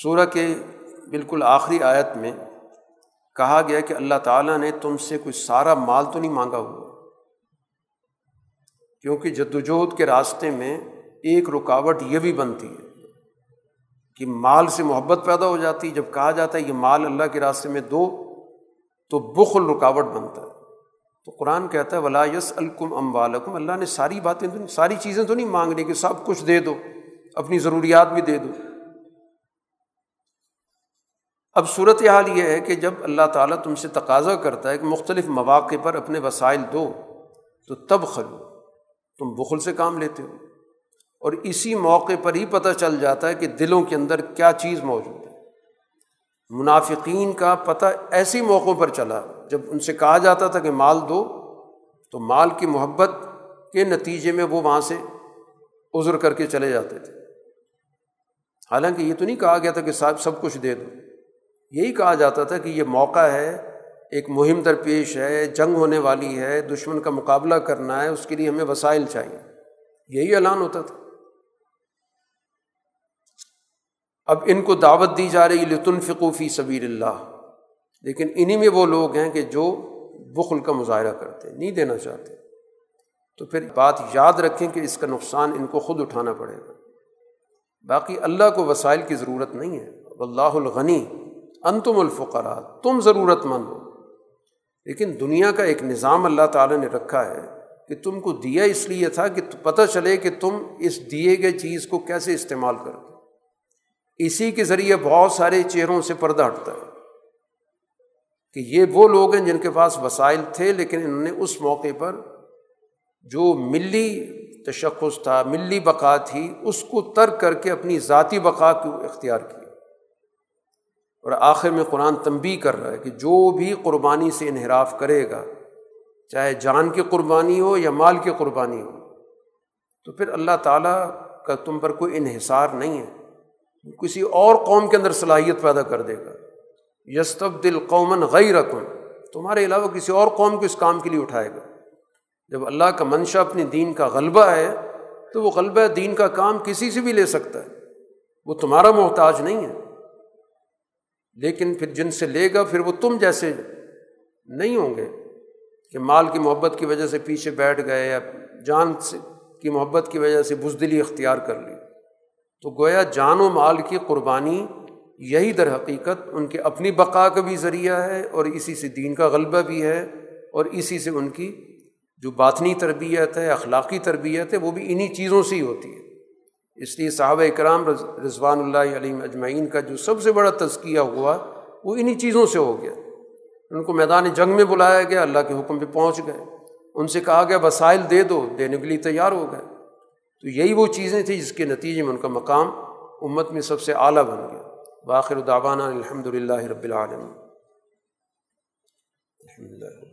سورہ کے بالکل آخری آیت میں کہا گیا کہ اللہ تعالیٰ نے تم سے کوئی سارا مال تو نہیں مانگا ہوا، کیونکہ جدوجہد کے راستے میں ایک رکاوٹ یہ بھی بنتی ہے کہ مال سے محبت پیدا ہو جاتی، جب کہا جاتا ہے یہ مال اللہ کے راستے میں دو، تو بخل رکاوٹ بنتا ہے۔ تو قرآن کہتا ہے، ولا یس الکم ام والم اللہ نے ساری باتیں تو ساری چیزیں تو نہیں مانگنی کہ سب کچھ دے دو، اپنی ضروریات بھی دے دو۔ اب صورت حال یہ ہے کہ جب اللہ تعالیٰ تم سے تقاضا کرتا ہے کہ مختلف مواقع پر اپنے وسائل دو، تو تب خلو، تم بخل سے کام لیتے ہو۔ اور اسی موقع پر ہی پتہ چل جاتا ہے کہ دلوں کے اندر کیا چیز موجود ہے۔ منافقین کا پتہ ایسی موقعوں پر چلا۔ جب ان سے کہا جاتا تھا کہ مال دو، تو مال کی محبت کے نتیجے میں وہ وہاں سے عذر کر کے چلے جاتے تھے۔ حالانکہ یہ تو نہیں کہا گیا تھا کہ صاحب سب کچھ دے دو۔ یہی کہا جاتا تھا کہ یہ موقع ہے، ایک مہم درپیش ہے، جنگ ہونے والی ہے، دشمن کا مقابلہ کرنا ہے، اس کے لیے ہمیں وسائل چاہیے۔ یہی اعلان ہوتا تھا۔ اب ان کو دعوت دی جا رہی لطن فقوفی صبیر اللہ لیکن انہیں میں وہ لوگ ہیں کہ جو بخل کا مظاہرہ کرتے نہیں دینا چاہتے۔ تو پھر بات یاد رکھیں کہ اس کا نقصان ان کو خود اٹھانا پڑے گا۔ باقی اللہ کو وسائل کی ضرورت نہیں ہے۔ اللہ الغنی، انتم الفقرا تم ضرورت مند ہو۔ لیکن دنیا کا ایک نظام اللہ تعالیٰ نے رکھا ہے کہ تم کو دیا اس لیے تھا کہ پتہ چلے کہ تم اس دیے گئے چیز کو کیسے استعمال کرو اسی کے ذریعے بہت سارے چہروں سے پردہ ہٹتا ہے۔ کہ یہ وہ لوگ ہیں جن کے پاس وسائل تھے، لیکن انہوں نے اس موقع پر جو ملی تشخص تھا، ملی بقا تھی، اس کو ترک کر کے اپنی ذاتی بقا کو اختیار کی اور آخر میں قرآن تنبی کر رہا ہے کہ جو بھی قربانی سے انحراف کرے گا، چاہے جان کی قربانی ہو یا مال کی قربانی ہو، تو پھر اللہ تعالیٰ کا تم پر کوئی انحصار نہیں ہے۔ کسی اور قوم کے اندر صلاحیت پیدا کر دے گا۔ یستب دل قومن غیر رقم تمہارے علاوہ کسی اور قوم کو اس کام کے لیے اٹھائے گا۔ جب اللہ کا منشا اپنی دین کا غلبہ ہے، تو وہ غلبہ دین کا کام کسی سے بھی لے سکتا ہے۔ وہ تمہارا محتاج نہیں ہے۔ لیکن پھر جن سے لے گا، پھر وہ تم جیسے نہیں ہوں گے کہ مال کی محبت کی وجہ سے پیچھے بیٹھ گئے یا جان سے، کی محبت کی وجہ سے بزدلی اختیار کر لی۔ تو گویا جان و مال کی قربانی یہی در حقیقت ان کے اپنی بقا کا بھی ذریعہ ہے اور اسی سے دین کا غلبہ بھی ہے اور اسی سے ان کی جو باطنی تربیت ہے، اخلاقی تربیت ہے، وہ بھی انہیں چیزوں سے ہی ہوتی ہے۔ اس لیے صحابہ اکرام رضوان اللہ علیہ اجمعین کا جو سب سے بڑا تزکیہ ہوا، وہ انہیں چیزوں سے ہو گیا۔ ان کو میدان جنگ میں بلایا گیا، اللہ کے حکم پہ پہنچ گئے۔ ان سے کہا گیا، وسائل دے دو، دینے کے لیے تیار ہو گئے۔ تو یہی وہ چیزیں تھیں جس کے نتیجے میں ان کا مقام امت میں سب سے اعلیٰ بن گیا۔ باخر دعوانا الحمد للہ رب العالم الحمد للہ